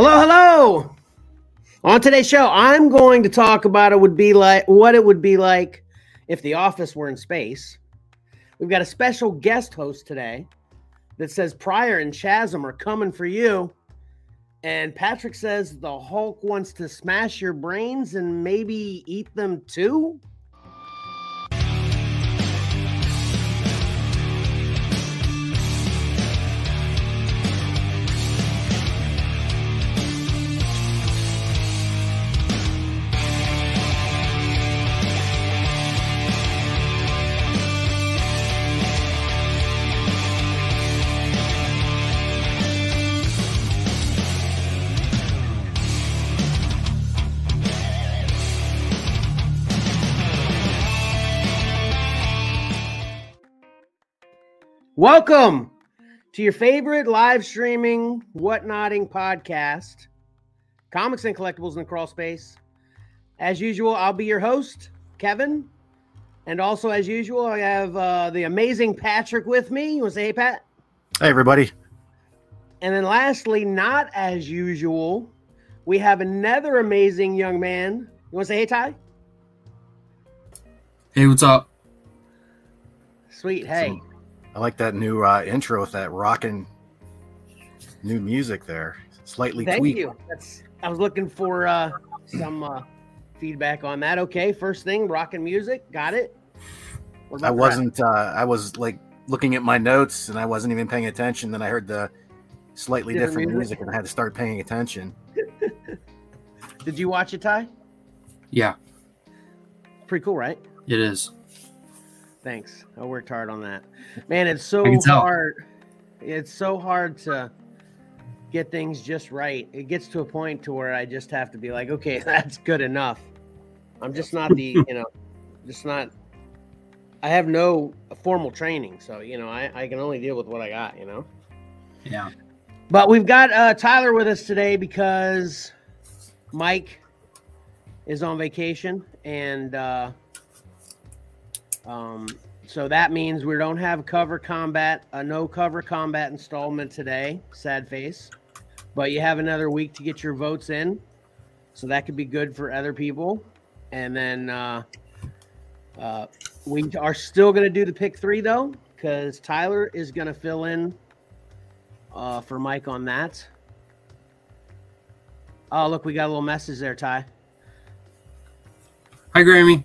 Hello, hello. On today's show, I'm going to talk about it would be like what it would be like if the office were in space. We've got a special guest host today that says Pryor and Chasm are coming for you. And Patrick says the Hulk wants to smash your brains and maybe eat them too. Welcome to your favorite live streaming, whatnotting podcast, Comics and Collectibles in the Crawl Space. As usual, I'll be your host, Kevin. And also, as usual, I have uh, the amazing Patrick with me. You want to say hey, Pat? Hey, everybody. And then lastly, not as usual, we have another amazing young man. You want to say hey, Ty? Hey, what's up? Sweet. Hey. I like that new uh, intro with that rocking new music there. Slightly Thank tweaked. you. That's I was looking for uh, some uh, feedback on that. Okay, first thing, rocking music, got it. I wasn't. Uh, I was like looking at my notes, and I wasn't even paying attention. Then I heard the slightly Different different, music? music, and I had to start paying attention. Did you watch it, Ty? Yeah, Pretty cool, right? it is. Thanks. I worked hard on that. Man, it's so I can tell. hard. It's so hard to get things just right. It gets to a point to where I just have to be like, okay, that's good enough. I'm just not the, you know, just not. I have no formal training, so you know, I, I can only deal with what I got, you know. Yeah. But we've got uh, Tyler with us today because Mike is on vacation, and uh, um, so that means we don't have cover combat, a no cover combat installment today. Sad face, but you have another week to get your votes in, so that could be good for other people. And then uh, uh, we are still going to do the pick three though, because Tyler is going to fill in uh, for Mike on that. Oh, look, we got a little message there, Ty. Hi, Grammy.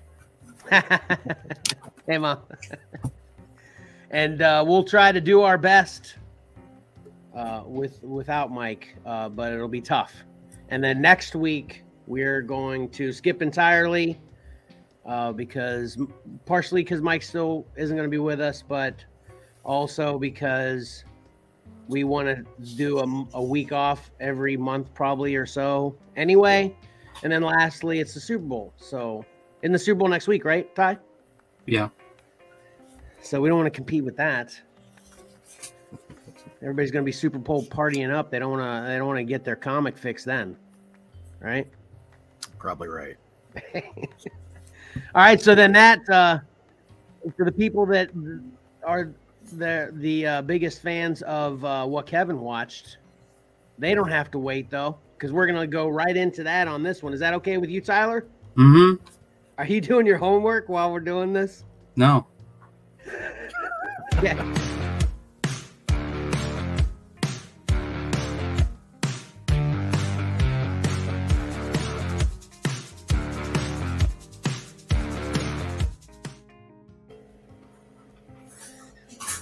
hey, mom. and uh, we'll try to do our best uh, with without Mike, uh, but it'll be tough. And then next week we're going to skip entirely uh, because partially because Mike still isn't going to be with us, but also because we want to do a, a week off every month, probably or so. Anyway, and then lastly, it's the Super Bowl. So in the Super Bowl next week, right, Ty? Yeah. So we don't want to compete with that. Everybody's going to be Super Bowl partying up. They don't want to. They don't want to get their comic fix then, right? Probably right. All right. So then that uh, for the people that are the the uh, biggest fans of uh, what Kevin watched, they don't have to wait though, because we're gonna go right into that on this one. Is that okay with you, Tyler? Mm-hmm. Are you doing your homework while we're doing this? No. Yeah.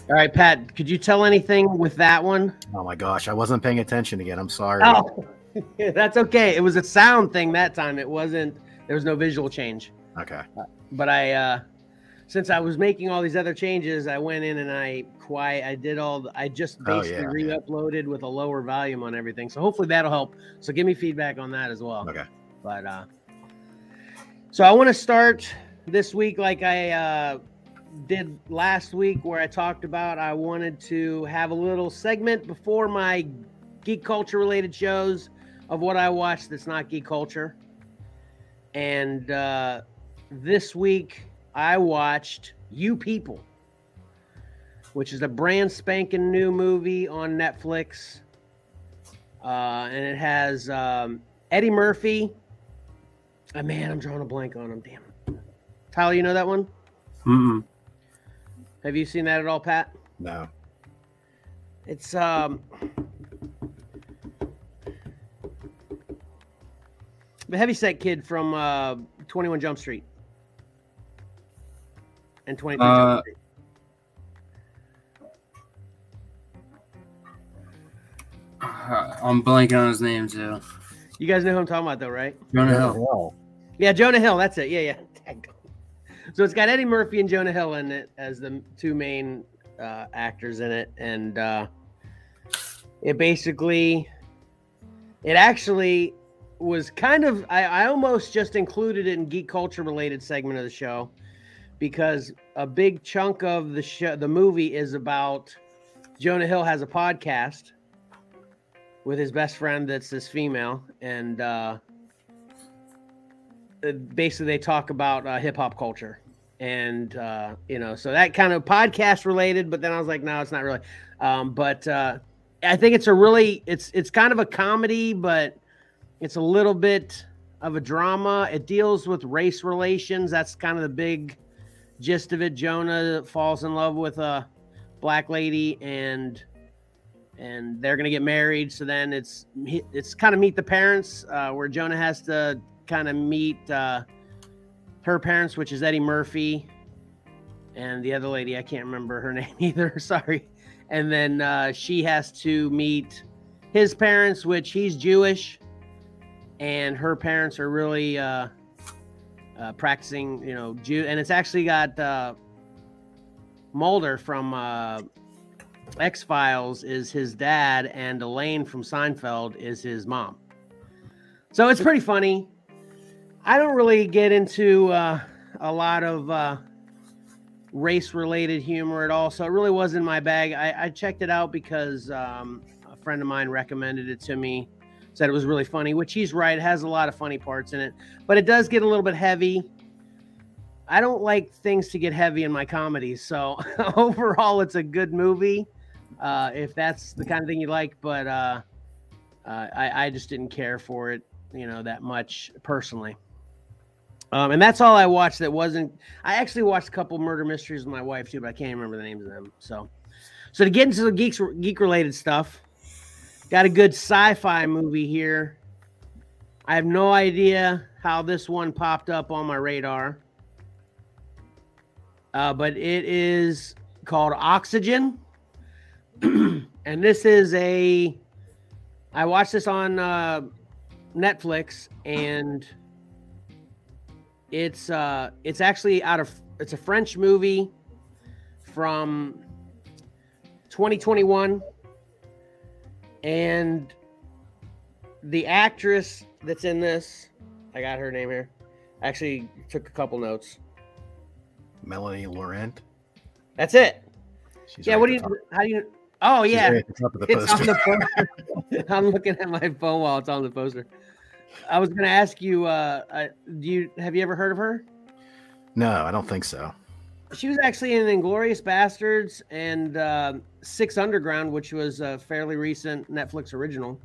All right, Pat, could you tell anything with that one? Oh my gosh, I wasn't paying attention again. I'm sorry. Oh, that's okay. It was a sound thing that time. It wasn't, there was no visual change. Okay. But I, uh, since I was making all these other changes, I went in and I quiet, I did all, the, I just Oh, basically yeah, re yeah. with a lower volume on everything. So hopefully that'll help. So give me feedback on that as well. Okay. But uh so I want to start this week like I uh did last week where I talked about I wanted to have a little segment before my geek culture related shows of what I watched that's not geek culture. And uh this week I watched You People, which is a brand spanking new movie on Netflix. uh, and it has um, Eddie Murphy. Oh, man, I'm drawing a blank on him. Damn. Tyler, you know that one? Mm-mm. Have you seen that at all, Pat? No. It's um the heavyset kid from uh 21 Jump Street and 23 Uh, Jump Street. Uh, I'm blanking on his name too. You guys know who I'm talking about, though, right? Jonah Hill. Yeah, Jonah Hill. That's it. Yeah, yeah. So it's got Eddie Murphy and Jonah Hill in it as the two main uh, actors in it, and uh, it basically, it actually was kind of. I, I almost just included it in geek culture related segment of the show because a big chunk of the show, the movie, is about Jonah Hill has a podcast with his best friend that's this female, and. uh uh, basically they talk about uh, hip hop culture. And uh, you know so that kind of podcast related but then i was like no it's not really. Um, but uh, i think it's a really it's it's kind of a comedy but it's a little bit of a drama. It deals with race relations. That's kind of the big gist of it jonah falls in love with a black lady and and they're gonna get married so then it's it's kind of meet the parents uh, where jonah has to kind of meet uh, her parents, which is Eddie Murphy, and the other lady I can't remember her name either. Sorry. And then uh, she has to meet his parents, which he's Jewish, and her parents are really uh, practicing, you know, Jew. And it's actually got uh, Mulder from uh, X Files is his dad, and Elaine from Seinfeld is his mom. So it's pretty funny. I don't really get into uh, a lot of uh, race related humor at all. So it really wasn't my bag. I, I checked it out because um, a friend of mine recommended it to me, said it was really funny, which he's right. It has a lot of funny parts in it, but it does get a little bit heavy. I don't like things to get heavy in my comedies. So overall, it's a good movie uh, if that's the kind of thing you like, but uh, uh, I, I just didn't care for it, you know, that much personally. Um, and that's all I watched. That wasn't. I actually watched a couple murder mysteries with my wife too, but I can't remember the names of them. So, so to get into the geeks geek related stuff, got a good sci-fi movie here. I have no idea how this one popped up on my radar, uh, but it is called Oxygen, and this is a. I watched this on uh, Netflix and it's uh it's actually out of it's a French movie from 2021 and the actress that's in this I got her name here. Actually took a couple notes. Melanie Laurent. That's it. She's yeah, right what do you top- how do you Oh yeah. right the top of the It's on the poster. I'm looking at my phone while it's on the poster. I was going to ask you uh, uh do you have you ever heard of her? No, I don't think so. She was actually in Inglourious Basterds and uh, Six Underground, which was a fairly recent Netflix original.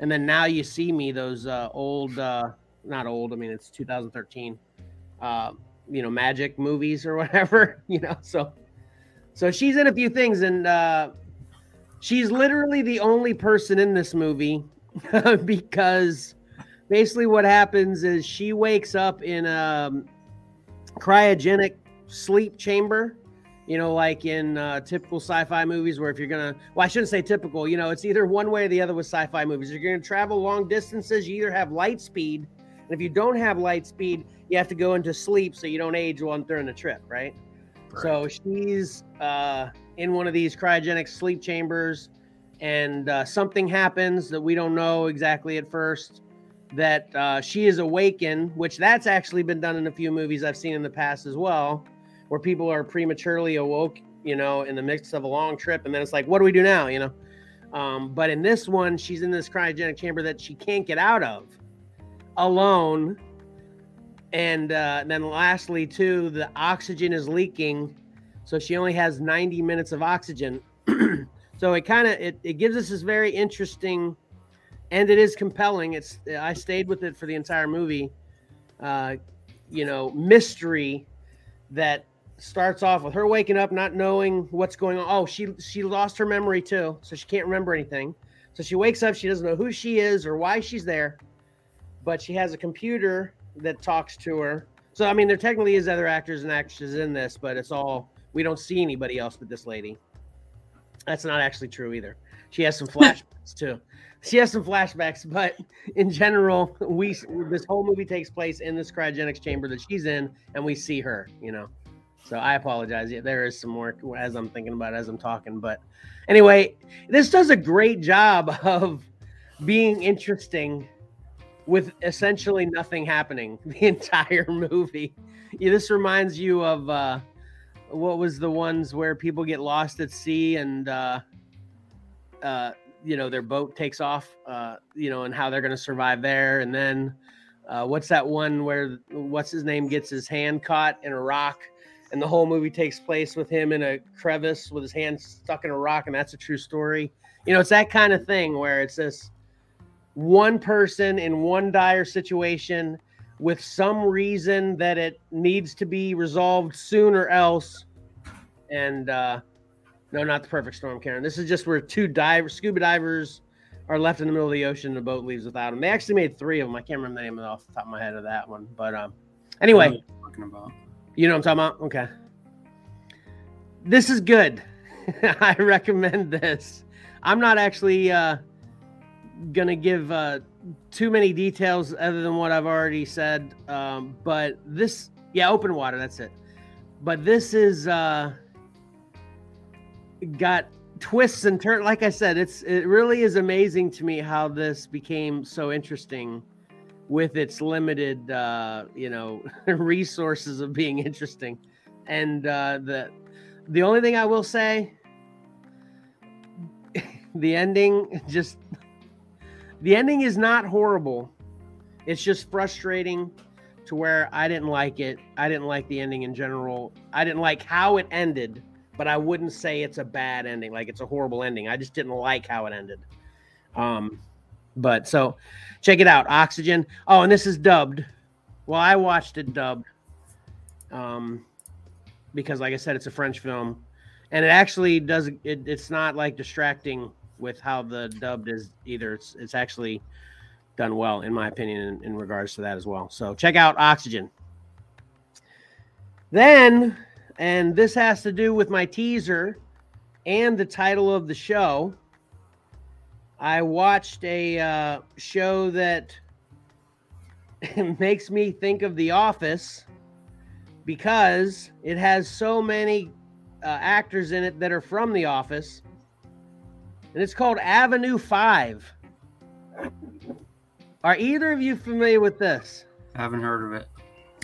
And then Now You See Me, those uh, old, uh, not old, I mean, it's 2013, uh, you know, magic movies or whatever, you know. So, so she's in a few things, and uh, she's literally the only person in this movie because basically what happens is she wakes up in a cryogenic sleep chamber you know like in uh, typical sci-fi movies where if you're gonna well i shouldn't say typical you know it's either one way or the other with sci-fi movies. You're gonna travel long distances you either have light speed and if you don't have light speed you have to go into sleep so you don't age while during the trip right? So she's uh, in one of these cryogenic sleep chambers and uh, something happens that we don't know exactly at first that uh, she is awakened, which that's actually been done in a few movies I've seen in the past as well, where people are prematurely awoke, you know, in the midst of a long trip, and then it's like, what do we do now, you know? Um, but in this one, she's in this cryogenic chamber that she can't get out of alone. And uh, then lastly, too, the oxygen is leaking, so she only has 90 minutes of oxygen. so it kind of it, it gives us this very interesting and it is compelling. It's I stayed with it for the entire movie. Uh, you know, mystery that starts off with her waking up not knowing what's going on. Oh, she she lost her memory too, so she can't remember anything. So she wakes up, she doesn't know who she is or why she's there, but she has a computer that talks to her. So I mean, there technically is other actors and actresses in this, but it's all we don't see anybody else but this lady. That's not actually true either. She has some flashbacks too. She has some flashbacks, but in general, we this whole movie takes place in this cryogenics chamber that she's in, and we see her. You know, so I apologize. Yeah, there is some more as I'm thinking about it, as I'm talking, but anyway, this does a great job of being interesting with essentially nothing happening the entire movie. Yeah, this reminds you of uh, what was the ones where people get lost at sea and uh, uh, you know their boat takes off, uh, you know, and how they're going to survive there. And then uh, what's that one where what's his name gets his hand caught in a rock, and the whole movie takes place with him in a crevice with his hand stuck in a rock, and that's a true story. You know, it's that kind of thing where it's this one person in one dire situation with some reason that it needs to be resolved soon or else. And uh, no, not the perfect storm, Karen. This is just where two divers, scuba divers, are left in the middle of the ocean. and The boat leaves without them. They actually made three of them. I can't remember the name off the top of my head of that one, but um, anyway, talking about. You know what I'm talking about. Okay, this is good. I recommend this. I'm not actually uh, gonna give uh, too many details other than what I've already said, um, but this, yeah, open water. That's it. But this is. Uh, got twists and turns. Like I said, it's it really is amazing to me how this became so interesting with its limited, uh, you know, resources of being interesting. And uh, the the only thing I will say, the ending just the ending is not horrible. It's just frustrating to where I didn't like it. I didn't like the ending in general. I didn't like how it ended but I wouldn't say it's a bad ending, like it's a horrible ending. I just didn't like how it ended. Um, but so check it out, Oxygen. Oh, and this is dubbed. Well, I watched it dubbed. Um, because like I said, it's a French film, and it actually does. It, it's not like distracting with how the dubbed is either. It's it's actually done well, in my opinion, in, in regards to that as well. So check out Oxygen. Then and this has to do with my teaser and the title of the show. I watched a uh, show that makes me think of The Office because it has so many uh, actors in it that are from The Office. And it's called Avenue 5. Are either of you familiar with this? I haven't heard of it.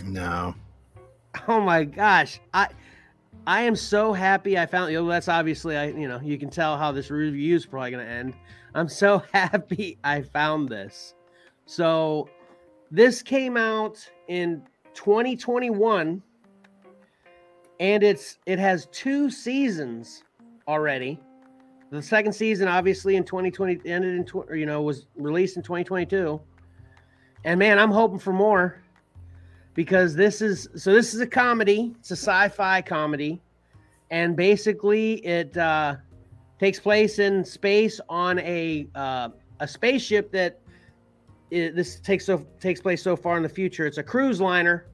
No. Oh my gosh. I I am so happy I found you know, that's obviously I you know you can tell how this review is probably gonna end. I'm so happy I found this. So this came out in 2021 and it's it has two seasons already. The second season obviously in 2020 ended in you know was released in 2022. And man, I'm hoping for more because this is so this is a comedy it's a sci-fi comedy and basically it uh, takes place in space on a uh, a spaceship that is, this takes so takes place so far in the future it's a cruise liner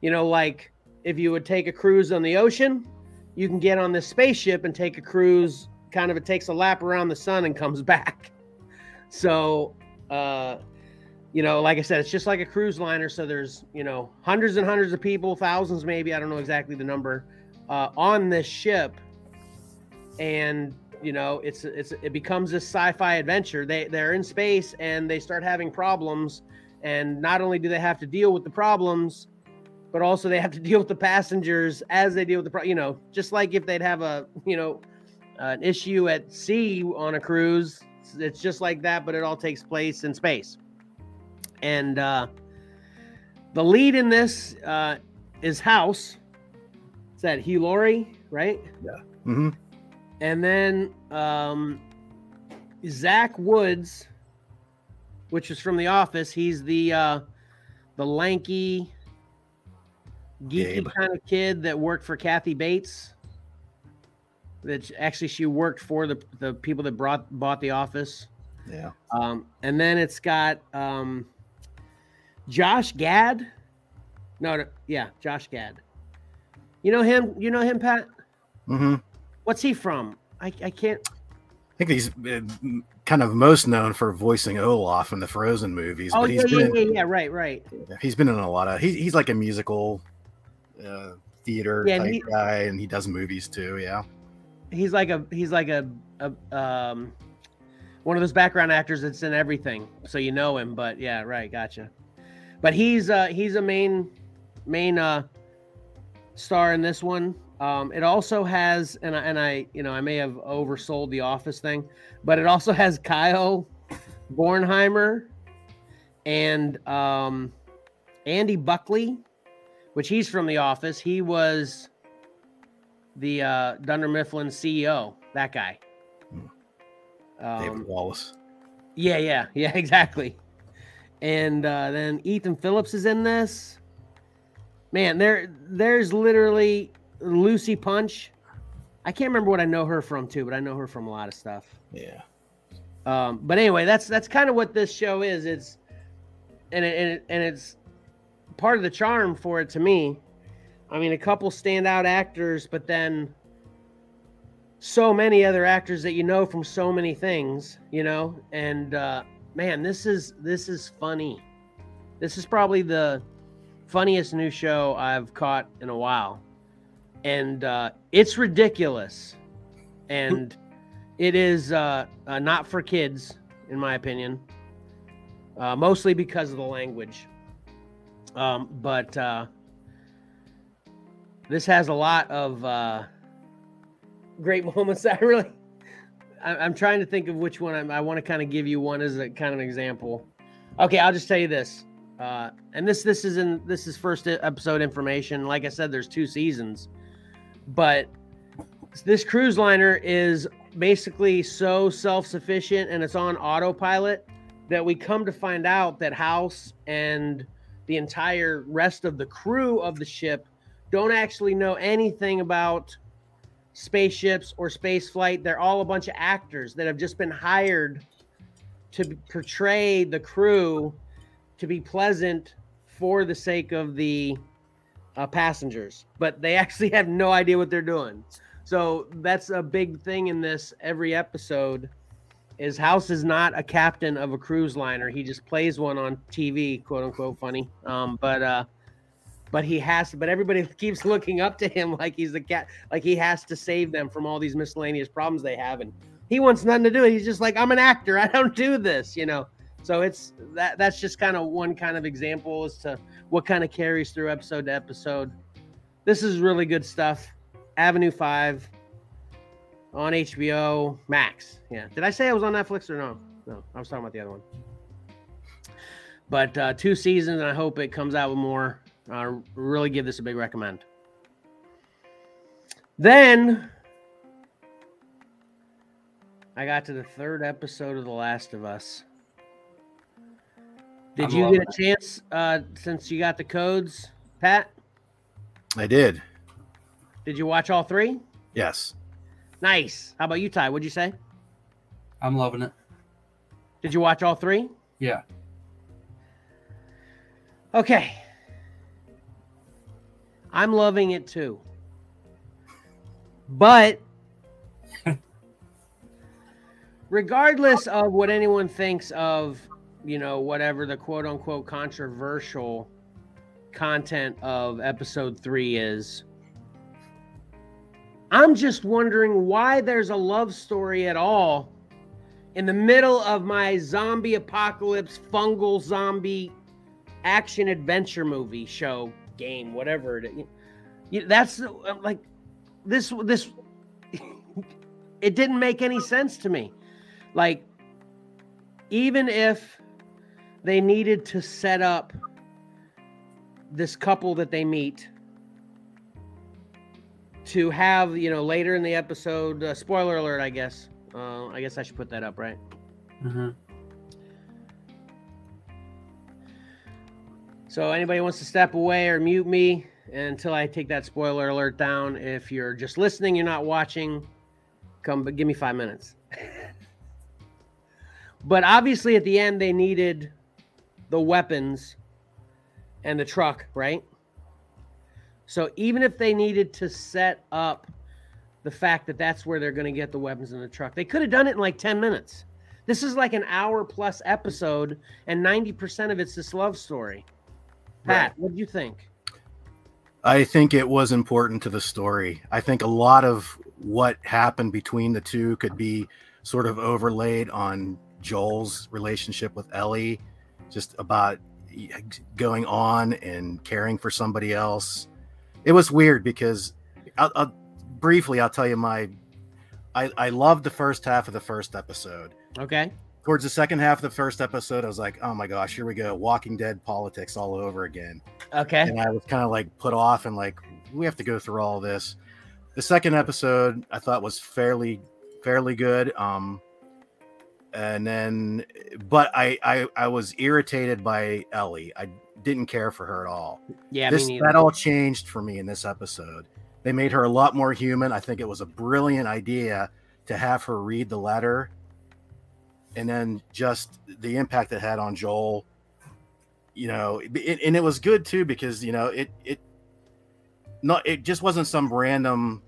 you know like if you would take a cruise on the ocean you can get on this spaceship and take a cruise kind of it takes a lap around the sun and comes back so uh you know, like I said, it's just like a cruise liner. So there's, you know, hundreds and hundreds of people, thousands maybe, I don't know exactly the number, uh, on this ship. And, you know, it's it's it becomes this sci-fi adventure. They they're in space and they start having problems. And not only do they have to deal with the problems, but also they have to deal with the passengers as they deal with the pro- you know, just like if they'd have a, you know, an issue at sea on a cruise, it's just like that, but it all takes place in space and uh, the lead in this uh, is House. Is that Hugh Laurie, right? Yeah. Mm-hmm. And then um, Zach Woods which is from The Office. He's the uh, the lanky, geeky Gabe. kind of kid that worked for Kathy Bates. That actually she worked for the the people that brought bought The Office. Yeah. Um, and then it's got um, Josh Gad. No, no, yeah, Josh Gad. You know him? You know him, Pat? hmm What's he from? I, I can't. I think he's uh, kind of most known for voicing Olaf in the Frozen movies. Oh but yeah, he's yeah, been yeah, yeah. Right, right. he's been in a lot of. He's he's like a musical uh, theater Yeah, and type he- guy, and he does movies too. Yeah. He's like a he's like a, a um one of those background actors that's in everything, so you know him. But yeah, right, gotcha. But he's uh he's a main main uh star in this one. Um, it also has, and I, and I, you know, I may have oversold the Office thing, but it also has Kyle Bornheimer and um, Andy Buckley, which he's from The Office. He was the uh, Dunder Mifflin CEO. That guy. David Um, Wallace. yeah, yeah, yeah, exactly. And uh, then Ethan Phillips is in this. Man, there, there's literally Lucy Punch. I can't remember what I know her from too, but I know her from a lot of stuff. Yeah. Um, but anyway, that's that's kind of what this show is. It's and it, and, it, and it's part of the charm for it to me. I mean, a couple standout actors, but then so many other actors that you know from so many things, you know. And uh, man, this is this is funny. This is probably the funniest new show I've caught in a while, and uh, it's ridiculous, and it is uh, uh, not for kids, in my opinion. Uh, mostly because of the language, um, but uh, this has a lot of uh, great moments. I really, I, I'm trying to think of which one I'm, I want to kind of give you one as a kind of an example. Okay, I'll just tell you this, and this this is in this is first episode information. Like I said, there's two seasons, but this cruise liner is basically so self-sufficient and it's on autopilot that we come to find out that House and the entire rest of the crew of the ship don't actually know anything about spaceships or space flight. They're all a bunch of actors that have just been hired to portray the crew to be pleasant for the sake of the uh, passengers, but they actually have no idea what they're doing. So that's a big thing in this every episode is House is not a captain of a cruise liner. He just plays one on TV, quote unquote funny. Um, but uh but he has to but everybody keeps looking up to him like he's the cat like he has to save them from all these miscellaneous problems they have and he wants nothing to do. He's just like, I'm an actor, I don't do this, you know. So it's that that's just kind of one kind of example as to what kind of carries through episode to episode. This is really good stuff. Avenue 5 on HBO Max. Yeah. Did I say I was on Netflix or no? No, I was talking about the other one. But uh, two seasons, and I hope it comes out with more. I really give this a big recommend. Then I got to the third episode of The Last of Us. Did I'm you get a chance uh, since you got the codes, Pat? I did. Did you watch all three? Yes. Nice. How about you, Ty? What'd you say? I'm loving it. Did you watch all three? Yeah. Okay. I'm loving it too. But regardless of what anyone thinks of, you know, whatever the quote unquote controversial content of episode three is, I'm just wondering why there's a love story at all in the middle of my zombie apocalypse, fungal zombie action adventure movie show game whatever it is. That's like this this it didn't make any sense to me like even if they needed to set up this couple that they meet to have you know later in the episode uh, spoiler alert i guess uh, i guess i should put that up right hmm So anybody wants to step away or mute me until I take that spoiler alert down. If you're just listening, you're not watching, come but give me five minutes. but obviously at the end they needed the weapons and the truck, right? So even if they needed to set up the fact that that's where they're going to get the weapons in the truck, they could have done it in like 10 minutes. This is like an hour plus episode, and 90% of it's this love story. Pat, right. what do you think? I think it was important to the story. I think a lot of what happened between the two could be sort of overlaid on Joel's relationship with Ellie, just about going on and caring for somebody else. It was weird because I'll, I'll briefly I'll tell you my I I loved the first half of the first episode. Okay. Towards the second half of the first episode, I was like, "Oh my gosh, here we go, Walking Dead politics all over again." Okay. And I was kind of like put off and like, we have to go through all this. The second episode I thought was fairly fairly good. Um, and then but I, I i was irritated by ellie. I didn't care for her at all. Yeah this, that all changed for me in this episode. They made her a lot more human. I think it was a brilliant idea to have her read the letter and then just the impact it had on joel you know it, and it was good too because you know it it not it just wasn't some random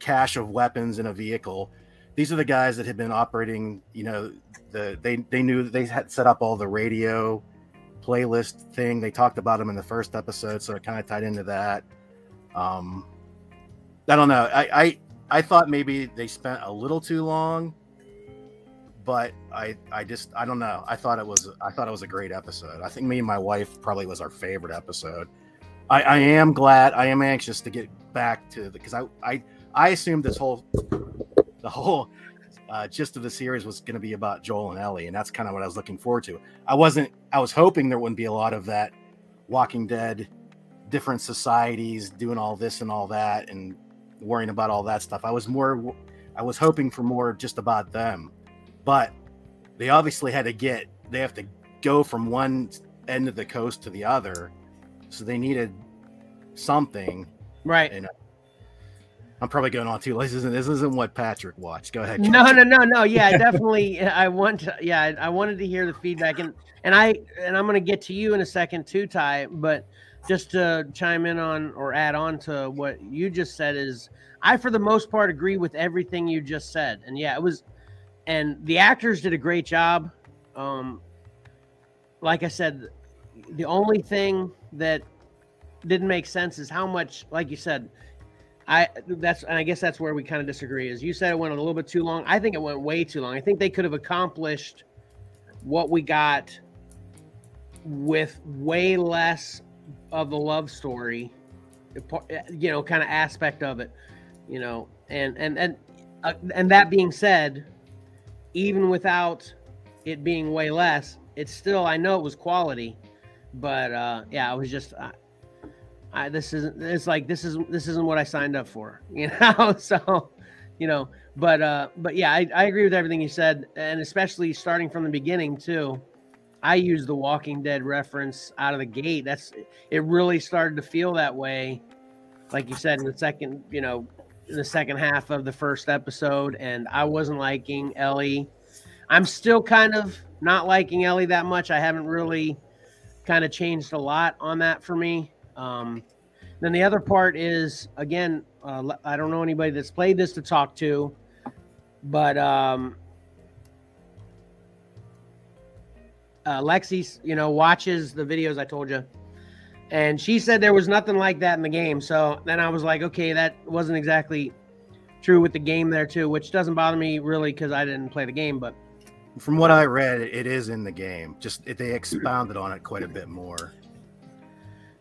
cache of weapons in a vehicle these are the guys that had been operating you know the they they knew they had set up all the radio playlist thing. They talked about them in the first episode so it kind of tied into that. Um i don't know. I i i thought maybe they spent a little too long but i i just i don't know. I thought it was i thought it was a great episode. I think me and my wife probably was our favorite episode. I i am glad i am anxious to get back to the because i i i assumed this whole the whole uh, gist of the series was going to be about Joel and Ellie, and that's kind of what I was looking forward to. I wasn't. I was hoping there wouldn't be a lot of that Walking Dead, different societies doing all this and all that, and worrying about all that stuff. I was more. I was hoping for more just about them, but they obviously had to get. They have to go from one end of the coast to the other, so they needed something. Right. And I'm probably going on too. This isn't this isn't what Patrick watched. Go ahead. No, no, no, no. Yeah, definitely. I want. To, yeah, I wanted to hear the feedback, and and I and I'm going to get to you in a second too, Ty. But just to chime in on or add on to what you just said is, I for the most part agree with everything you just said, and yeah, it was, and the actors did a great job. Um, like I said, the only thing that didn't make sense is how much, like you said I that's and I guess that's where we kind of disagree. Is you said it went a little bit too long. I think it went way too long. I think they could have accomplished what we got with way less of the love story, you know, kind of aspect of it, you know, and and and uh, and that being said, even without it being way less, it's still I know it was quality, but uh, yeah, I was just. Uh, I, this isn't it's like this is this isn't what I signed up for, you know. so, you know, but uh, but yeah, I, I agree with everything you said, and especially starting from the beginning too. I use the Walking Dead reference out of the gate. That's it. Really started to feel that way, like you said in the second, you know, in the second half of the first episode, and I wasn't liking Ellie. I'm still kind of not liking Ellie that much. I haven't really kind of changed a lot on that for me. Um, then the other part is again, uh, I don't know anybody that's played this to talk to, but um, uh, Lexi, you know, watches the videos I told you, and she said there was nothing like that in the game. So then I was like, okay, that wasn't exactly true with the game there too, which doesn't bother me really because I didn't play the game, but. From what I read, it is in the game. Just they expounded on it quite a bit more.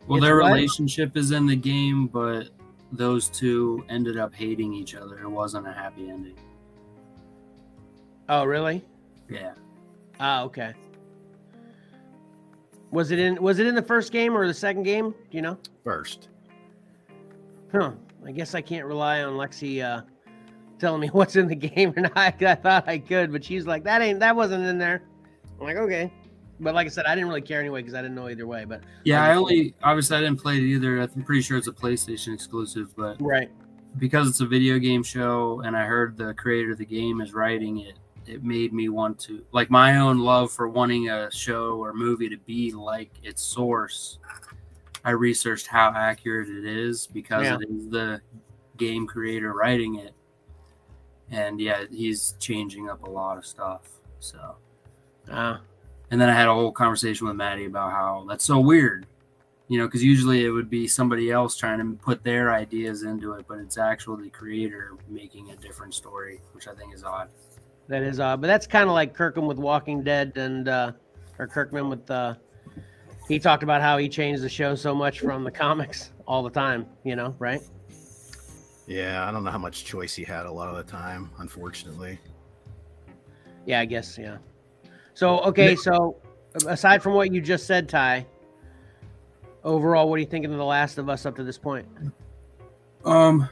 Well, it's their what? relationship is in the game, but those two ended up hating each other. It wasn't a happy ending. Oh, really? Yeah. Ah, okay. Was it in was it in the first game or the second game? Do you know? First. Huh. I guess I can't rely on Lexi uh, telling me what's in the game or not. I thought I could, but she's like, that ain't that wasn't in there. I'm like, okay. But like I said, I didn't really care anyway because I didn't know either way. But yeah, I only obviously I didn't play it either. I'm pretty sure it's a PlayStation exclusive, but right because it's a video game show and I heard the creator of the game is writing it, it made me want to like my own love for wanting a show or movie to be like its source. I researched how accurate it is because yeah. it is the game creator writing it. And yeah, he's changing up a lot of stuff. So, uh, and then I had a whole conversation with Maddie about how that's so weird, you know, because usually it would be somebody else trying to put their ideas into it, but it's actually the creator making a different story, which I think is odd. That is odd, but that's kind of like Kirkham with Walking Dead and uh, or Kirkman with uh, he talked about how he changed the show so much from the comics all the time, you know, right? Yeah, I don't know how much choice he had a lot of the time, unfortunately. Yeah, I guess, yeah. So, okay, so aside from what you just said, Ty, overall, what are you thinking of The Last of Us up to this point? Um,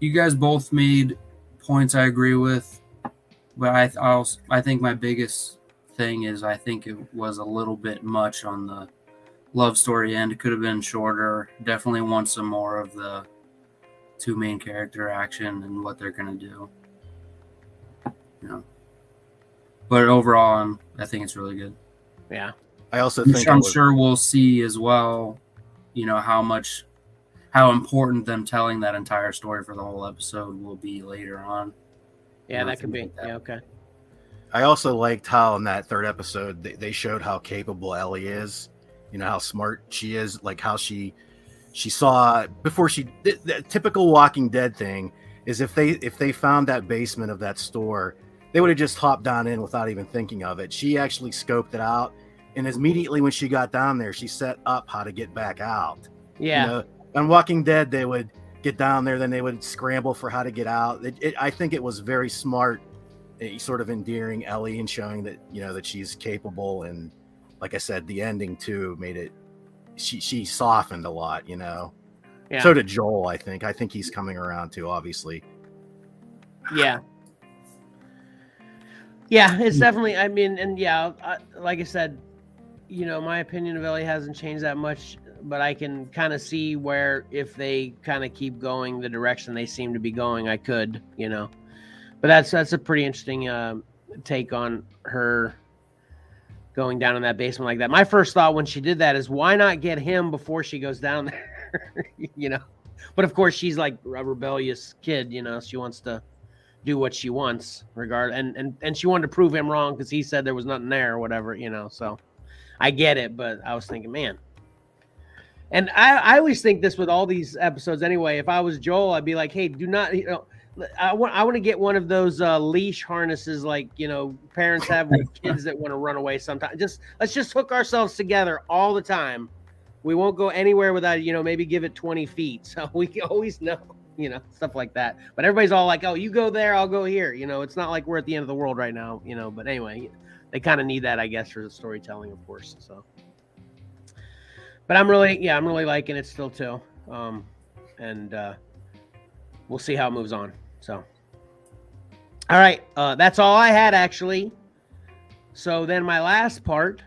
you guys both made points I agree with, but I also I think my biggest thing is I think it was a little bit much on the love story end. It could have been shorter. Definitely want some more of the two main character action and what they're gonna do. You know. But overall, I'm, I think it's really good. Yeah. I also think I'm was... sure we'll see as well. You know how much, how important them telling that entire story for the whole episode will be later on. Yeah, that could be. Like that. Yeah, okay. I also liked how in that third episode they, they showed how capable Ellie is. You know how smart she is, like how she she saw before she the, the typical Walking Dead thing is if they if they found that basement of that store, they would have just hopped down in without even thinking of it. She actually scoped it out, and immediately when she got down there, she set up how to get back out. Yeah. You know, on Walking Dead, they would get down there, then they would scramble for how to get out. It, it, I think it was very smart eh, sort of endearing Ellie and showing that you know that she's capable and like I said, the ending too made it she she softened a lot, you know. Yeah. So did Joel, I think. I think he's coming around too, obviously. Yeah. Yeah, it's definitely. I mean, and yeah, I, like I said, you know, my opinion of Ellie hasn't changed that much, but I can kind of see where if they kind of keep going the direction they seem to be going, I could, you know but that's that's a pretty interesting uh, take on her going down in that basement like that. My first thought when she did that is why not get him before she goes down there, you know? But of course, she's like a rebellious kid, you know. She wants to do what she wants, regard and and and she wanted to prove him wrong because he said there was nothing there or whatever, you know. So I get it, but I was thinking, man. And I, I always think this with all these episodes anyway. If I was Joel, I'd be like, hey, do not, you know, I want I want to get one of those uh, leash harnesses like you know parents have with kids that want to run away. Sometimes just let's just hook ourselves together all the time. We won't go anywhere without you know maybe give it twenty feet, so we always know you know stuff like that. But everybody's all like, oh, you go there, I'll go here. You know, it's not like we're at the end of the world right now. You know, but anyway, they kind of need that, I guess, for the storytelling, of course. So, but I'm really yeah, I'm really liking it still too. Um, and uh, we'll see how it moves on. So, all right, uh, that's all I had actually. So then my last part.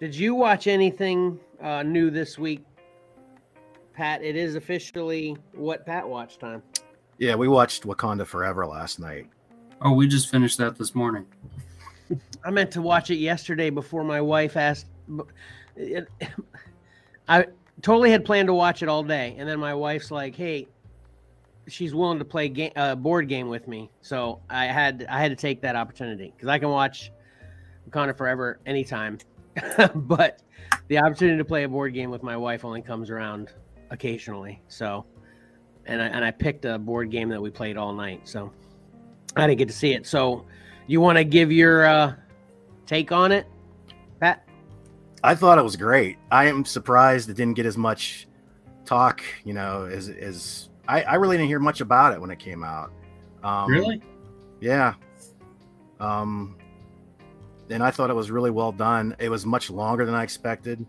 Did you watch anything uh, new this week, Pat? It is officially what Pat watch time. Yeah, we watched Wakanda Forever last night. Oh, we just finished that this morning. I meant to watch it yesterday before my wife asked. I totally had planned to watch it all day, and then my wife's like, "Hey, she's willing to play game, uh, board game with me. So I had I had to take that opportunity because I can watch Wakanda Forever anytime, but the opportunity to play a board game with my wife only comes around occasionally. So, and I and I picked a board game that we played all night. So I didn't get to see it. So, you want to give your uh, take on it, Pat? I thought it was great. I am surprised it didn't get as much talk, you know, as as I, I really didn't hear much about it when it came out. Um, really? Yeah. Um, and I thought it was really well done. It was much longer than I expected.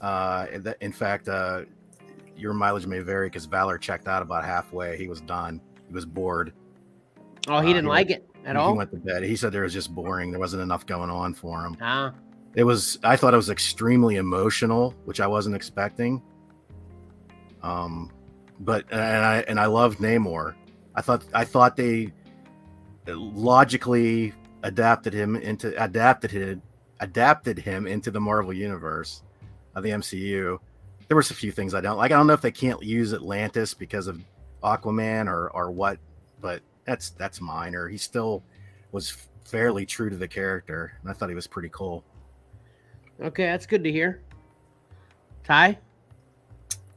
Uh, in fact, uh, your mileage may vary because Valor checked out about halfway. He was done. He was bored. Oh, he uh, didn't he like went, it at he all. He went to bed. He said there was just boring. There wasn't enough going on for him. Ah. It was I thought it was extremely emotional, which I wasn't expecting. Um, but and I and I loved Namor. I thought I thought they logically adapted him into adapted him adapted him into the Marvel universe of the MCU. There was a few things I don't like. I don't know if they can't use Atlantis because of Aquaman or or what, but that's that's minor. He still was fairly true to the character, and I thought he was pretty cool. Okay, that's good to hear. Ty?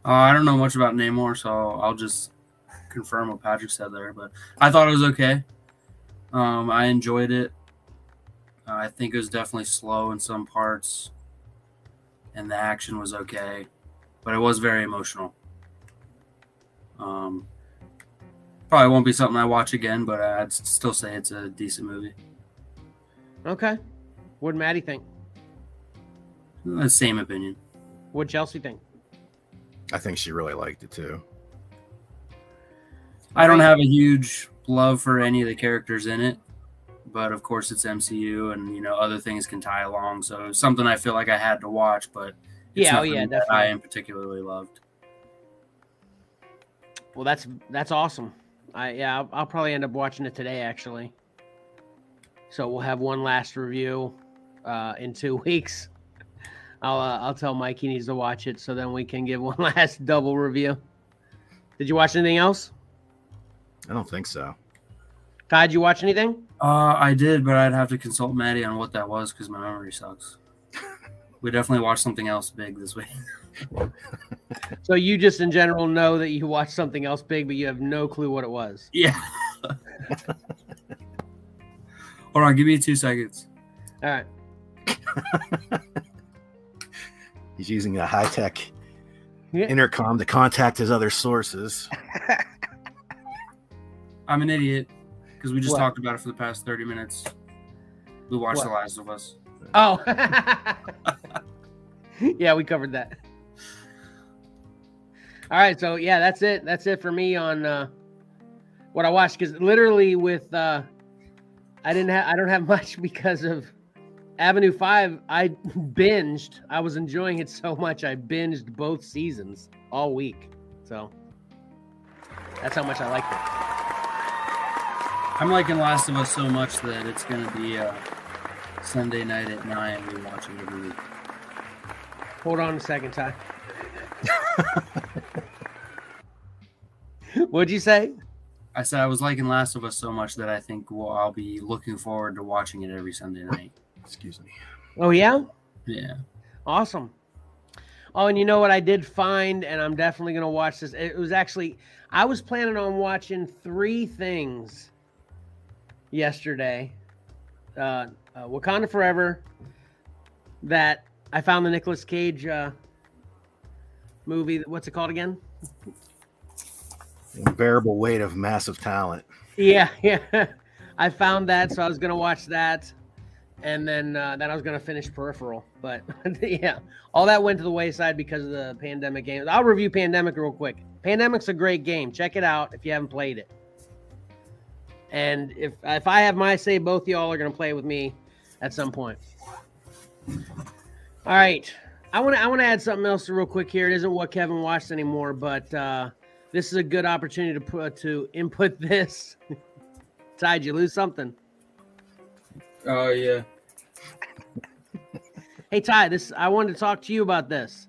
Uh, I don't know much about Namor, so I'll just confirm what Patrick said there. But I thought it was okay. Um, I enjoyed it. Uh, I think it was definitely slow in some parts, and the action was okay, but it was very emotional. Um, probably won't be something I watch again, but I'd still say it's a decent movie. Okay. What'd Maddie think? The same opinion. What'd Chelsea think? I think she really liked it too. I don't have a huge love for any of the characters in it, but of course it's MCU and you know other things can tie along. So it's something I feel like I had to watch, but it's Yeah, oh yeah, that definitely. I am particularly loved. Well, that's that's awesome. I yeah, I'll, I'll probably end up watching it today actually. So we'll have one last review uh, in two weeks. I'll uh, I'll tell Mike he needs to watch it so then we can give one last double review. Did you watch anything else? I don't think so. Ty, did you watch anything? Uh, I did, but I'd have to consult Maddie on what that was because my memory sucks. We definitely watched something else big this week. So you just in general know that you watched something else big, but you have no clue what it was. Yeah. Hold on, give me two seconds. All right. He's using a high tech Yeah. intercom to contact his other sources. I'm an idiot because we just What? talked about it for the past 30 minutes. We watched What? The Last of Us. Oh. yeah, we covered that. All right, so yeah, that's it. That's it for me on uh, what I watched. Because literally, with uh, I didn't have I don't have much because of Avenue Five. I binged. I was enjoying it so much. I binged both seasons all week. So that's how much I liked it. I'm liking Last of Us so much that it's going to be uh, Sunday night at 9. We watch it every week. Hold on a second, Ty. What'd you say? I said I was liking Last of Us so much that I think well, I'll be looking forward to watching it every Sunday night. Excuse me. Oh yeah. Yeah. Awesome. Oh, and you know what I did find, and I'm definitely gonna watch this. It was actually I was planning on watching three things yesterday. Uh, uh Wakanda Forever. That I found the Nicolas Cage uh, movie. What's it called again? Unbearable weight of massive talent. Yeah, yeah. I found that, so I was gonna watch that, and then uh, then I was gonna finish Peripheral. But yeah, all that went to the wayside because of the pandemic game. I'll review Pandemic real quick. Pandemic's a great game. Check it out if you haven't played it. And if if I have my say, both y'all are gonna play with me at some point. All right. I want to I want to add something else real quick here. It isn't what Kevin watched anymore, but uh, this is a good opportunity to put to input this. Ty, did you lose something? Oh, yeah. Hey Ty, this I wanted to talk to you about this.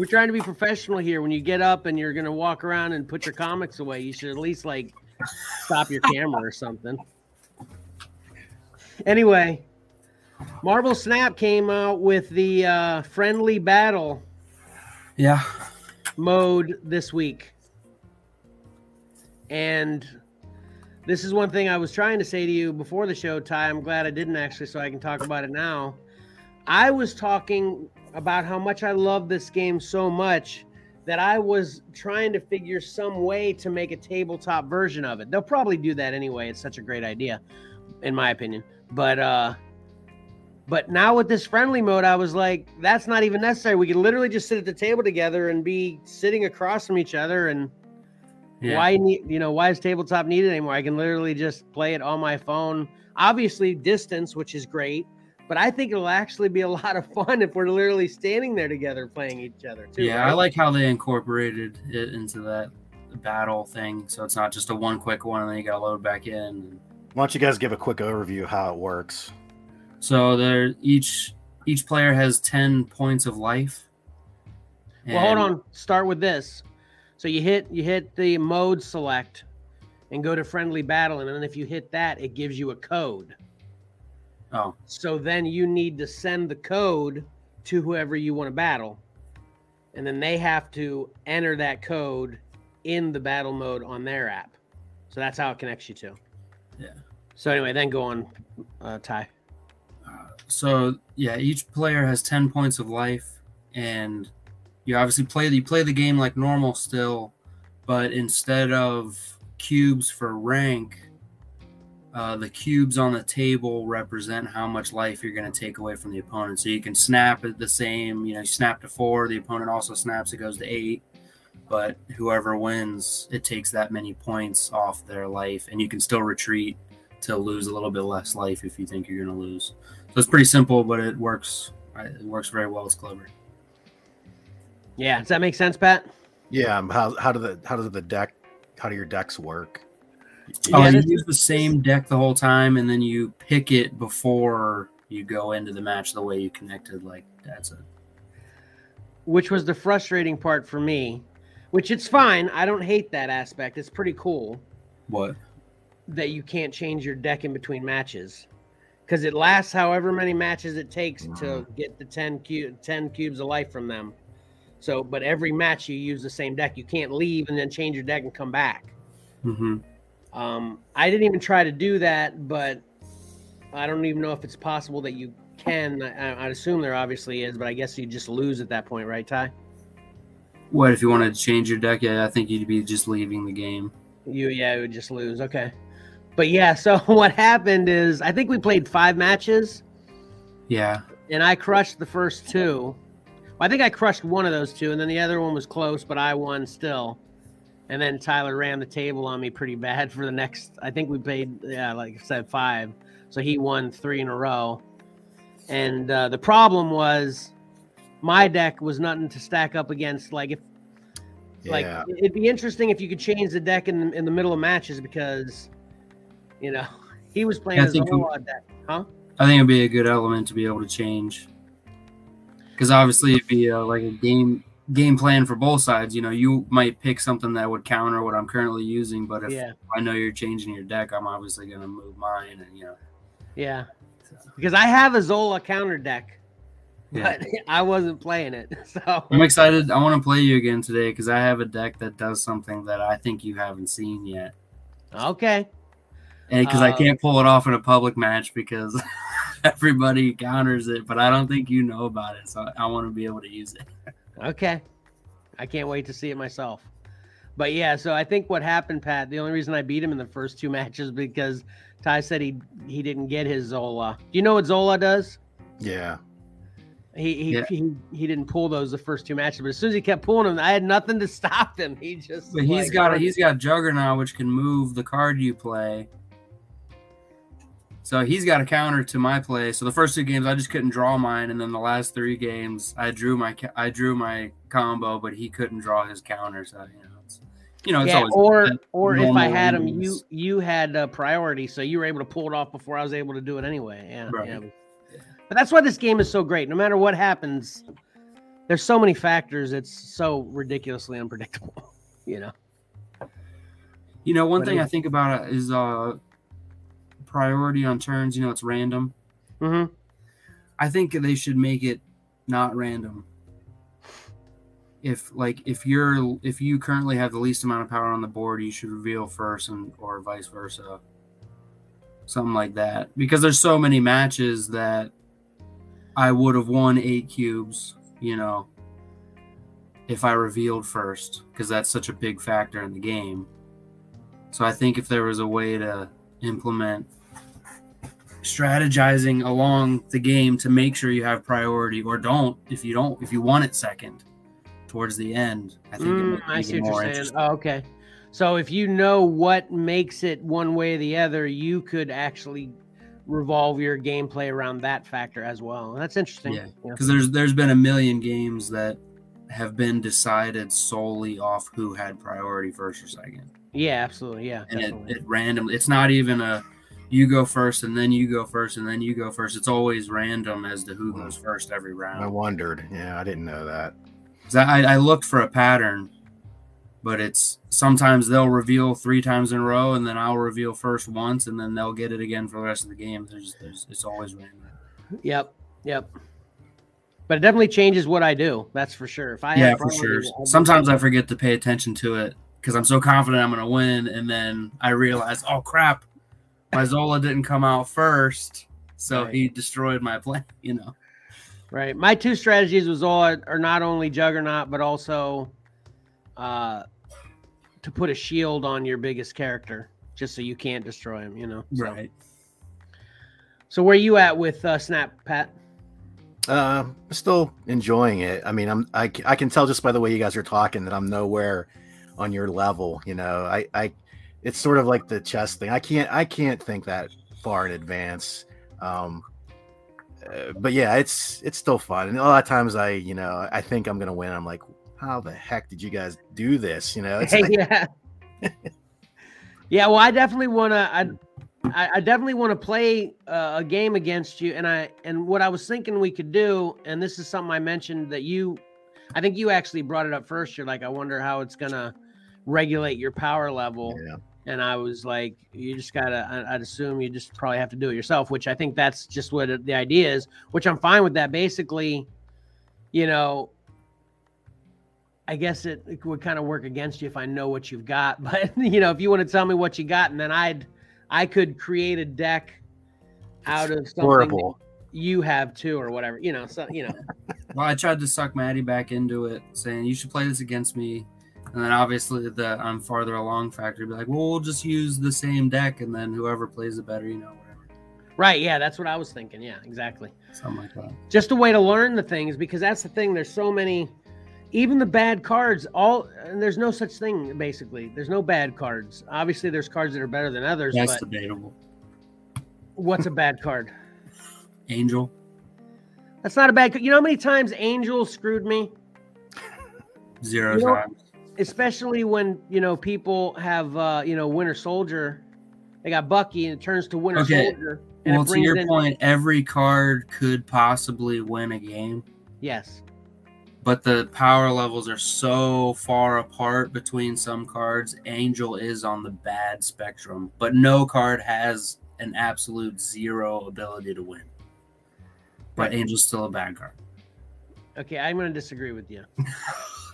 We're trying to be professional here. When you get up and you're gonna walk around and put your comics away, you should at least like stop your camera or something. Anyway, Marvel Snap came out with the uh, friendly battle Yeah. mode this week. And this is one thing I was trying to say to you before the show, Ty. I'm glad I didn't actually, so I can talk about it now. I was talking about how much I love this game so much that I was trying to figure some way to make a tabletop version of it. They'll probably do that anyway. It's such a great idea, in my opinion. But uh but now with this friendly mode, I was like, that's not even necessary. We could literally just sit at the table together and be sitting across from each other and Yeah. Why need you know why is tabletop needed anymore? I can literally just play it on my phone. Obviously, distance, which is great, but I think it'll actually be a lot of fun if we're literally standing there together playing each other too. yeah, right? I like how they incorporated it into that battle thing, so it's not just a one quick one and then you got to load back in. Why don't you guys give a quick overview of how it works? So there, each each player has ten points of life. Well, hold on. Start with this. So you hit you hit the mode select and go to friendly battle, and then if you hit that, it gives you a code. Oh, So then you need to send the code to whoever you want to battle, and then they have to enter that code in the battle mode on their app. So that's how it connects you to. Yeah. So anyway, then go on, uh, Ty. so yeah, each player has ten points of life, and you obviously play you play the game like normal still, but instead of cubes for rank, uh, the cubes on the table represent how much life you're going to take away from the opponent. So you can snap at the same, you know, you snap to four, the opponent also snaps, it goes to eight. But whoever wins, it takes that many points off their life, and you can still retreat to lose a little bit less life if you think you're going to lose. So it's pretty simple, but it works. It works very well. It's clever. Yeah, does that make sense, Pat? Yeah, um, how how do the how does the deck how do your decks work? Oh, Yeah, you use the same deck the whole time, and then you pick it before you go into the match the way you connected. Like that's it. which was the frustrating part for me. Which it's fine. I don't hate that aspect. It's pretty cool What? that you can't change your deck in between matches because it lasts however many matches it takes to get the 10, cu- 10 cubes of life from them. So, but every match you use the same deck. You can't leave and then change your deck and come back. Mm-hmm. Um, I didn't even try to do that, but I don't even know if it's possible that you can. I, I'd assume there obviously is, but I guess you just lose at that point, right, Ty? What if you wanted to change your deck? Yeah, I think you'd be just leaving the game. You yeah, you would just lose. Okay. But yeah, so what happened is I think we played five matches Yeah, and I crushed the first two. Well, I think I crushed one of those two, and then the other one was close, but I won still. And then Tyler ran the table on me pretty bad for the next. I think we played, yeah, like I said, five. So he won three in a row. And uh, the problem was, my deck was nothing to stack up against. Like if like it'd be interesting if you could change the deck in in the middle of matches because, you know, he was playing I his think whole we- lot deck, huh? I think it'd be a good element to be able to change. Because obviously, it'd be uh, like a game game plan for both sides. You know, you might pick something that would counter what I'm currently using, but if Yeah, I know you're changing your deck, I'm obviously going to move mine, and you know, yeah. Because I have a Zola counter deck, yeah. but I wasn't playing it. So I'm excited. I want to play you again today because I have a deck that does something that I think you haven't seen yet, okay, and because I Uh, can't pull it off in a public match because everybody counters it, but I don't think you know about it, so I want to be able to use it. Okay. I can't wait to see it myself. But yeah, so I think what happened, Pat. The only reason I beat him in the first two matches because Ty said he he didn't get his Zola. Do you know what Zola does? yeah. He he, Yeah. he he didn't pull those the first two matches, but as soon as he kept pulling them, I had nothing to stop him. He just But he's like, got he's got Juggernaut, which can move the card you play. So he's got a counter to my play. So the first two games I just couldn't draw mine, and then the last three games I drew my I drew my combo, but he couldn't draw his counter. So you know, it's you know, it's yeah, always or or if I had him, you you had uh, priority, so you were able to pull it off before I was able to do it anyway. Yeah, Right. yeah. But that's why this game is so great. No matter what happens, there's so many factors. It's so ridiculously unpredictable. You know. You know, one But thing I think about is uh priority on turns. You know, it's random. Mm-hmm. I think they should make it not random. If like if you're if you currently have the least amount of power on the board, you should reveal first, and or vice versa. Something like that, because there's so many matches that I would have won eight cubes. You know, if I revealed first, because that's such a big factor in the game. So I think if there was a way to implement strategizing along the game to make sure you have priority or don't if you don't if you want it second towards the end i think it Mm, I see what more you're saying. Oh, okay. So if you know what makes it one way or the other, you could actually revolve your gameplay around that factor as well. That's interesting. Yeah, because there's there's been a million games that have been decided solely off who had priority first or second. Yeah, absolutely. Yeah, and it, it randomly. It's not even a you go first and then you go first and then you go first. It's always random as to who hmm. goes first every round. I wondered. Yeah, I didn't know that. I, I looked for a pattern, but it's sometimes they'll reveal three times in a row and then I'll reveal first once and then they'll get it again for the rest of the game. There's, there's it's always random. Yep. Yep. But it definitely changes what I do. That's for sure. If I yeah, for sure. Sometimes I forget to pay attention to it because I'm so confident I'm going to win, and then I realize, oh crap, my Zola didn't come out first, so right. he destroyed my plan. You know. Right. My two strategies with Zola are not only Juggernaut, but also uh, to put a shield on your biggest character, just so you can't destroy him. You know. So. Right. So where you at with uh, Snap, Pat? Uh, still enjoying it. I mean, I'm I, I can tell just by the way you guys are talking that I'm nowhere on your level. You know, I I it's sort of like the chess thing. I can't I can't think that far in advance. Um, uh, but yeah, it's it's still fun. And a lot of times I you know I think I'm gonna win. I'm like, how the heck did you guys do this? You know, like... yeah, yeah. Well, I definitely want to. I I, I definitely want to play uh, a game against you, and I and what I was thinking we could do, and this is something I mentioned that you, I think you actually brought it up first. You're like, I wonder how it's gonna regulate your power level. Yeah. And I was like, you just gotta. I'd assume you just probably have to do it yourself, which I think that's just what the idea is. Which I'm fine with that. Basically, you know, I guess it, it would kind of work against you if I know what you've got. But you know, if you want to tell me what you got, and then I'd I could create a deck out of something horrible. you have too, or whatever. You know, so you know. well, I tried to suck Maddie back into it, saying you should play this against me, and then obviously the I'm farther along factor be like, well, we'll just use the same deck, and then whoever plays it better, you know, whatever. Right. Yeah, that's what I was thinking. Yeah, exactly. Something like that. Just a way to learn the things because that's the thing. There's so many even the bad cards all and there's no such thing basically there's no bad cards obviously there's cards that are better than others that's debatable what's a bad card angel that's not a bad you know how many times angel screwed me zero you know, times especially when you know people have uh you know winter soldier they got bucky and it turns to winter okay. soldier well to your in- point every card could possibly win a game yes but the power levels are so far apart between some cards. Angel is on the bad spectrum, but no card has an absolute zero ability to win. But Angel's still a bad card. Okay, I'm going to disagree with you.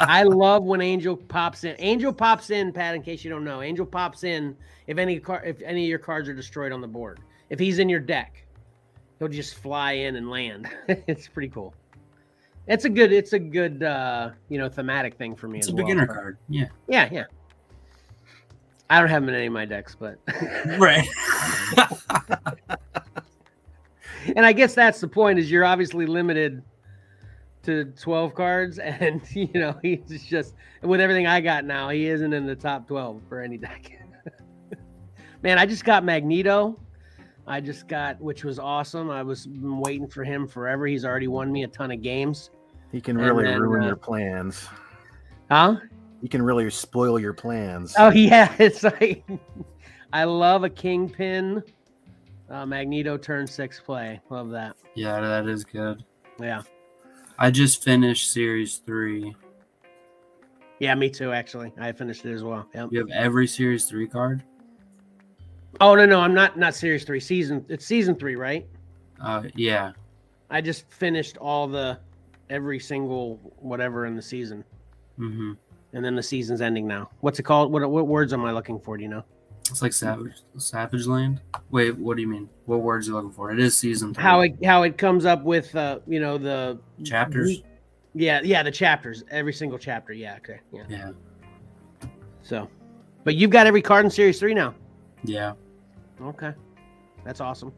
I love when Angel pops in. Angel pops in, Pat. In case you don't know, Angel pops in if any car, if any of your cards are destroyed on the board. If he's in your deck, he'll just fly in and land. it's pretty cool. It's a good. It's a good. uh You know, thematic thing for me. It's a well. beginner card. Yeah. Yeah, yeah. I don't have him in any of my decks, but right. and I guess that's the point: is you're obviously limited to 12 cards, and you know he's just with everything I got now, he isn't in the top 12 for any deck. Man, I just got Magneto. I just got, which was awesome. I was waiting for him forever. He's already won me a ton of games. He can really then, ruin uh, your plans. Huh? He can really spoil your plans. Oh yeah, it's like I love a kingpin. Uh, Magneto turn six play. Love that. Yeah, that is good. Yeah. I just finished series three. Yeah, me too. Actually, I finished it as well. Yep. You have every series three card. Oh no, no, I'm not. Not series three. Season. It's season three, right? Uh, yeah. I just finished all the every single whatever in the season. Mm-hmm. And then the season's ending now. What's it called? What what words am I looking for? Do you know? It's like Savage Savage Land. Wait, what do you mean? What words are you looking for? It is season three. How it how it comes up with uh you know the chapters. Yeah, yeah, the chapters. Every single chapter. Yeah, okay. Yeah. Yeah. So, but you've got every card in series three now. Yeah. Okay, that's awesome.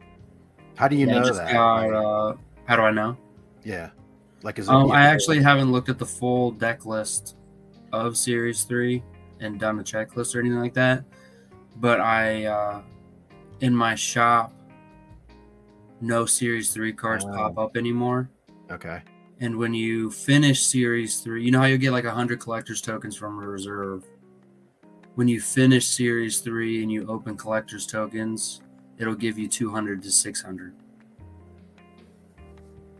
How do you yeah, know that? Got, uh, how do I know? Yeah. Like, is um, I actually haven't looked at the full deck list of Series Three. and done a checklist or anything like that. But I, uh, in my shop, no Series 3 cards Oh. pop up anymore. Okay. And when you finish Series 3, you know how you get like 100 collector's tokens from a reserve? When you finish Series 3 and you open collector's tokens, it'll give you 200 to 600.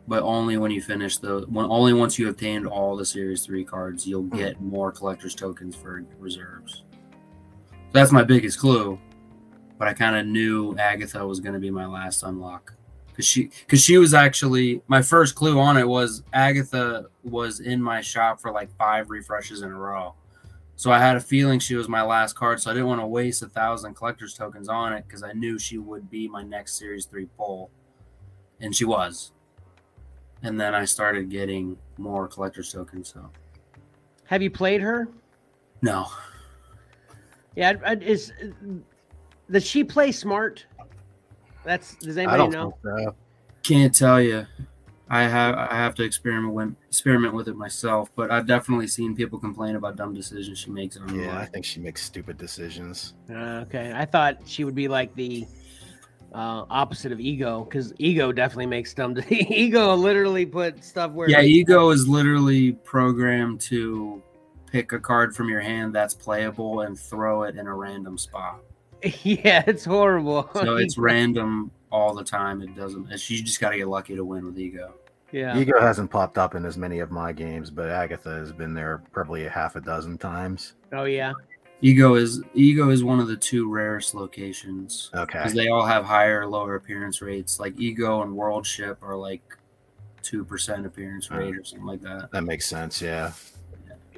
But only when you finish the when only once you obtained all the Series 3 cards, you'll get more collector's tokens for reserves. That's my biggest clue. But I kind of knew Agatha was going to be my last unlock because she because she was actually my first clue on it was Agatha was in my shop for like five refreshes in a row. So I had a feeling she was my last card, so I didn't want to waste a thousand collector's tokens on it because I knew she would be my next series three pull, and she was. And then I started getting more collector's tokens. So Have you played her? no, Yeah, I- I- is does she play smart? That's does I anybody don't know? think so. can't tell you. I have I have to experiment with experiment with it myself, but I've definitely seen people complain about dumb decisions she makes on Yeah, I think she makes stupid decisions. Uh, okay, I thought she would be like the uh, opposite of ego, because ego definitely makes dumb. ego literally put stuff where. Yeah, ego is literally programmed to pick a card from your hand that's playable and throw it in a random spot. yeah, it's horrible. So it's random all the time. It doesn't. It's, you just got to get lucky to win with ego. yeah. Ego hasn't popped up in as many of my games, but Agatha has been there probably a half a dozen times. Oh yeah. Ego is ego is one of the two rarest locations Okay. because they all have higher or lower appearance rates. Like ego and world ship are like two percent appearance rate oh. or something like that. That makes sense. Yeah.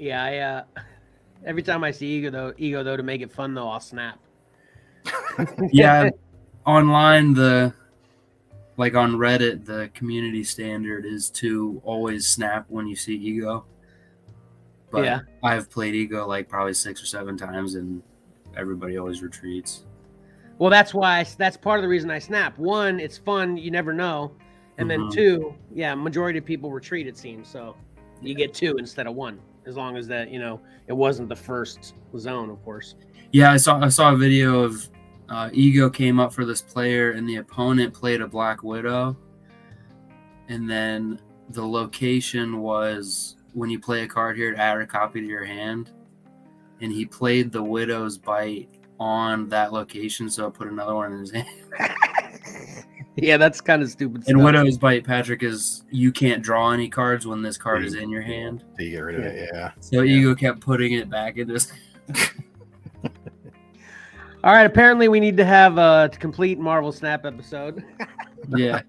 Yeah, I uh every time I see ego though, ego though to make it fun though, I'll snap. yeah online the like on reddit the community standard is to always snap when you see ego but Yeah. i've played ego like probably six or seven times and everybody always retreats Well, that's why I, that's part of the reason I snap. One, it's fun, you never know, and then Mhm. two, yeah, majority of people retreat. It seems so. You get two instead of one, as long as that you know it wasn't the first zone, of course. yeah i saw i saw a video of uh, ego came up for this player and the opponent played a black widow. And then the location was when you play a card here to add a copy to your hand. And he played the widow's bite on that location so i put another one in his hand yeah, that's kind of stupid. and stuff. widow's bite patrick is you can't draw any cards when this card is in your hand To get rid of it. Yeah. so ego kept putting it back in this. All right, apparently we need to have a complete Marvel Snap episode. yeah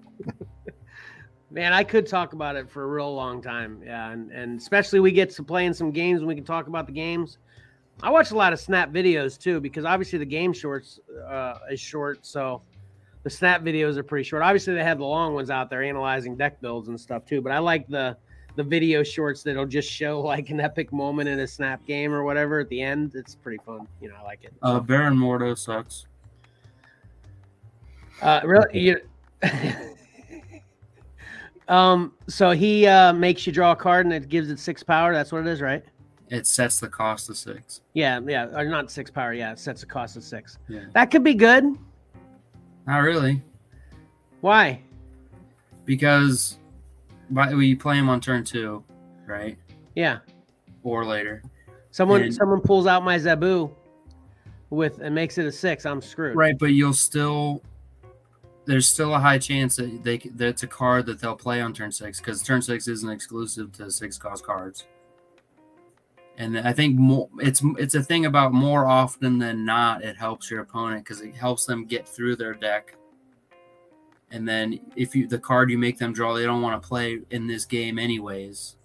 Man, I could talk about it for a real long time. Yeah, and, and especially we get to playing some games and we can talk about the games. I watch a lot of Snap videos too because obviously the game shorts uh, is short, so the Snap videos are pretty short. Obviously they have the long ones out there analyzing deck builds and stuff too, but I like the the video shorts that'll just show like an epic moment in a Snap game or whatever at the end. It's pretty fun. You know, I like it. uh baron mordo sucks Uh, really? You, um. So he uh, makes you draw a card and it gives it six power. That's what it is, right? it sets the cost to six Yeah, yeah. Or not six power. Yeah, it sets the cost of six. yeah That could be good. Not really Why? because by, we play him on turn two, right? Yeah. Or later. Someone And- someone pulls out my Zabu with and makes it a six. I'm screwed. Right, but you'll still there's still a high chance that they c- that it's a card that they'll play on turn six because turn six isn't exclusive to six cost cards. And I think more it's it's a thing about more often than not it helps your opponent because it helps them get through their deck. And then if you the card you make them draw they don't want to play in this game anyways.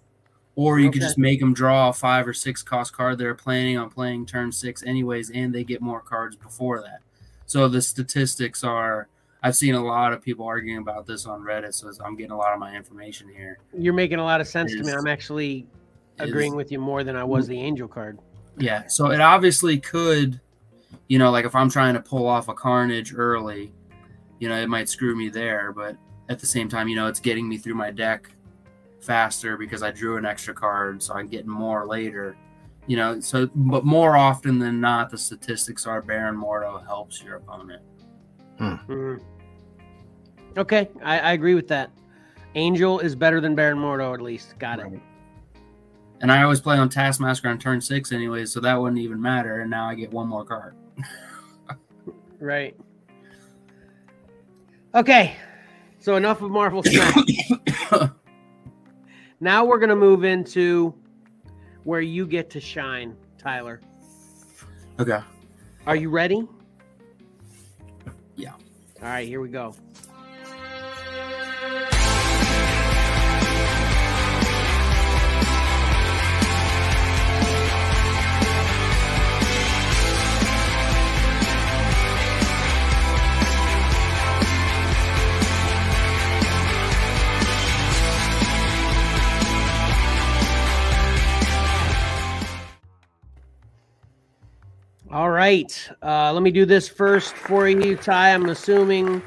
Or you could just make them draw a five or six cost card they're planning on playing turn six anyways, and they get more cards before that. So the statistics are. I've seen a lot of people arguing about this on Reddit, so I'm getting a lot of my information here. You're making a lot of sense to me. I'm actually Is- agreeing with you more than I was the angel card. Yeah, so it obviously could, you know, like if I'm trying to pull off a carnage early, you know, it might screw me there, but at the same time, you know, it's getting me through my deck faster because I drew an extra card, so I'm getting more later. you know, so but more often than not, the statistics are Baron Mordo helps your opponent. Mhm. Okay, I, I agree with that. Angel is better than Baron Mordo, at least. Got it. And I always play on Taskmaster on turn six anyway, so that wouldn't even matter. And now I get one more card. Right. Okay, so enough of Marvel now we're gonna move into where you get to shine, Tyler. Okay. Are you ready? Yeah. All right, here we go. All right. Uh, let me do this first for you, Ty. I'm assuming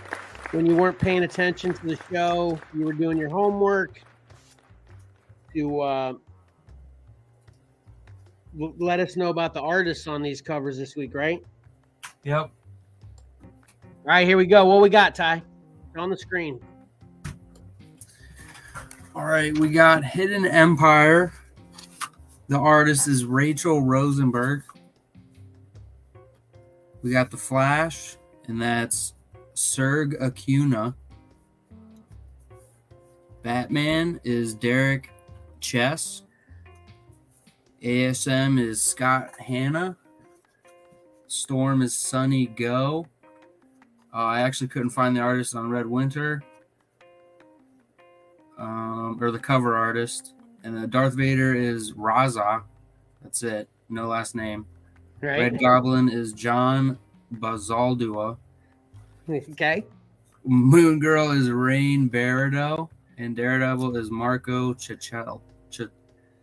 when you weren't paying attention to the show, you were doing your homework to uh, l- let us know about the artists on these covers this week, right? Yep. All right, here we go. What we got, Ty? On the screen. All right, we got Hidden Empire. The artist is Rachel Rosenberg. We got The Flash, and that's Serg Acuna. Batman is Derek Chess. ASM is Scott Hanna. Storm is Sunny Gho. Uh, I actually couldn't find the artist on Red Winter um, or the cover artist, and the Darth Vader is Rahzzah. That's it. No last name. Right. Red Goblin is John Bazaldua. Okay. Moon Girl is Rain Barado, and Daredevil is Marco Ciccel. Ch-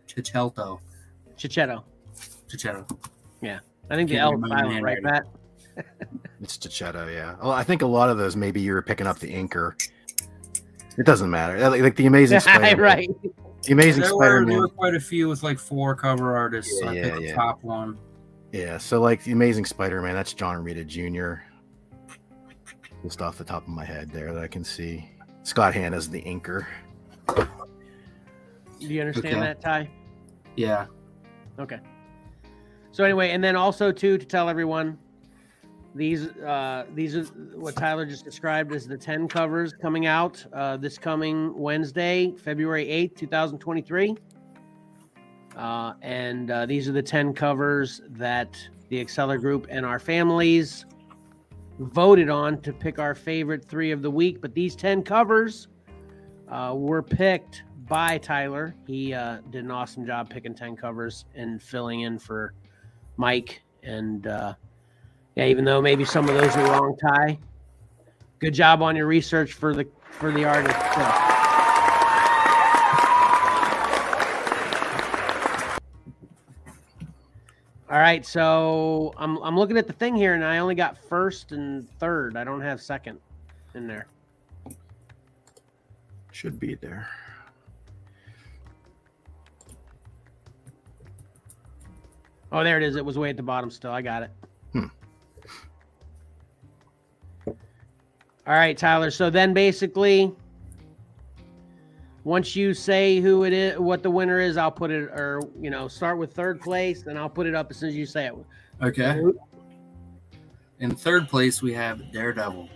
Cicchelto. Chichetto. Cicchetto. I think the Can't L is silent, right. Matt? It's Chichetto, yeah. Well, I think a lot of those maybe you were picking up the inker. It doesn't matter. Like, like the Amazing Spider-Man. right. The Amazing There were, there Spider-Man. were quite a few with like four cover artists. so I Yeah, picked yeah, the yeah. top one. Yeah, so like the Amazing Spider-Man, that's John Romita Jr. Just off the top of my head there that I can see. Scott Hanna's the inker. Do you understand Okay. that, Ty? Yeah. Okay. So anyway, and then also too to tell everyone, these uh, these are what Tyler just described as the ten covers coming out uh, this coming Wednesday, February eighth, two thousand twenty three. Uh, and uh, these are the ten covers that the Xcellar Group and our families voted on to pick our favorite three of the week. But these ten covers uh, were picked by Tyler. He uh, did an awesome job picking 10 covers and filling in for Mike. And uh, yeah, even though maybe some of those were wrong, Ty, good job on your research for the for the artist. So, all right, so I'm I'm looking at the thing here, and I only got first and third. I don't have second in there. Should be there. Oh, there it is. It was way at the bottom still. I got it. Hmm. All right, Tyler. So then basically, once you say who it is, what the winner is, I'll put it, or, you know, start with third place, and I'll put it up as soon as you say it. Okay. In third place, we have Daredevil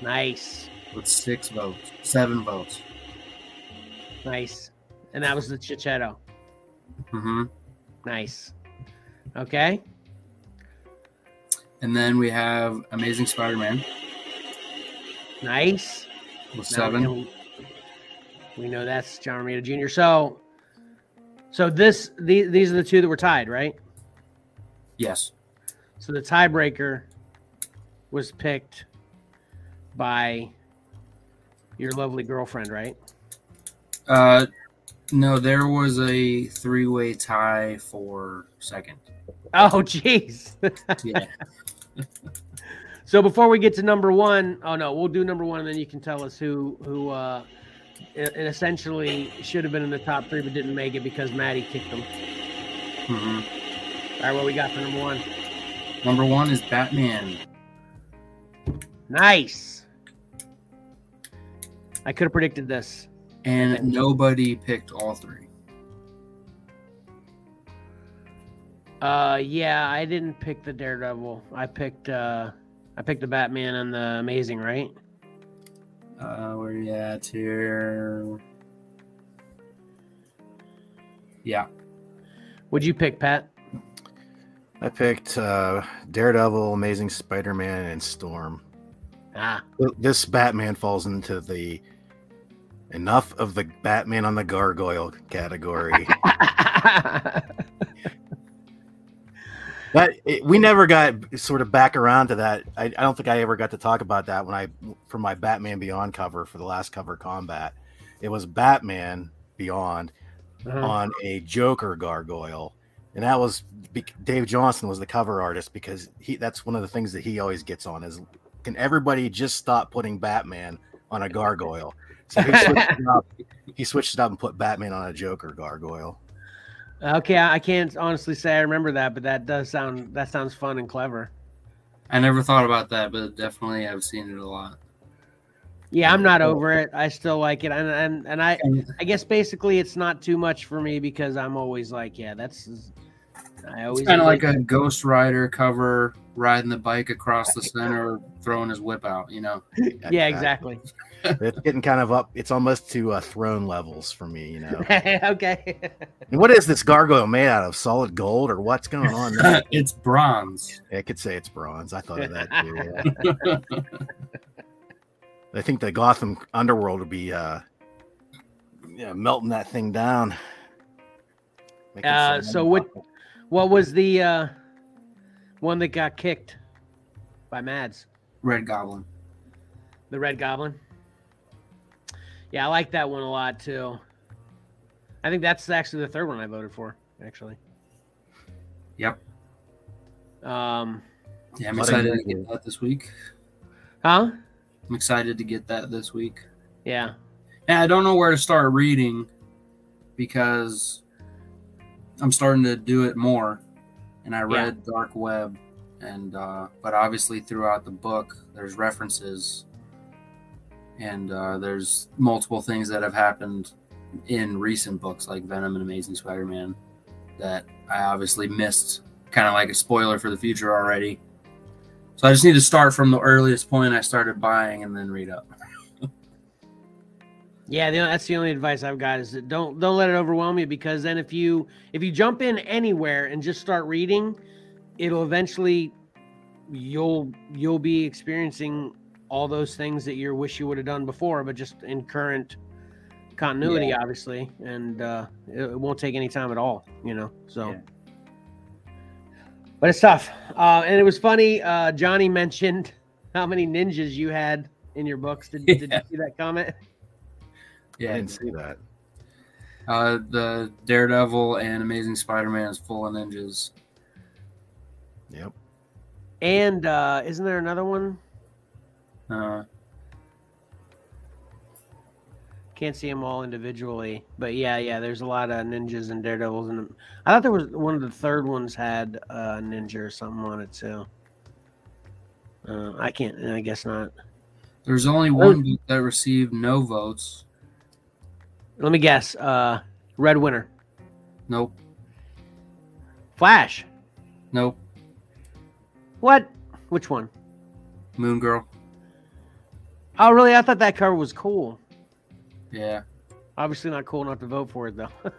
Nice. with six votes, seven votes. Nice. And that was the Chichetto. Mm-hmm. Nice. Okay. And then we have Amazing Spider-Man Nice. with Now seven. We- know that's John Romita Jr. So, so this the, these are the two that were tied, right? Yes. So the tiebreaker was picked by your lovely girlfriend, right? Uh, no, there was a three-way tie for second. Oh, jeez. Yeah. so before we get to number one, oh no, we'll do number one, and then you can tell us who who uh, it, it essentially should have been in the top three but didn't make it because Maddie kicked them. Mhm. All right, what we got for number one? Number one is Batman. Nice. I could have predicted this. And nobody picked all three. Uh, yeah, I didn't pick the Daredevil. I picked uh, I picked the Batman and the Amazing, right? Uh, where are you at here? Yeah. Would you pick Pat? I picked uh, Daredevil, Amazing Spider-Man, and Storm. Ah, This Batman falls into the enough of the Batman on the gargoyle category. that it, we never got sort of back around to that. I, I don't think I ever got to talk about that when I for my Batman Beyond cover for the last cover combat. It was Batman Beyond Uh-huh. on a Joker gargoyle, and that was Dave Johnson was the cover artist because he that's one of the things that he always gets on is can everybody just stop putting Batman on a gargoyle? So he switched it up. He switched it up and put Batman on a Joker gargoyle. Okay, I I can't honestly say I remember that, but that does sound that sounds fun and clever. I never thought about that, but definitely I've seen it a lot. Yeah, I'm not over it. I still like it, and and and I I guess basically it's not too much for me because I'm always like, yeah, that's. I always It's kind of like a Ghost Rider cover, riding the bike across the center, throwing his whip out. You know, yeah, exactly. It's getting kind of up. It's almost to uh, throne levels for me, you know. okay. And what is this gargoyle made out of? Solid gold or what's going on? there? it's bronze. I could say it's bronze. I thought of that too. yeah. I think the Gotham underworld would be uh yeah, melting that thing down. Making Uh, so what? What was the uh, one that got kicked by Mads? Red Goblin. The Red Goblin. Yeah, I like that one a lot too. I think that's actually the third one I voted for. Actually. Yep. Um. Yeah, I'm excited to get that this week. Huh? I'm excited to get that this week. Yeah. And I don't know where to start reading because I'm starting to do it more. And I Yeah. read Dark Web, and uh, but obviously throughout the book, there's references, and uh, there's multiple things that have happened in recent books like Venom and Amazing Spider-Man that I obviously missed, kind of like a spoiler for the future already. So I just need to start from the earliest point I started buying and then read up. Yeah, the, that's the only advice I've got is don't don't let it overwhelm you because then if you if you jump in anywhere and just start reading, it'll eventually you'll you'll be experiencing all those things that you wish you would have done before, but just in current continuity, obviously, and uh, it, it won't take any time at all, you know. So, Yeah. but it's tough, uh, and it was funny. Uh, Johnny mentioned how many ninjas you had in your books. Did, did you see that comment? Yeah, I didn't see that. Uh, the Daredevil and Amazing Spider-Man is full of ninjas. Yep. And uh, isn't there another one? Uh, Can't see them all individually, but yeah, yeah. There's a lot of ninjas and daredevils, and I thought there was one of the third ones had a ninja or something on it too. Uh, I can't. I guess not. there's only one book that received no votes. Let me guess. Uh, Red Winter, Nope, Flash. nope. What? Which one? Moon Girl. Oh, really? I thought that cover was cool. Yeah, Obviously not cool enough to vote for it though.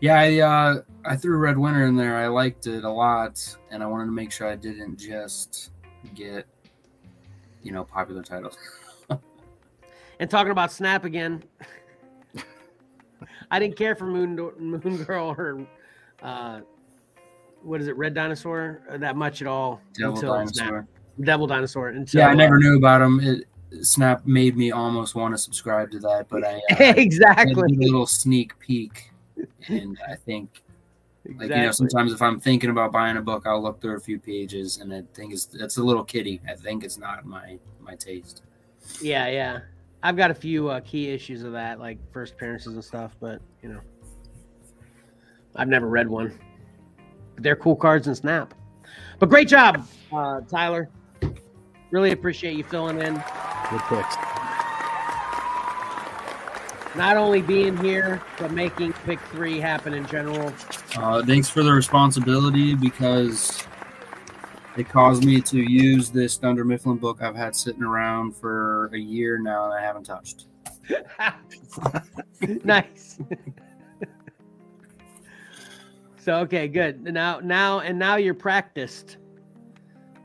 yeah. I uh, I threw Red Winter in there. I liked it a lot, and I wanted to make sure I didn't just get, you know, popular titles. And talking about Snap again, I didn't care for Moon Moon Girl or uh, what is it, Red Dinosaur, that much at all Devil until Dinosaur. Snap, Devil Dinosaur. Until, Yeah, I never uh, knew about them. It Snap made me almost want to subscribe to that, but I uh, exactly. a little sneak peek, and I think Like you know, sometimes if I'm thinking about buying a book, I'll look through a few pages, and I think it's it's a little kitty. I think it's not my my taste. Yeah, yeah. I've got a few uh, key issues of that, like first appearances and stuff, but you know. I've never read one. But they're cool cards in Snap. But great job, uh, Tyler. Really appreciate you filling in. Good picks. Not only being here, but making pick three happen in general. Uh, thanks for the responsibility because it caused me to use this Dunder Mifflin book I've had sitting around for a year now and I haven't touched. nice. so okay, good. Now now and now you're practiced.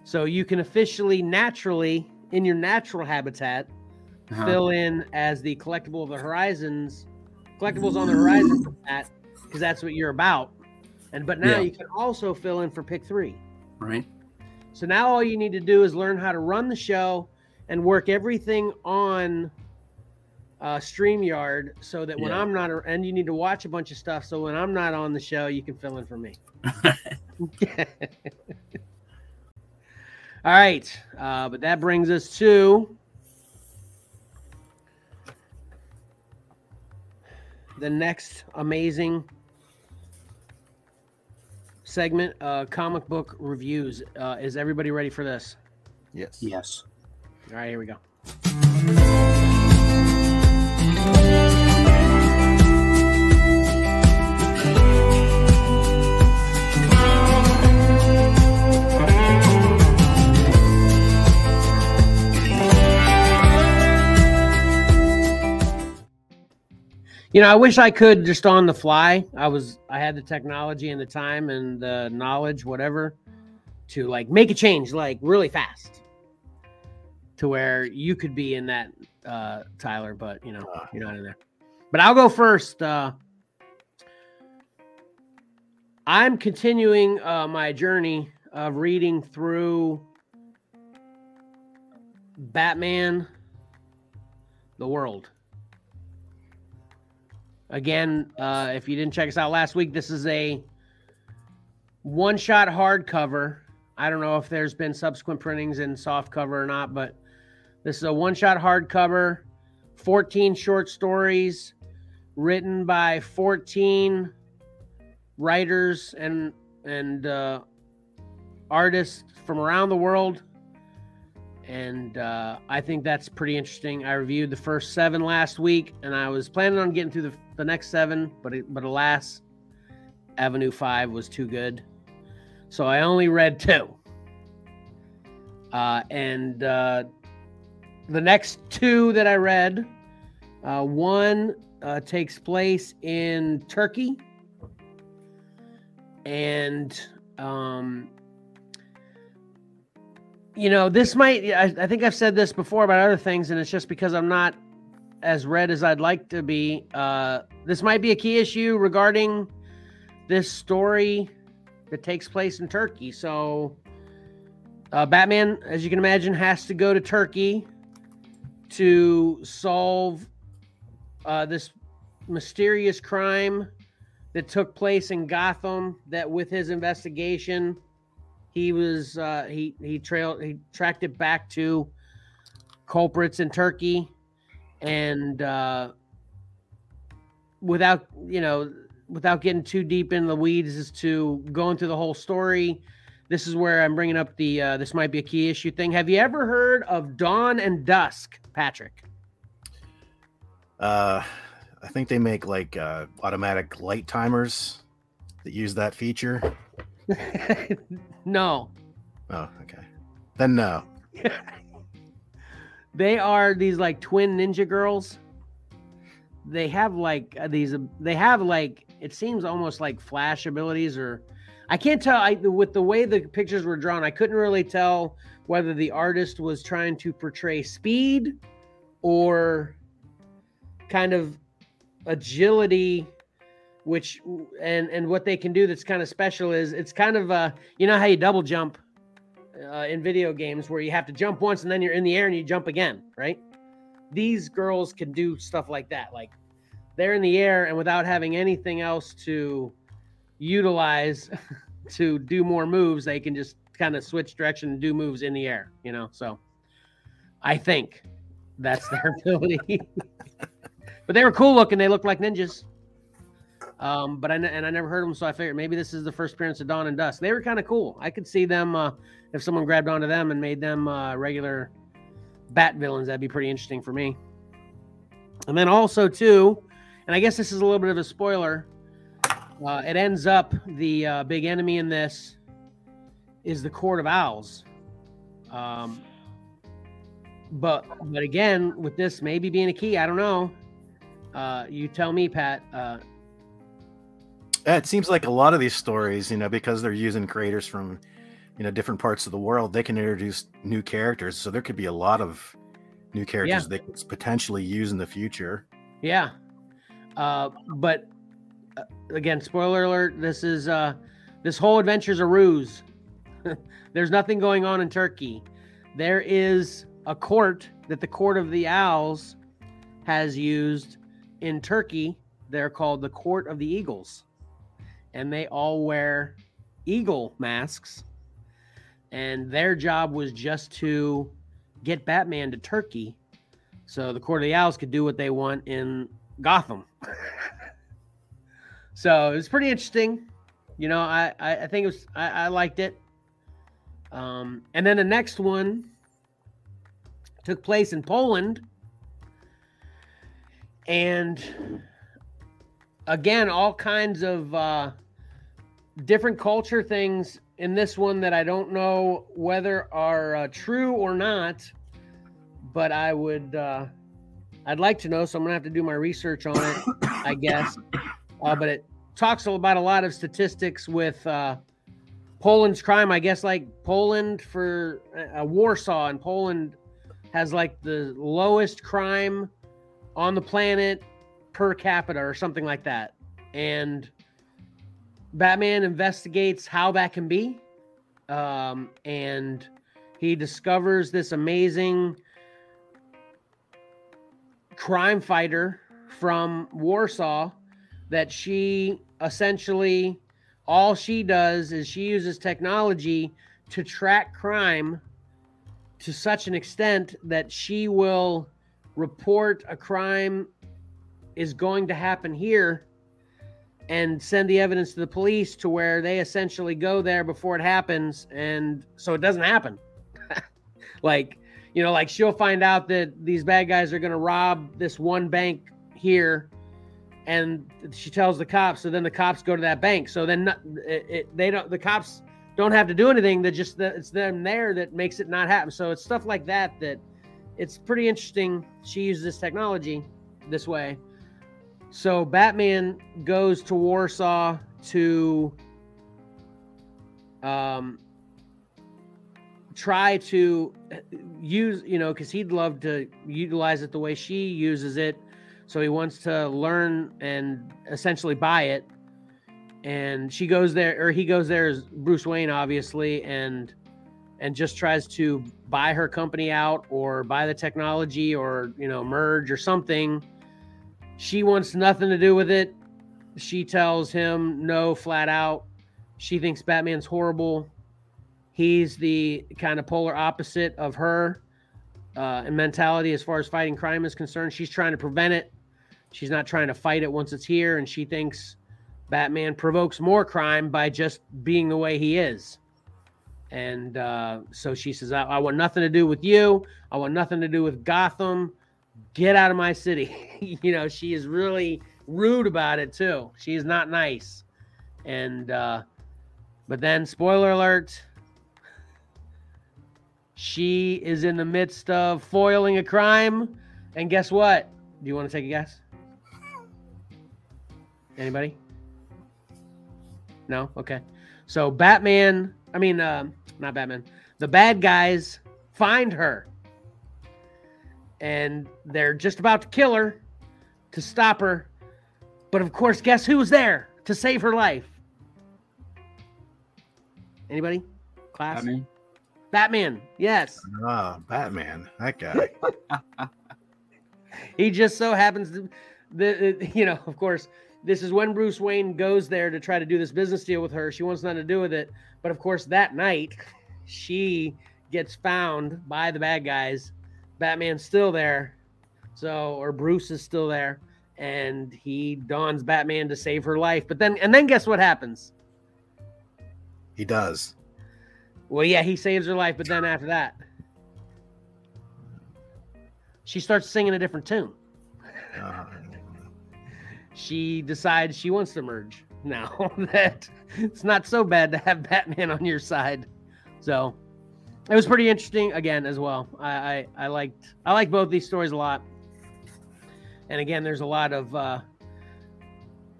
So you can officially naturally in your natural habitat Uh-huh. fill in as the collectible of the horizons collectibles on the horizon for that because that's what you're about. And but now Yeah. you can also fill in for pick three. Right? So now all you need to do is learn how to run the show and work everything on uh, StreamYard so that when Yeah. I'm not, and you need to watch a bunch of stuff. So when I'm not on the show, you can fill in for me. all right. Uh, but that brings us to the next amazing segment uh, comic book reviews. Uh, is everybody ready for this? Yes. Yes. All right, here we go. You know, I wish I could just on the fly. I was, I had the technology and the time and the knowledge, whatever, to like make a change like really fast to where you could be in that, uh, Tyler, but you know, Uh. you're not in there. But I'll go first. Uh, I'm continuing uh, my journey of reading through Batman the World. Again, uh, if you didn't check us out last week, this is a one shot hardcover. I don't know if there's been subsequent printings in soft cover or not, but this is a one shot hardcover, 14 short stories written by 14 writers and and uh, artists from around the world. And uh, I think that's pretty interesting. I reviewed the first seven last week, and I was planning on getting through the, the next seven, but it, but alas, Avenue Five was too good, so I only read two. Uh, and uh, the next two that I read, uh, one uh, takes place in Turkey, and um, you know, this might, I, I think I've said this before about other things, and it's just because I'm not as red as I'd like to be. Uh, this might be a key issue regarding this story that takes place in Turkey. So, uh, Batman, as you can imagine, has to go to Turkey to solve uh, this mysterious crime that took place in Gotham. That with his investigation, he was uh, he he trailed he tracked it back to culprits in Turkey, and uh, without you know without getting too deep in the weeds as to going through the whole story. This is where I'm bringing up the uh, this might be a key issue thing. Have you ever heard of Dawn and Dusk, Patrick? Uh, I think they make like uh, automatic light timers that use that feature. no, Oh, okay. Then no. they are these like twin ninja girls. They have like uh, these. They have like it seems almost like flash abilities, or I can't tell. I with the way the pictures were drawn, I couldn't really tell whether the artist was trying to portray speed or kind of agility which and and what they can do that's kind of special is it's kind of uh you know how you double jump uh, in video games where you have to jump once and then you're in the air and you jump again right? These girls can do stuff like that. Like they're in the air and without having anything else to utilize to do more moves they can just kind of switch direction and do moves in the air you know? So i think that's their ability. But they were cool looking. They looked like ninjas Um, but I and I never heard of them, so I figured maybe this is the first appearance of Dawn and Dusk. They were kind of cool. I could see them uh, if someone grabbed onto them and made them uh, regular Bat villains. That'd be pretty interesting for me. And then also too, and I guess this is a little bit of a spoiler. Uh, it ends up the uh, big enemy in this is the Court of Owls. Um, but but again, with this maybe being a key, I don't know. Uh, you tell me, Pat. Yeah, it seems like a lot of these stories, you know, because they're using creators from, you know, different parts of the world, they can introduce new characters. So there could be a lot of new characters they could potentially use in the future. Yeah. Uh, but uh, again, spoiler alert, this is uh this whole adventure's a ruse. There's nothing going on in Turkey. There is a court that the Court of the Owls has used in Turkey. They're called the Court of the Eagles. And they all wear eagle masks. And their job was just to get Batman to Turkey so the Court of the Owls could do what they want in Gotham. so it was pretty interesting. You know, I I, I think it was I, I liked it. Um, and then the next one took place in Poland, and again, all kinds of uh, different culture things in this one that I don't know whether are uh, true or not, but I would uh, I'd like to know, so I'm gonna have to do my research on it, I guess. Uh, but it talks about a lot of statistics with uh, Poland's crime. I guess like Poland for uh, Warsaw and Poland has like the lowest crime on the planet per capita or something like that. And Batman investigates how that can be. Um, and he discovers this amazing crime fighter from Warsaw that she essentially all she does is she uses technology to track crime to such an extent that she will report a crime is going to happen here and send the evidence to the police to where they essentially go there before it happens and so it doesn't happen. Like you know like she'll find out that these bad guys are going to rob this one bank here and she tells the cops so then the cops go to that bank. So then it, it, they don't the cops don't have to do anything that just it's them there that makes it not happen. So it's stuff like that that it's pretty interesting she uses this technology this way so batman goes to warsaw to um try to use you know because he'd love to utilize it the way she uses it so he wants to learn and essentially buy it. And she goes there, or he goes there as Bruce Wayne, obviously, and and just tries to buy her company out or buy the technology or you know merge or something. She wants nothing to do with it. She tells him no, flat out. She thinks Batman's horrible. He's the kind of polar opposite of her uh, in mentality as far as fighting crime is concerned. She's trying to prevent it. She's not trying to fight it once it's here, and she thinks Batman provokes more crime by just being the way he is. And uh, so she says, I, I want nothing to do with you. I want nothing to do with Gotham. Get out of my city. you know, she is really rude about it too. She is not nice. And, uh, but then, spoiler alert, she is in the midst of foiling a crime. And guess what? Do you want to take a guess? Anybody? No? Okay. So Batman, I mean, uh, not Batman, the bad guys find her. And they're just about to kill her to stop her. But of course, guess who's there to save her life? Anybody? Class? Batman. Batman. Yes. Ah, Batman, that guy. he just so happens to the you know, of course, this is when Bruce Wayne goes there to try to do this business deal with her. She wants nothing to do with it. But of course, that night, she gets found by the bad guys. Batman's still there. So, or Bruce is still there. and he dons Batman to save her life. But then, and then guess what happens? He does. Well, yeah, he saves her life, but then after that, she starts singing a different tune. Uh, She decides she wants to merge now that it's not so bad to have Batman on your side. So it was pretty interesting again as well. I I, I liked I like both these stories a lot. And again, there's a lot of uh,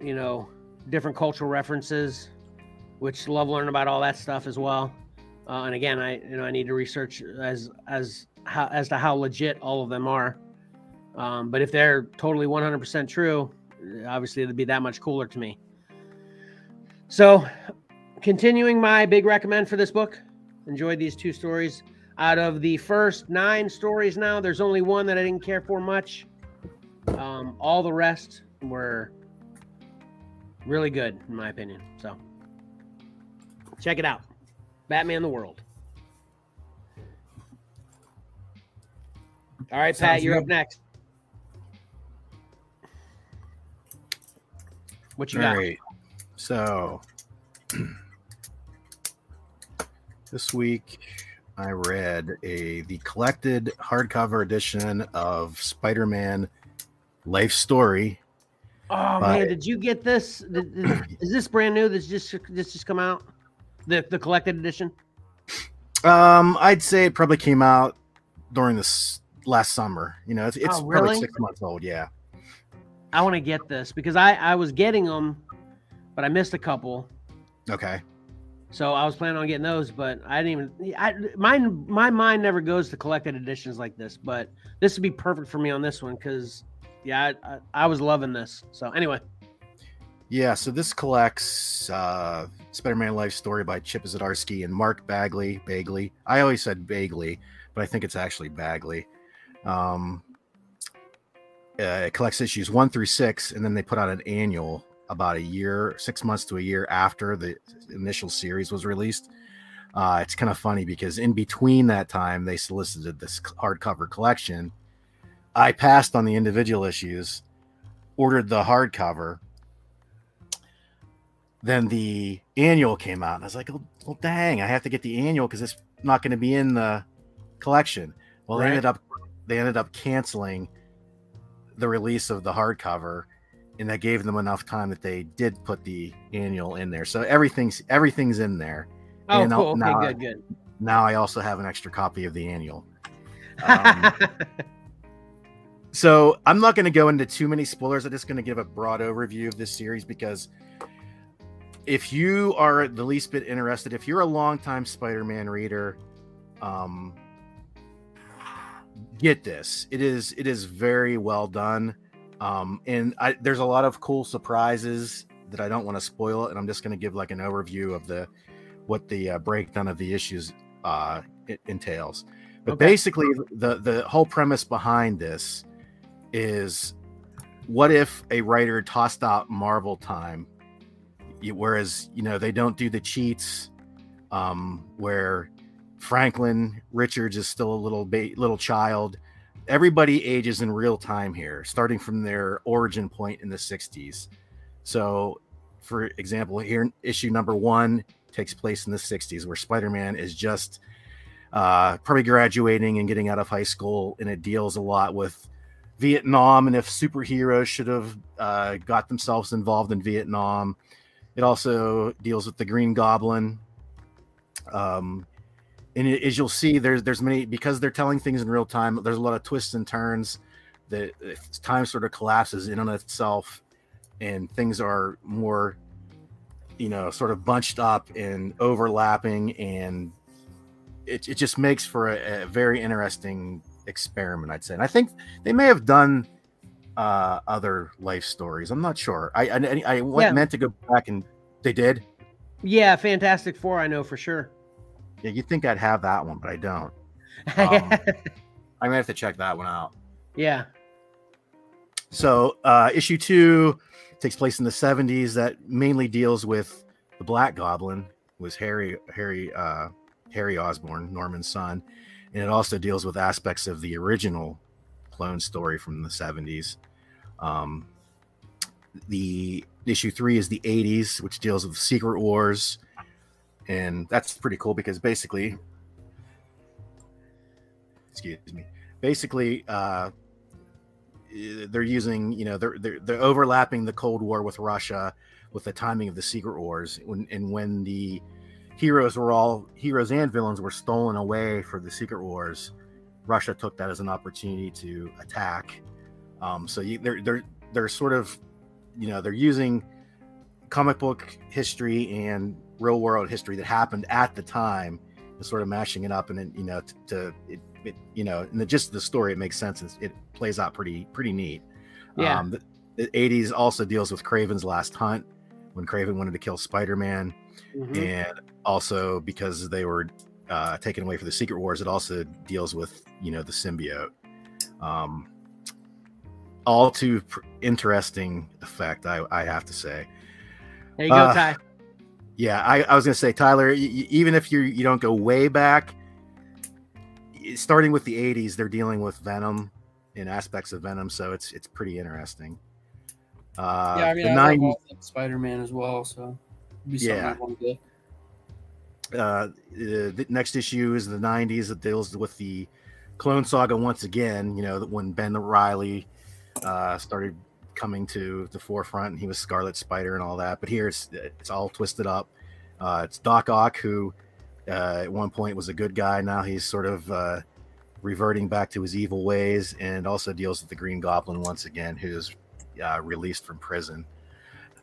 you know different cultural references, which love learning about all that stuff as well. Uh, and again, I you know I need to research as as how as to how legit all of them are. Um, but if they're totally 100% true, obviously it'd be that much cooler to me. So, continuing my big recommend for this book, enjoyed these two stories. Out of the first nine stories now, there's only one that I didn't care for much. Um, all the rest were really good, in my opinion. So, check it out Batman the World. All right, Pat, Sounds you're good. up next. What you all got? right. So this week I read a the collected hardcover edition of Spider-Man Life Story. Oh But- man, did you get this? Is, is this brand new? This just this just come out? The the collected edition? Um, I'd say it probably came out during this last summer. You know, it's, it's Oh, probably six months old. Yeah. I want to get this because I I was getting them, but I missed a couple. Okay. So I was planning on getting those, but I didn't even. I my my mind never goes to collected editions like this, but this would be perfect for me on this one because yeah, I, I, I was loving this. So anyway, Yeah, so this collects uh, Spider-Man Life Story by Chip Zdarsky and Mark Bagley. Bagley. I always said Bagley, but I think it's actually Bagley. Um, uh, it collects issues one through six, and then they put out an annual about a year, six months to a year after the initial series was released. Uh, it's kind of funny because in between that time, they solicited this hardcover collection. I passed on the individual issues, ordered the hardcover, then the annual came out and i was like oh, well dang i have to get the annual because it's not going to be in the collection well Right. they ended up they ended up canceling the release of the hardcover and that gave them enough time that they did put the annual in there so everything's everything's in there oh And cool, okay, now- good, good. now i also have an extra copy of the annual Um, so I'm not going to go into too many spoilers. I'm just going to give a broad overview of this series because if you are the least bit interested, if you're a longtime Spider-Man reader, um, get this. It is it is very well done, um, and I, there's a lot of cool surprises that I don't want to spoil it, and I'm just going to give like an overview of the what the uh, breakdown of the issues uh, it entails. But Okay. basically, the the whole premise behind this is what if a writer tossed out Marvel time, whereas you know they don't do the cheats, um, where Franklin Richards is still a little ba- little child. Everybody ages in real time here, starting from their origin point in the '60s. So, for example, here issue number one takes place in the '60s, where Spider-Man is just uh, probably graduating and getting out of high school, and it deals a lot with Vietnam and if superheroes should have uh, got themselves involved in Vietnam. It also deals with the Green Goblin. Um, and it- as you'll see, there's there's many because they're telling things in real time. There's a lot of twists and turns. That time sort of collapses in on itself, and things are more, you know, sort of bunched up and overlapping, and it, it just makes for a, a very interesting experiment, I'd say. And I think they may have done uh, other life stories. I'm not sure. I I, I went, Yeah. meant to go back and they did. yeah, Fantastic Four, I know for sure. Yeah, you'd think I'd have that one, but I don't. Um, I may have to check that one out. yeah. So, uh, issue two takes place in the 70s. That mainly deals with the Black Goblin, who was Harry Harry uh, Harry Osborn, Norman's son, and it also deals with aspects of the original clone story from the 70s. Um, the issue three is the 80s, which deals with Secret Wars, and that's pretty cool because basically, excuse me, basically, uh, they're using you know they're, they're they're overlapping the Cold War with Russia with the timing of the Secret Wars when and when the heroes were all heroes and villains were stolen away for the Secret Wars. Russia took that as an opportunity to attack. Um, so you, they're they're they're sort of you know they're using comic book history and real world history that happened at the time and sort of mashing it up and then you know to, to it, it, you know and the just the story it makes sense and it plays out pretty pretty neat Yeah. um, the, the 80s also deals with Kraven's last hunt when craven wanted to kill spider-man Mhm. and also because they were uh, taken away for the secret wars it also deals with you know the symbiote um, all too pr- interesting effect I, I have to say There you go, uh, Ty. Yeah I, I was gonna say tyler y- even if you you don't go way back starting with the 80s they're dealing with venom and aspects of venom so it's it's pretty interesting uh yeah, I mean, the I 90s love Spider Man as well, so be Yeah. Uh, the next issue is the 90s that deals with the clone saga once again you know when ben riley uh, started coming to the forefront and he was scarlet spider and all that but here it's it's all twisted up uh, it's doc ock who uh, at one point was a good guy now he's sort of uh, reverting back to his evil ways and also deals with the green goblin once again who's uh, released from prison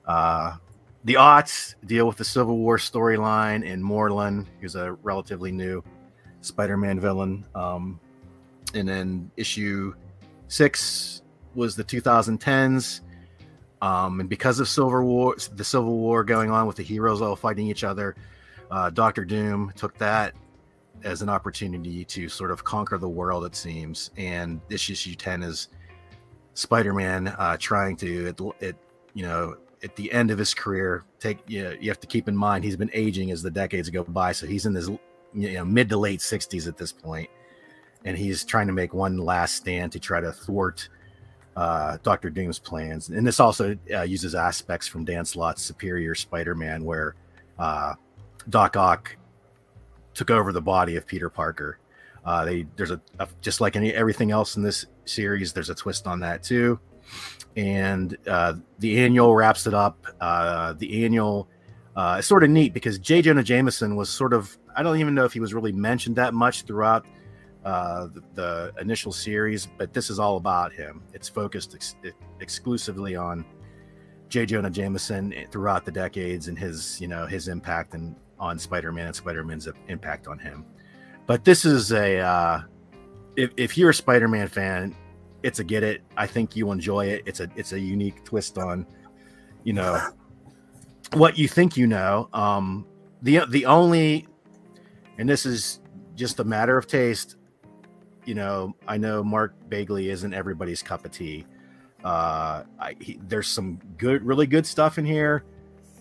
uh, the aughts deal with the Civil War storyline and Morlun, who's a relatively new Spider-Man villain. Um, and then issue six was the 2010s. Um, and because of Civil War, the Civil War going on with the heroes all fighting each other, uh, Doctor Doom took that as an opportunity to sort of conquer the world. It seems, and this issue 10 is Spider-Man uh, trying to, it, it, you know, at the end of his career take you, know, you have to keep in mind he's been aging as the decades go by so he's in his you know mid to late 60s at this point and he's trying to make one last stand to try to thwart uh, dr doom's plans and this also uh, uses aspects from dan slott's superior spider-man where uh, doc ock took over the body of peter parker uh, they there's a, a just like any everything else in this series there's a twist on that too and uh, the annual wraps it up. Uh, the annual uh, is sort of neat because J. Jonah Jameson was sort of I don't even know if he was really mentioned that much throughout uh, the, the initial series, but this is all about him. It's focused ex- exclusively on J. Jonah Jameson throughout the decades and his you know his impact and on Spider-Man and Spider-Man's impact on him. But this is a uh, if, if you're a Spider-Man fan, it's a get it. I think you enjoy it. It's a it's a unique twist on, you know, what you think you know. Um, the the only, and this is just a matter of taste. You know, I know Mark Bagley isn't everybody's cup of tea. Uh, I, he, there's some good, really good stuff in here,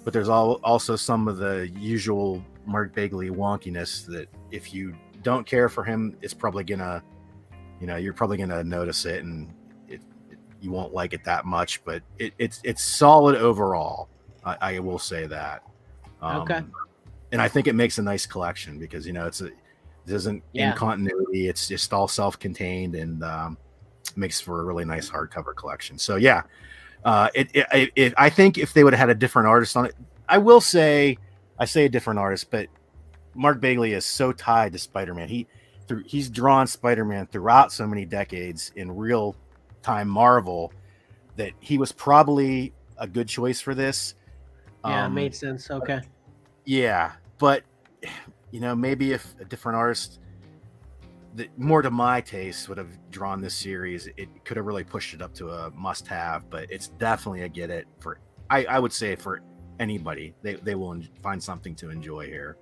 but there's all, also some of the usual Mark Bagley wonkiness that if you don't care for him, it's probably gonna you know you're probably going to notice it and it, it, you won't like it that much but it, it's it's solid overall I, I will say that um, Okay. and i think it makes a nice collection because you know it's a it isn't Yeah. in continuity it's just all self-contained and um, makes for a really nice hardcover collection so yeah uh, it, it, it, i think if they would have had a different artist on it i will say i say a different artist but mark bagley is so tied to spider-man he through he's drawn Spider-Man throughout so many decades in real time Marvel that he was probably a good choice for this. Yeah, Um, made sense. Okay. yeah, but you know, maybe if a different artist that more to my taste would have drawn this series, it could have really pushed it up to a must-have. But it's definitely a get it for I, I would say for anybody. They they will find something to enjoy here.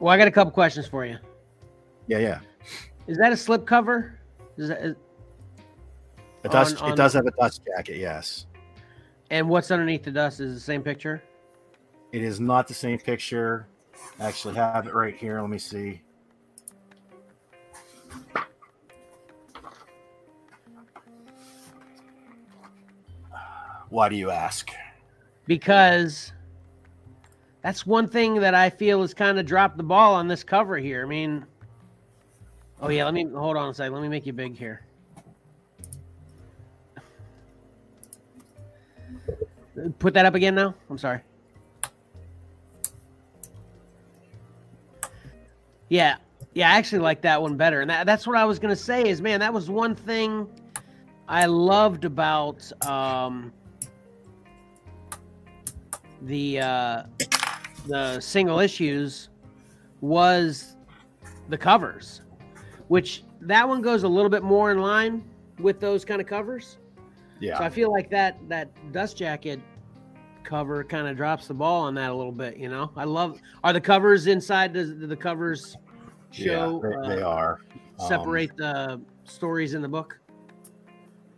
Well, I got a couple questions for you. Yeah, yeah. Is that a slip cover? Is that, is, It does. On- it does have a dust jacket. Yes. and what's underneath the dust is the same picture? It is not the same picture. Actually have it right here. Let me see. Why do you ask? because that's one thing that I feel has kind of dropped the ball on this cover here. I mean, oh yeah, let me hold on a second. Let me make you big here. Put that up again now. I'm sorry. Yeah, yeah, I actually like that one better, and that, that's what I was gonna say. Is man, that was one thing I loved about. Um, the uh, the single issues was the covers, which that one goes a little bit more in line with those kind of covers. Yeah. So I feel like that that dust jacket cover kind of drops the ball on that a little bit. You know, I love. Are the covers inside? Does the covers show? yeah, they, they uh, are. Um, separate the stories in the book.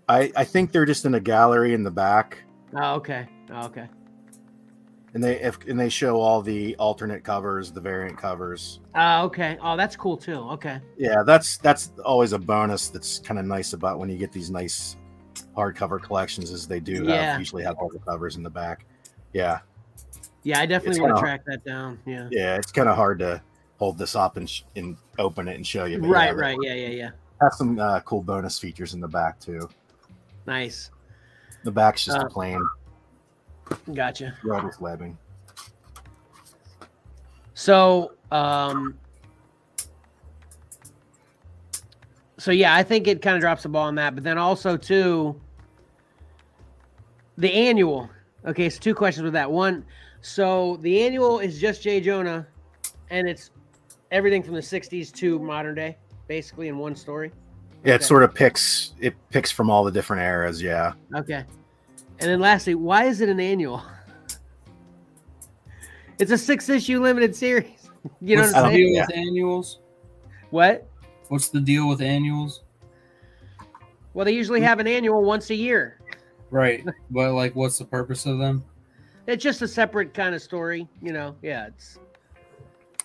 I, I think they're just in a gallery in the back, Oh, okay. Oh, okay. and they if and they show all the alternate covers, the variant covers. Oh, okay. Oh, that's cool too. Okay. Yeah, that's that's always a bonus. That's kind of nice about when you get these nice hardcover collections, is they do Yeah. have usually have all the covers in the back. Yeah, Yeah, I definitely want to track that down. Yeah. yeah, it's kind of hard to hold this up and sh- and open it and show you. Right, yeah, right. Yeah, yeah, yeah. Have some uh, cool bonus features in the back too. Nice. The back's just Uh, a plain Gotcha. rubber webbing. So, um, so yeah, I think it kind of drops the ball on that, but then also too, the annual. Okay, so two questions with that. One, so the annual is just Jay Jonah, and it's everything from the '60s to modern day, basically in one story. Yeah, it sort of picks it picks from all the different eras. Yeah, Okay. And then lastly, why is it an annual? It's a six issue limited series. You know What's what I'm I saying? deal yeah. with annuals? What? What's the deal with annuals? Well, they usually mm. have an annual once a year. Right, but like, what's the purpose of them? It's just a separate kind of story, you know. Yeah, it's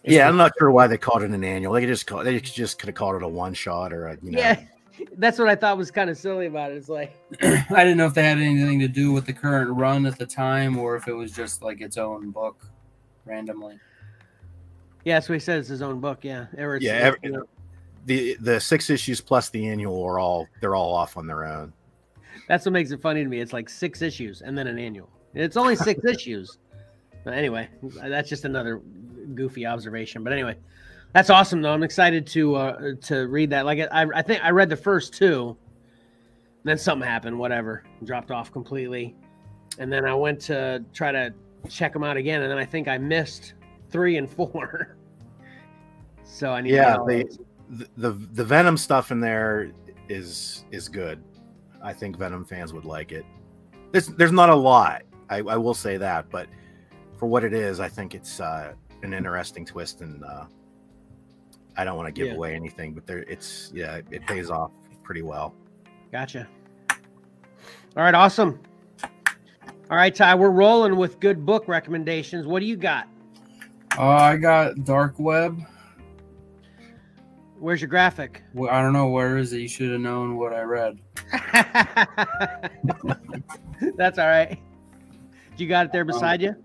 it's yeah. the- I'm not sure why they called it an annual. They could just call they just could have called it a one shot or a you know. yeah. That's what I thought was kind of silly about it. It's like, I didn't know if they had anything to do with the current run at the time, or if it was just like its own book, randomly. yeah, so he said. It's his own book. Yeah, or Yeah, every- you know, The the six issues plus the annual are all they're all off on their own. That's what makes it funny to me. It's like six issues and then an annual. It's only six issues. But anyway, that's just another goofy observation. But anyway, that's awesome though. I'm excited to uh, to read that. Like I, I think I read the first two, then something happened. Whatever, dropped off completely, and then I went to try to check them out again, and then I think I missed three and four. so I need Yeah, to get all they- those. The, the the Venom stuff in there is is good. I think Venom fans would like it. There's there's not a lot. I, I will say that, but for what it is, I think it's uh, an interesting twist, and uh, I don't want to give Yeah. away anything, but there it's yeah, it pays off pretty well. Gotcha. All right, awesome. All right, Ty, we're rolling with good book recommendations. What do you got? Uh, I got Dark Web. Where's your graphic? Well, I don't know where is it. You should have known what I read. That's all right. You got it there beside you?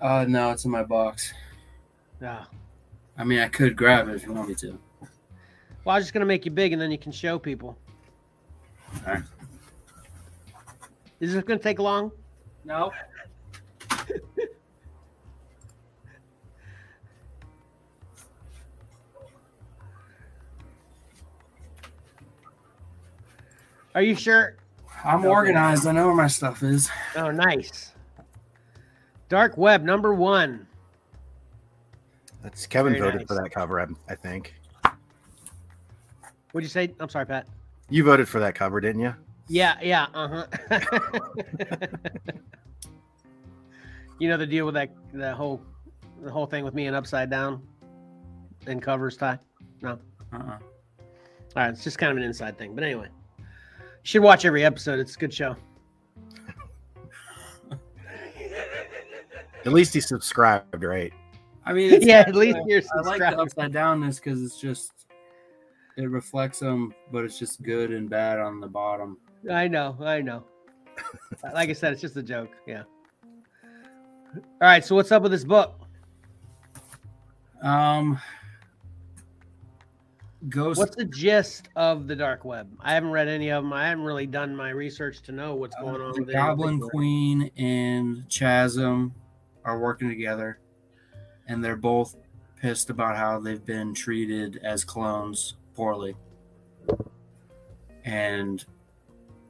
Uh, no, it's in my box. Oh. I mean, I could grab it if you want me to. Well, I was just gonna make you big, and then you can show people. All right. Is this gonna take long? No. Are you sure? I'm Okay. organized. I know where my stuff is. Oh, nice. Dark Web number one. That's Kevin Very voted nice. for that cover, I, I think. What'd you say? I'm sorry, Pat. You voted for that cover, didn't you? Yeah, yeah, uh huh. you know the deal with that the whole the whole thing with me and upside down and covers tie. No. Uh-uh. All right, it's just kind of an inside thing, but anyway, you should watch every episode. It's a good show. At least he subscribed, right? I mean, it's, yeah, at least you're I like the subscribed. upside downness because it's just it reflects them, but it's just good and bad on the bottom. I know, I know. like I said, it's just a joke. Yeah. All right. So what's up with this book? Um, Ghost. What's the gist of the dark web? I haven't read any of them. I haven't really done my research to know what's going on. Uh, the with Goblin. Queen and Chasm are working together, and they're both pissed about how they've been treated as clones poorly. And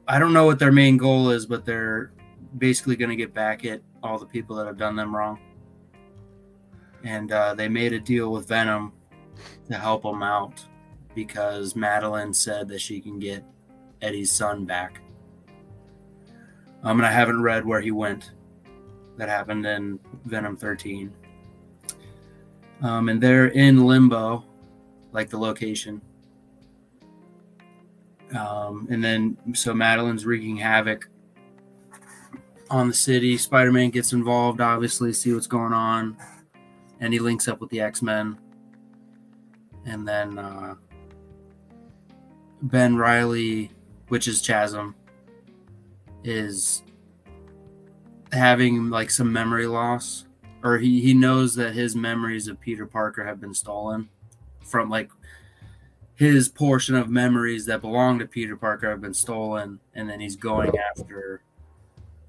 I don't know what their main goal is, but they're basically going to get back at all the people that have done them wrong. And uh, they made a deal with Venom to help them out because Madelyne said that she can get Eddie's son back. Um, and I haven't read where he went. That happened in Venom 13. Um, and they're in limbo, like the location. Um, and then, so Madelyne's wreaking havoc on the city. Spider Man gets involved, obviously, see what's going on. And he links up with the X Men. And then uh, Ben Riley, which is Chasm, is having like some memory loss or he, he knows that his memories of Peter Parker have been stolen from like his portion of memories that belong to Peter Parker have been stolen and then he's going after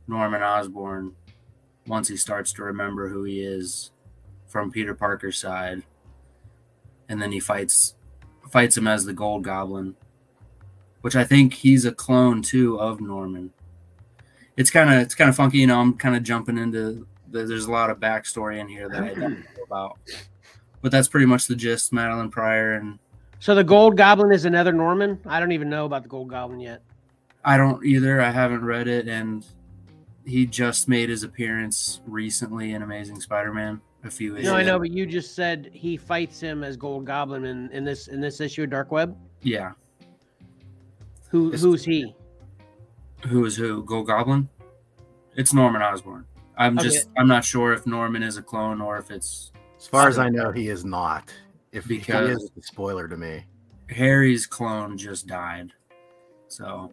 Norman Osborn once he starts to remember who he is from Peter Parker's side. And then he fights fights him as the Gold Goblin which I think he's a clone too of Norman it's kind of it's kind of funky. You know, I'm kind of jumping into the, there's a lot of backstory in here that I don't hmm. know about, but that's pretty much the gist. Madelyne Pryor and So the Gold Goblin is another Norman. I don't even know about the Gold Goblin yet. I don't either. I haven't read it, and he just made his appearance recently in Amazing Spider-Man. A few issues. No, I know, but you just said he fights him as Gold Goblin in, in this in this issue of Dark Web. Yeah, Who It's- who's he? who is who? Gold Goblin. It's Norman Osborn. I'm Okay. just I'm not sure if Norman is a clone or if it's As far as I know, he is not. If, if he Because- is, it's a spoiler to me. Harry's clone just died. So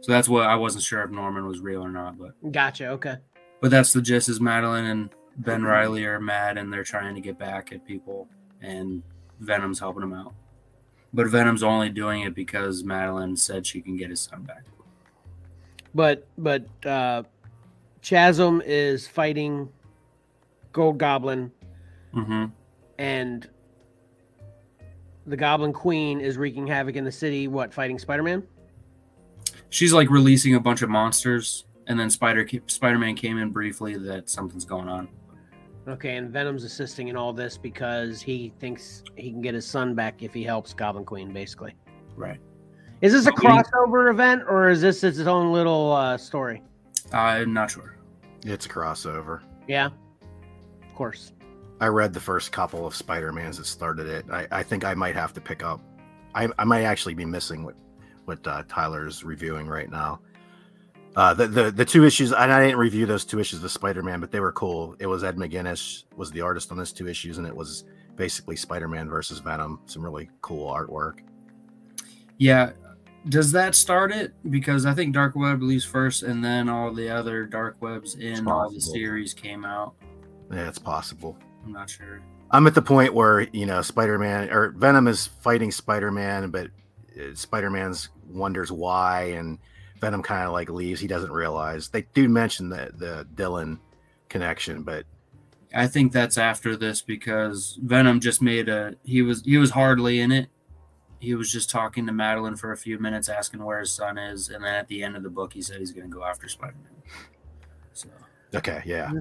so that's what I wasn't sure if Norman was real or not, but Gotcha. Okay. but that's the gist is Madelyne and Ben Riley are mad and they're trying to get back at people and Venom's helping them out. But Venom's only doing it because Madelyne said she can get his son back. But but uh Chasm is fighting Gold Goblin hmm and the Goblin Queen is wreaking havoc in the city. What fighting Spider Man? She's like releasing a bunch of monsters and then Spider Spider-Man came in briefly that something's going on. Okay, and Venom's assisting in all this because he thinks he can get his son back if he helps Goblin Queen. Basically, Right. is this a crossover event or is this its own little uh, story? I'm not sure. It's a crossover. Yeah, of course. I read the first couple of Spider-Mans that started it. I, I think I might have to pick up. I, I might actually be missing what what uh, Tyler's reviewing right now. Uh, the, the the two issues, and I didn't review those two issues of Spider-Man, but they were cool. It was Ed McGuinness was the artist on those two issues, and it was basically Spider-Man versus Venom. Some really cool artwork. Yeah. Does that start it? Because I think Dark Web released first and then all the other Dark Webs in all the series came out. Yeah, it's possible. I'm not sure. I'm at the point where you know Spider-Man or Venom is fighting Spider-Man, but uh, Spider-Man's wonders why, and Venom kind of like leaves. He doesn't realize. They do mention the the Dylan connection, but I think that's after this because Venom just made a he was he was hardly in it. He was just talking to Madelyne for a few minutes, asking where his son is, and then at the end of the book, he said he's going to go after Spider Man. So, okay, yeah.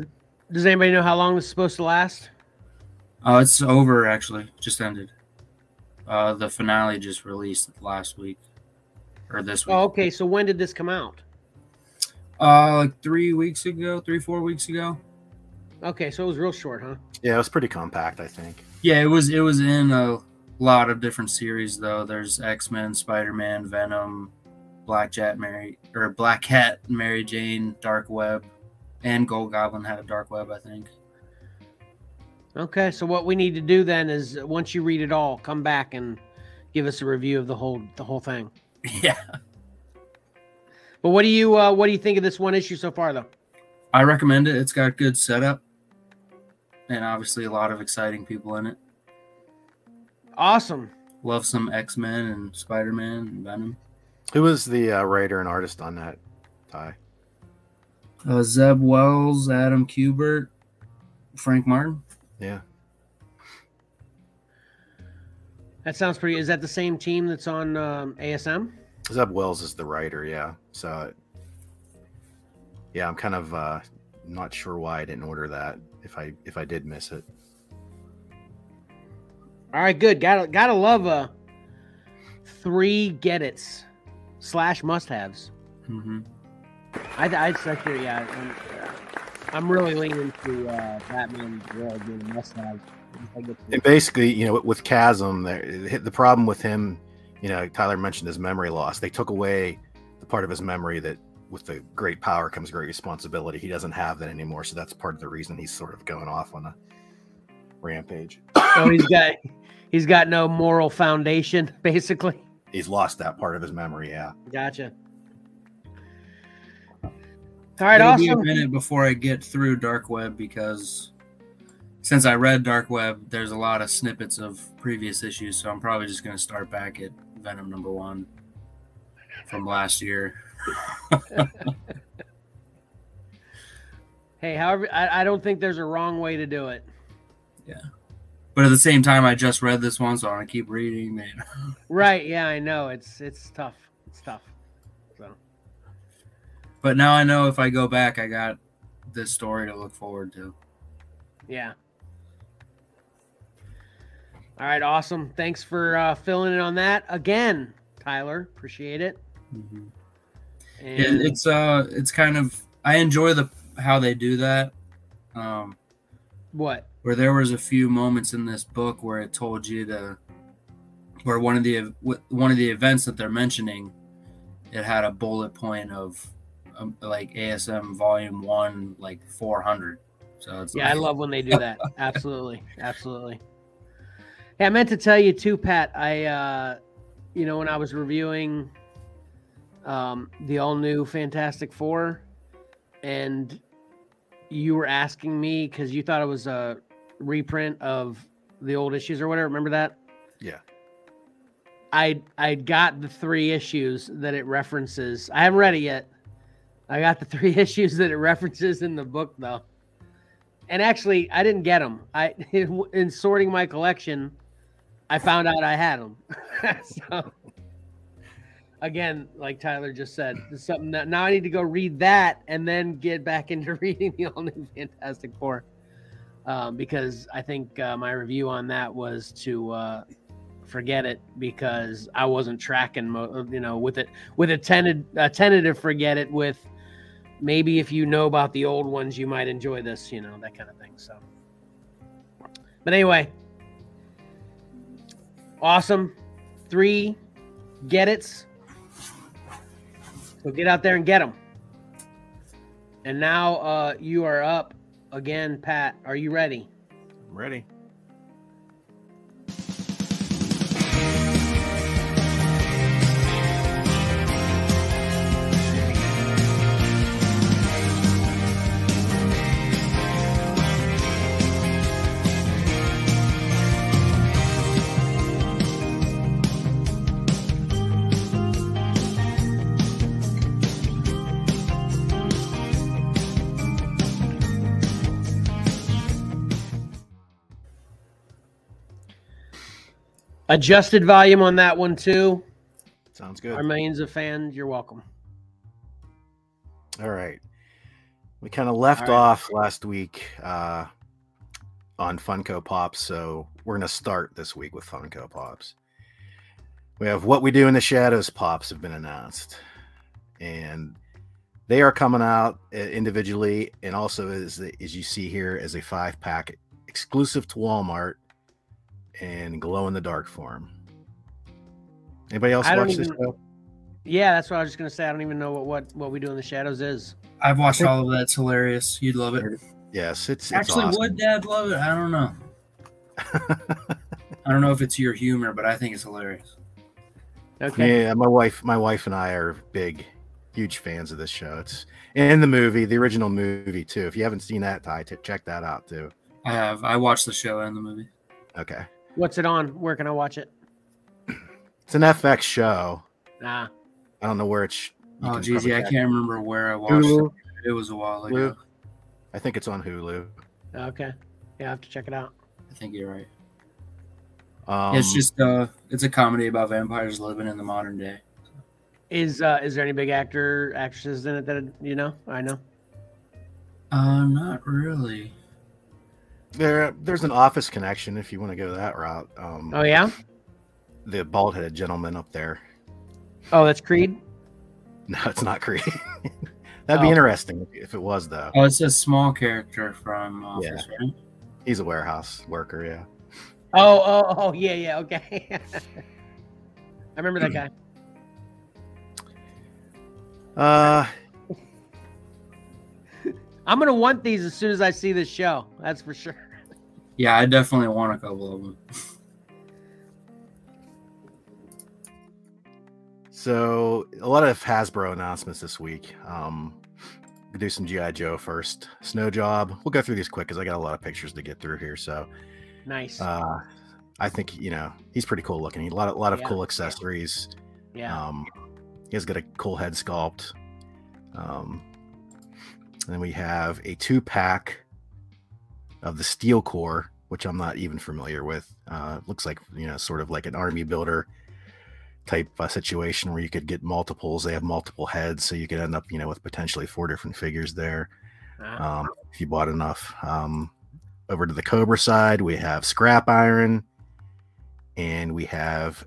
Does anybody know how long this is supposed to last? oh, it's over actually, just ended. Uh, the finale just released last week or this week. Oh, okay. So when did this come out? Uh, like three weeks ago, three four weeks ago. Okay, so it was real short, huh? Yeah, it was pretty compact, I think. Yeah, it was. It was in a lot of different series though. There's X Men, Spider Man, Venom, Black Cat, Mary or Black Cat, Mary Jane, Dark Web, and Gold Goblin had a Dark Web, I think. Okay, so what we need to do then is uh, once you read it all, come back and give us a review of the whole the whole thing. Yeah. But what do you uh, what do you think of this one issue so far, though? I recommend it. It's got good setup, and obviously a lot of exciting people in it. Awesome. Love some X Men and Spider Man and Venom. Who was the uh, writer and artist on that? Ty. Uh, Zeb Wells, Adam Kubert, Frank Martin. Yeah. That sounds pretty. Is that the same team that's on um, ASM? Zeb Wells is the writer. Yeah. So. Yeah, I'm kind of uh, not sure why I didn't order that. If I if I did miss it. All right, good. Gotta gotta love uh three get it's slash must haves. Mm-hmm. I I actually yeah. I'm, I'm really leaning to uh, Batman World being a must have. And basically, you know, with Chasm, there the problem with him, you know, Tyler mentioned his memory loss. They took away the part of his memory that with the great power comes great responsibility. He doesn't have that anymore, so that's part of the reason he's sort of going off on a rampage. Oh, he's got he's got no moral foundation, basically. He's lost that part of his memory. Yeah. Gotcha. All right, It'll awesome. be a minute before I get through Dark Web because since I read Dark Web, there's a lot of snippets of previous issues, so I'm probably just going to start back at Venom number one from last year. hey, however, I, I don't think there's a wrong way to do it. Yeah. But at the same time, I just read this one, so I want to keep reading. Man. Right? Yeah, I know. It's it's tough. It's tough. So But now I know if I go back, I got this story to look forward to. yeah. All right, awesome. Thanks for uh, filling in on that again, Tyler. Appreciate it. Mhm. And Yeah, it's uh, it's kind of I enjoy the how they do that. Um, what? where there was a few moments in this book where it told you to where one of the one of the events that they're mentioning it had a bullet point of um, like asm volume one like 400 so it's Yeah, I love when they do that. absolutely, absolutely. Yeah, I meant to tell you too, Pat. I, uh, you know, when I was reviewing um, the all new Fantastic Four, and you were asking me because you thought it was a reprint of the old issues or whatever. Remember that? Yeah. I I got the three issues that it references. I haven't read it yet. I got the three issues that it references in the book though. And actually, I didn't get them. I in sorting my collection, I found out I had them. so again, like Tyler just said, it's something that now I need to go read that and then get back into reading the all new Fantastic Four. Um, because I think uh, my review on that was to uh, forget it because I wasn't tracking, mo- you know, with it with a tentative, a tentative forget it with maybe if you know about the old ones, you might enjoy this, you know, that kind of thing. So, but anyway, awesome. Three get it's. So get out there and get them. And now uh, you are up again, Pat. Are you ready? I'm ready. Adjusted volume on that one too. Sounds good. Our millions of fans, you're welcome. All right. We kind of left right. off last week uh, on Funko Pops, so we're going to start this week with Funko Pops. We have What We Do in the Shadows Pops have been announced, and they are coming out uh, individually and also as as you see here as a five pack exclusive to Walmart and glow in the dark form. Anybody else I watch this even- show? Yeah, that's what I was just gonna say. I don't even know what what, what we do in the shadows is. i've watched all of that it's hilarious you'd love it Yes, it's, it's actually awesome. would dad love it i don't know i don't know if it's your humor but i think it's hilarious Okay. Yeah, my wife, my wife and I are big huge fans of this show. It's in the movie, the original movie too. If you haven't seen that, Ty, check that out too. I have. I watched the show and the movie. Okay, What's it on? Where can I watch it? it's an FX show. Ah, I don't know where it's. you Oh, can geez, yeah, I can't remember where I watched Hulu. it. It was a while ago. Hulu. I think it's on Hulu. okay. Yeah, I have to check it out. I think you're right. Um, it's just uh, it's a comedy about vampires living in the modern day. Is uh is there any big actor actresses in it that you know? I know. Uh, not really. There. There's an Office connection if you want to go that route. Um, Oh yeah. the bald-headed gentleman up there. Oh, that's Creed. No, it's not Creed. That'd be Oh. interesting if it was though. Oh, it's a small character from Office, right? He's a warehouse worker. Yeah. Oh, oh, oh, yeah, yeah. Okay. I remember that guy. Uh, I'm gonna want these as soon as I see this show. That's for sure. Yeah, I definitely want a couple of them. so a lot of Hasbro announcements this week. Um, we'll do some GI Joe first. Snow Job. We'll go through these quick because I got a lot of pictures to get through here. So Nice. uh, I think you know he's pretty cool looking. He, A lot of lot of Yeah, cool accessories. yeah. Um, he has got a cool head sculpt. Um, and then we have a two pack of the Steel Corps, which I'm not even familiar with. Uh, looks like you know, sort of like an army builder type uh, situation where you could get multiples. They have multiple heads, so you could end up, you know, with potentially four different figures there Ah, um, if you bought enough. Um, over to the Cobra side, we have Scrap Iron, and we have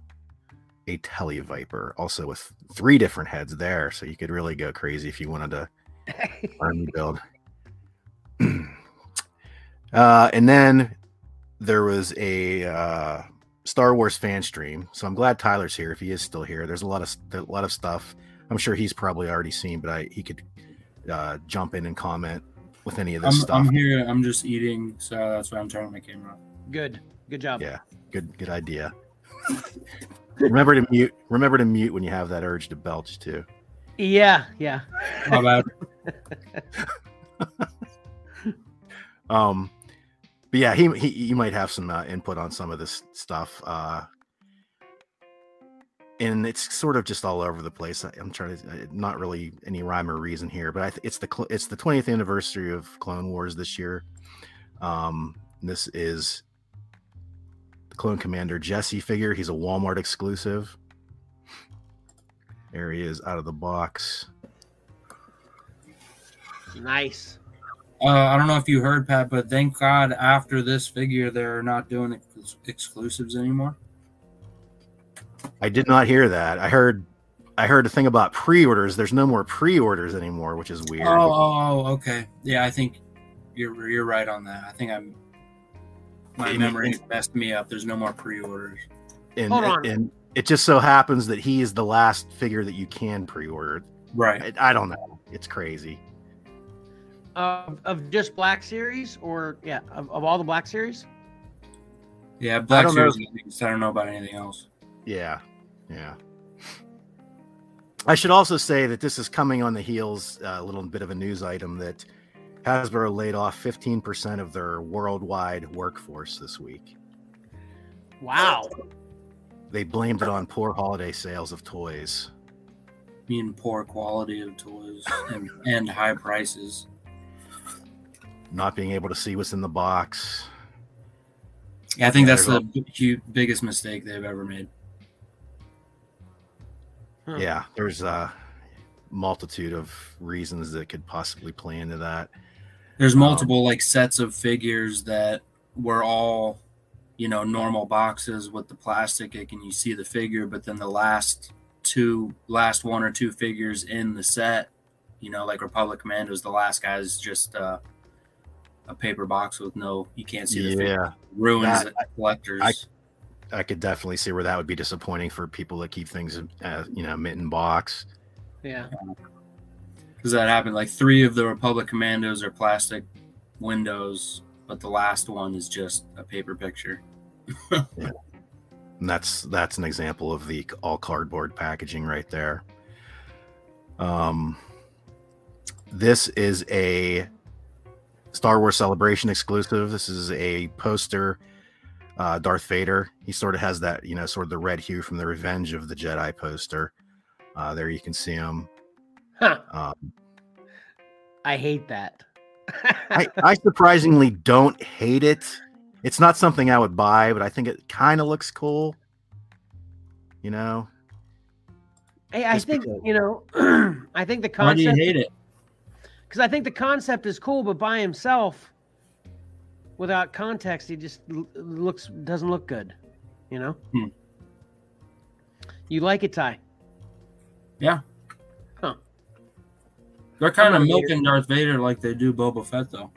a Tele Viper, also with three different heads there. So you could really go crazy if you wanted to army build. uh, and then there was a uh, Star Wars fan stream. So I'm glad Tyler's here if he is still here. There's a lot of a lot of stuff. I'm sure he's probably already seen, but I he could uh, jump in and comment with any of I'm, this stuff. I'm here. I'm just eating, so that's why I'm turning my camera off. good. Good job. Yeah. Good good idea. remember to mute. Remember to mute when you have that urge to belch too. Yeah. Yeah. My bad. Um, but yeah, he he you might have some uh, input on some of this stuff. Uh, and it's sort of just all over the place. I, I'm trying to uh, not really any rhyme or reason here, but I th- it's the cl- it's the 20th anniversary of Clone Wars this year. Um, this is the Clone Commander Jesse figure. He's a Walmart exclusive. There he is out of the box. Nice. Uh, I don't know if you heard, Pat, but thank God after this figure, they're not doing ex- exclusives anymore. I did not hear that. I heard I heard a thing about pre-orders. There's no more pre-orders anymore, which is weird. Oh, oh, okay. Yeah, I think you're you're right on that. I think I'm my And- memory and- messed me up. There's no more pre-orders. and, Hold on. and it just so happens that he is the last figure that you can pre-order. Right. I, I don't know. It's crazy. Of of just Black Series or yeah, of, of all the Black Series? Yeah, Black don't know Series. at. I don't know about anything else. Yeah. Yeah. I should also say that this is coming on the heels, uh, a little bit of a news item that Hasbro laid off 15% of their worldwide workforce this week. Wow. They blamed it on poor holiday sales of toys. Mean poor quality of toys and, and high prices. Not being able to see what's in the box. Yeah, I think Yeah, that's they're the hu- biggest mistake they've ever made. Huh. Yeah, there's a multitude of reasons that could possibly play into that. There's Um, multiple like sets of figures that were all, you know, normal boxes with the plastic. It can you see the figure, but then the last two, last one or two figures in the set, you know, like Republic Commandos, the last guy's just uh, a paper box with no, you can't see the figure. Yeah, Ruins That- collectors. I- I could definitely see where that would be disappointing for people that keep things, uh, you know, mitten box. Yeah. Because that happened. Like three of the Republic Commandos are plastic windows, but the last one is just a paper picture. And that's that's an example of the all cardboard packaging right there. Um, this is a Star Wars Celebration exclusive. This is a poster. Uh, Darth Vader. He sort of has that, you know, sort of the red hue from the Revenge of the Jedi poster. Uh, there you can see him. Huh. Um, I hate that. I, I surprisingly don't hate it. It's not something I would buy, but I think it kind of looks cool. You know, Hey, I Just think because- you know. I think the concept. Why do you hate it? Because I think the concept is cool, but by himself, without context, he just l- looks doesn't look good. You know. Hmm. You like it, Ty? Yeah. Huh. They're kind not of a Vader. milking Darth Vader like they do Boba Fett, though.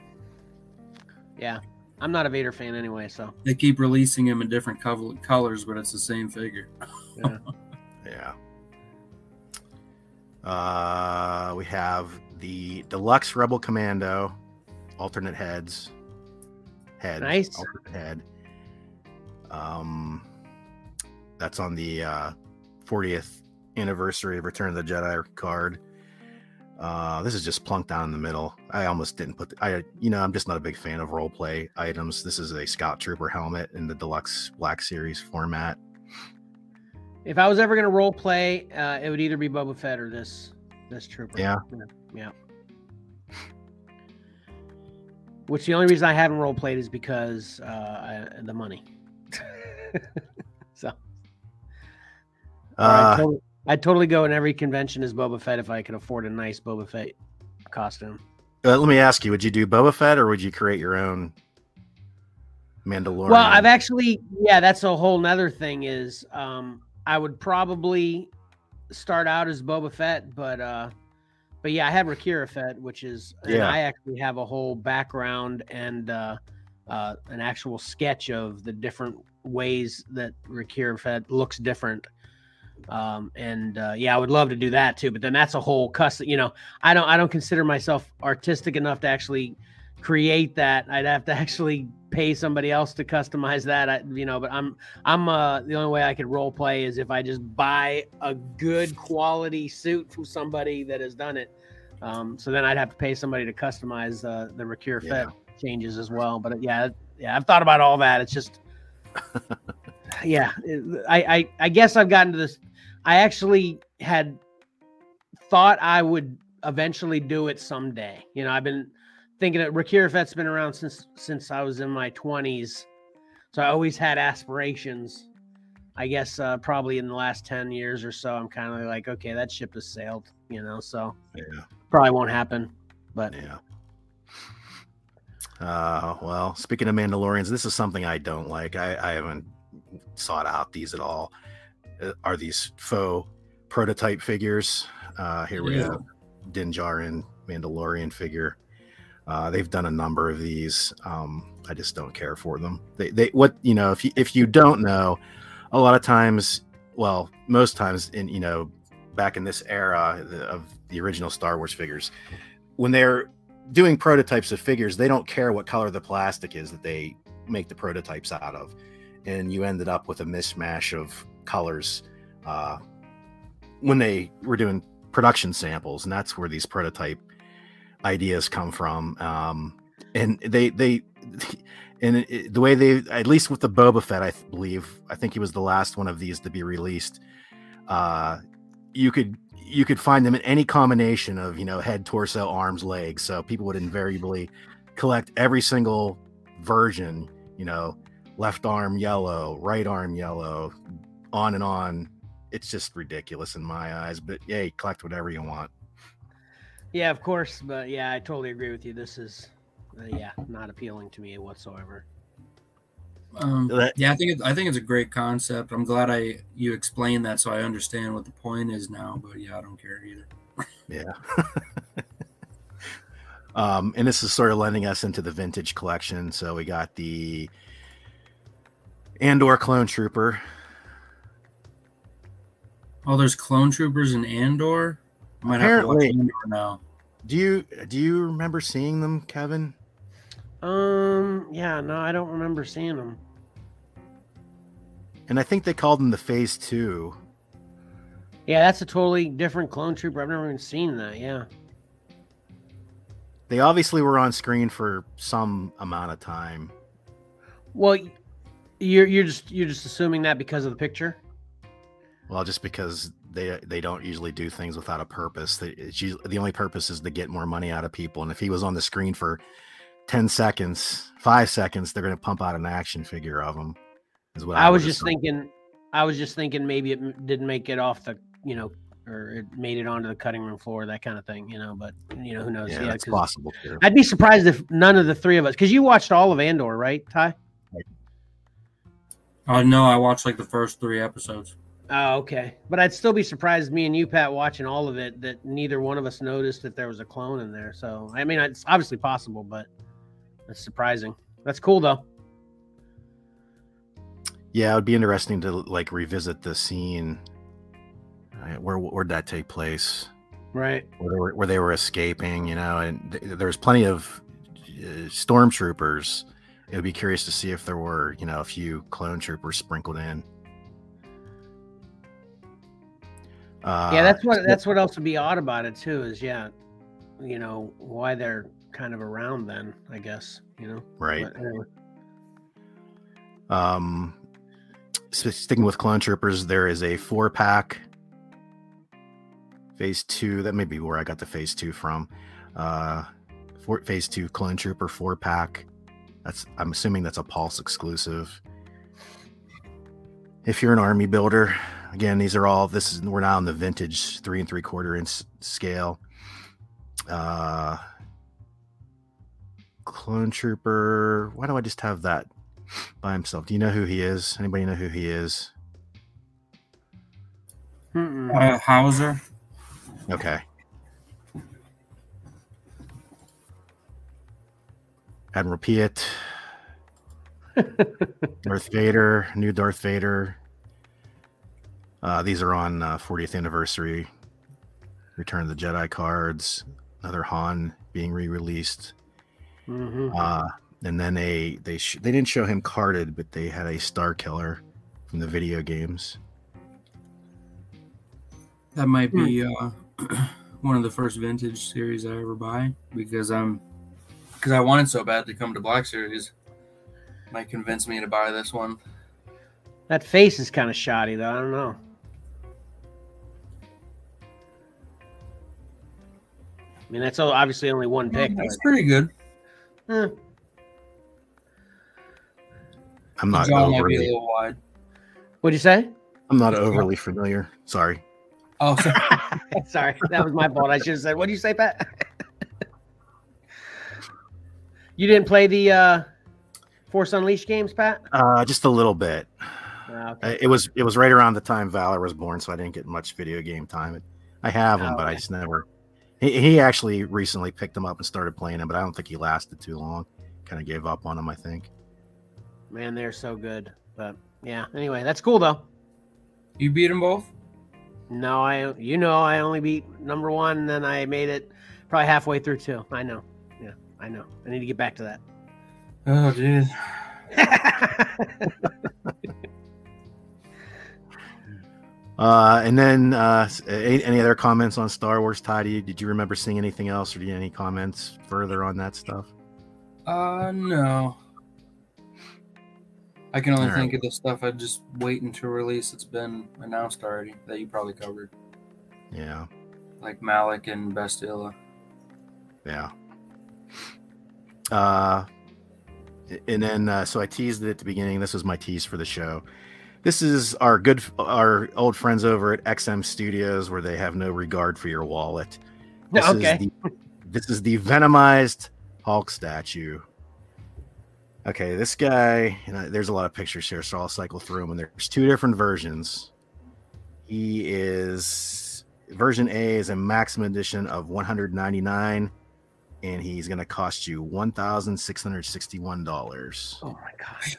Yeah. I'm not a Vader fan anyway, so They keep releasing him in different col- colors, but it's the same figure. yeah. yeah. Uh, we have the deluxe Rebel Commando, alternate heads, head, Nice. alternate head. Um, that's on the uh, 40th anniversary of Return of the Jedi card. Uh, this is just plunked down in the middle. I almost didn't put. The, I, you know, I'm just not a big fan of role play items. This is a Scout Trooper helmet in the deluxe Black Series format. If I was ever gonna role play, uh, it would either be Boba Fett or this this trooper. Yeah. Yeah. Which the only reason I haven't role played is because uh, I, the money. so I'd, Uh, totally, I'd totally go in every convention as Boba Fett if I could afford a nice Boba Fett costume. Uh, let me ask you: Would you do Boba Fett, or would you create your own Mandalorian? Well, I've actually, yeah, that's a whole nother thing. Is um, I would probably start out as Boba Fett, but uh, but yeah, I have Rakira Fett, which is, and Yeah. I actually have a whole background and uh, uh, an actual sketch of the different ways that Rakira Fett looks different. Um, and uh, yeah, I would love to do that too, but then that's a whole custom. You know, I don't, I don't consider myself artistic enough to actually create that. I'd have to actually pay somebody else to customize that. I, you know, but I'm I'm uh the only way I could role play is if I just buy a good quality suit from somebody that has done it. Um, so then I'd have to pay somebody to customize uh, the Rakir Yeah. Changes as well. But uh, yeah, yeah, I've thought about all that. It's just yeah, I, I I guess I've gotten to this. I actually had thought I would eventually do it someday. You know, I've been thinking that Rakir Fett's been around since since I was in my twenties, so I always had aspirations. I guess uh, probably in the last ten years or so, I'm kind of like, okay, that ship has sailed. You know, so Yeah. probably won't happen. But Yeah. Uh, well, speaking of Mandalorians, this is something I don't like. I, I haven't sought out these at all. Uh, are these faux prototype figures? Uh, here we Yeah. have Din Djarin Mandalorian figure. Uh, they've done a number of these. Um, I just don't care for them. They, they, what you know, if you if you don't know, a lot of times, well, most times in you know, back in this era of the original Star Wars figures, when they're doing prototypes of figures, they don't care what color the plastic is that they make the prototypes out of, and you ended up with a mismatch of colors uh, when they were doing production samples, and that's where these prototype ideas come from. Um, and they they and it, the way they at least with the Boba Fett, I th- believe I think he was the last one of these to be released. Uh, you could you could find them in any combination of you know head, torso, arms, legs. So people would invariably collect every single version. You know, left arm yellow, right arm yellow, on and on. It's just ridiculous in my eyes. But yeah, collect whatever you want. Yeah, of course. But yeah, I totally agree with you. This is uh, yeah, not appealing to me whatsoever. Um, yeah, I think it, I think it's a great concept. I'm glad I you explained that so I understand what the point is now. But yeah, I don't care either. Yeah. um, and this is sort of lending us into the vintage collection. So we got the Andor Clone Trooper. Oh, there's clone troopers in Andor. I might Apparently- have to watch now. Do you do you remember seeing them, Kevin? Um, yeah, no, I don't remember seeing them. And I think they called them the Phase Two. Yeah, that's a totally different clone trooper. I've never even seen that. Yeah. They obviously were on screen for some amount of time. Well, you're you're just you're just assuming that because of the picture. Well, just because they they don't usually do things without a purpose. They, usually, the only purpose is to get more money out of people. And if he was on the screen for ten seconds, five seconds, they're going to pump out an action figure of him. Is what I, I was just assume. thinking. I was just thinking maybe it didn't make it off the you know or it made it onto the cutting room floor, that kind of thing, you know. But you know, who knows? Yeah, yeah it's possible. Too. I'd be surprised if none of the three of us, because you watched all of Andor, right, Ty? Uh, no, I watched like the first three episodes. Oh, okay. But I'd still be surprised, me and you, Pat, watching all of it, that neither one of us noticed that there was a clone in there. So, I mean, it's obviously possible, but that's surprising. That's cool, though. Yeah, it would be interesting to like revisit the scene. Where where'd that take place? Right. Where they were, where they were escaping, you know, and th- was plenty of uh, stormtroopers it would be curious to see if there were, you know, a few clone troopers sprinkled in. Uh, yeah, that's what that's what else would be odd about it too. Is yeah, you know why they're kind of around then. I guess you know. Right. But, anyway. Um, sticking with clone troopers, there is a four pack. Phase two. That may be where I got the phase two from. Uh, for, phase two clone trooper four pack. That's I'm assuming that's a Pulse exclusive. If you're an army builder, again, these are all this is we're now in the vintage three and three quarter inch scale. Uh Clone Trooper. Why do I just have that by himself? Do you know who he is? Anybody know who he is? Uh, Hauser. Okay. Admiral Piet, Darth Vader, new Darth Vader. Uh, these are on uh, 40th anniversary. Return of the Jedi cards. Another Han being re-released. Mm-hmm. Uh, and then a they sh- they didn't show him carded, but they had a Star Killer from the video games. That might be hmm. uh, one of the first vintage series I ever buy because I'm because I wanted so bad to come to Black Series. Might convince me to buy this one. That face is kind of shoddy, though. I don't know. I mean, that's obviously only one pick. That's but... pretty good. Eh. I'm not John overly. Might be a little wide. What'd you say? I'm not overly familiar. Sorry. Oh, sorry. sorry. That was my fault. I should have said. What did you say, Pat? You didn't play the uh, Force Unleashed games, Pat? Uh, just a little bit. Ah, okay. It was it was right around the time Valor was born, so I didn't get much video game time. I have them, oh, but okay. I just never. He, he actually recently picked them up and started playing them, but I don't think he lasted too long. Kind of gave up on them, I think. Man, they're so good. But yeah, anyway, that's cool though. You beat them both? No, I you know I only beat number one, and then I made it probably halfway through two. I know. Yeah, I know. I need to get back to that. Oh, dude. uh, and then uh, any, any, other comments on Star Wars, Tidy? Did you remember seeing anything else, or do you any comments further on that stuff? Uh, no. I can only All think right. of the stuff I just waiting to release. It's been announced already that you probably covered. Yeah. Like Malak and Bastila. Yeah. Uh, and then uh, so I teased it at the beginning. This was my tease for the show. This is our good, our old friends over at XM Studios, where they have no regard for your wallet. This okay. Is the, this is the venomized Hulk statue. Okay, this guy. You know, there's a lot of pictures here, so I'll cycle through them. And there's two different versions. He is version A is a maximum edition of 199 and he's going to cost you one thousand six hundred sixty-one dollars. Oh my gosh!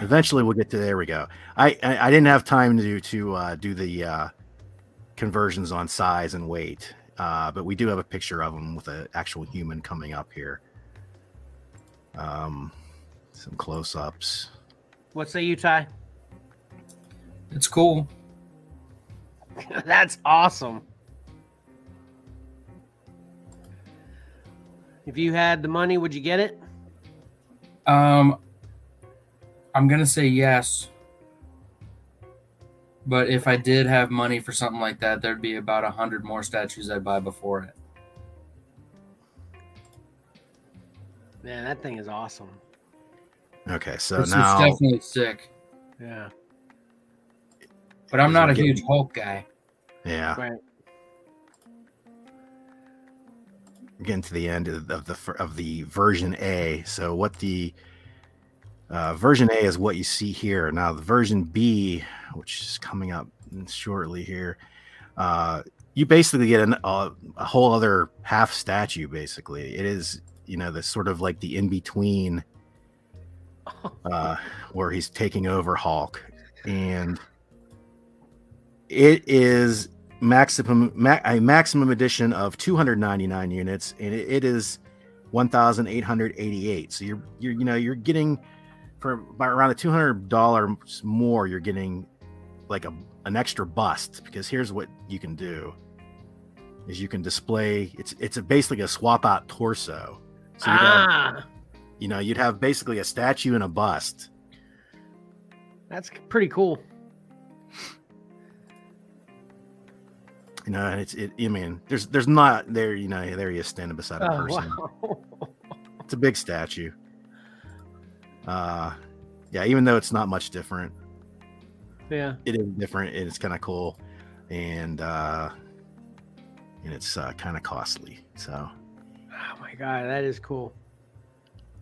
Eventually, we'll get to there. We go. I I, I didn't have time to to uh, do the uh, conversions on size and weight, uh, but we do have a picture of him with an actual human coming up here. Um, some close-ups. What say you, Ty? It's cool. That's awesome. If you had the money, would you get it? Um, I'm gonna say yes. But if I did have money for something like that, there'd be about a hundred more statues I'd buy before it. Man, that thing is awesome. Okay, so It's, it's now definitely sick. Yeah. But I'm not a getting- huge Hulk guy. yeah, Right. getting to the end of the, of the of the version A. So what the uh, version A is what you see here. Now the version B, which is coming up shortly here, uh, you basically get an, uh, a whole other half statue. Basically, it is you know the sort of like the in between uh, where he's taking over Hulk, and it is maximum ma- a maximum edition of 299 units, and it, it is 1,888. So you're you're you know you're getting for by around a 200 dollars more. You're getting like a an extra bust because here's what you can do is you can display it's it's a, basically a swap out torso so you'd have, ah, you know you'd have basically a statue and a bust that's pretty cool. you know and it's it i mean there's there's not there you know there he is standing beside a Oh, person wow. it's a big statue uh yeah even though it's not much different yeah. it is different and it's kind of cool and uh and it's uh kind of costly so Oh my god, that is cool.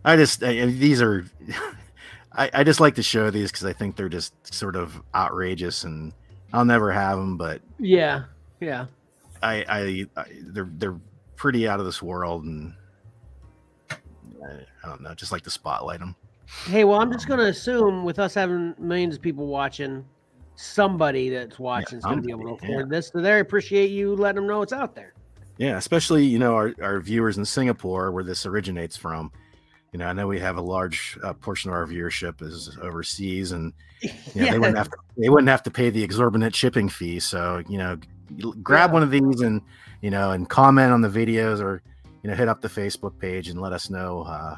i just I, these are I, I just like to show these because i think they're just sort of outrageous and i'll never have them but Yeah. Yeah. I, I, I they're they're pretty out of this world, and I, I don't know, just like to spotlight them. Hey, well, I'm just going to assume with us having millions of people watching, somebody that's watching is going to be able to afford this. So they appreciate you letting them know it's out there. Yeah, especially you know our, our viewers in Singapore, where this originates from. You know, I know we have a large uh, portion of our viewership is overseas, and you know, they wouldn't have to, they wouldn't have to pay the exorbitant shipping fee. So you know, grab Yeah. one of these and you know, and comment on the videos, or you know, hit up the Facebook page and let us know uh,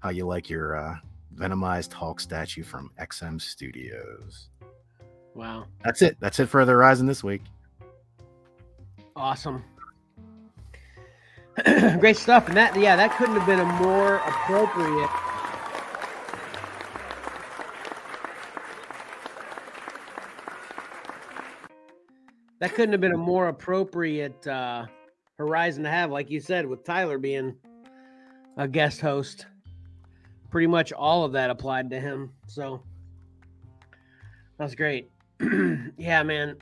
how you like your uh, venomized Hulk statue from XM Studios. Wow. That's it. That's it for the Horizon this week. Awesome. Great stuff. And that, yeah, that couldn't have been a more appropriate. That couldn't have been a more appropriate uh, horizon to have, like you said, with Tyler being a guest host. Pretty much all of that applied to him. So that's great. yeah, man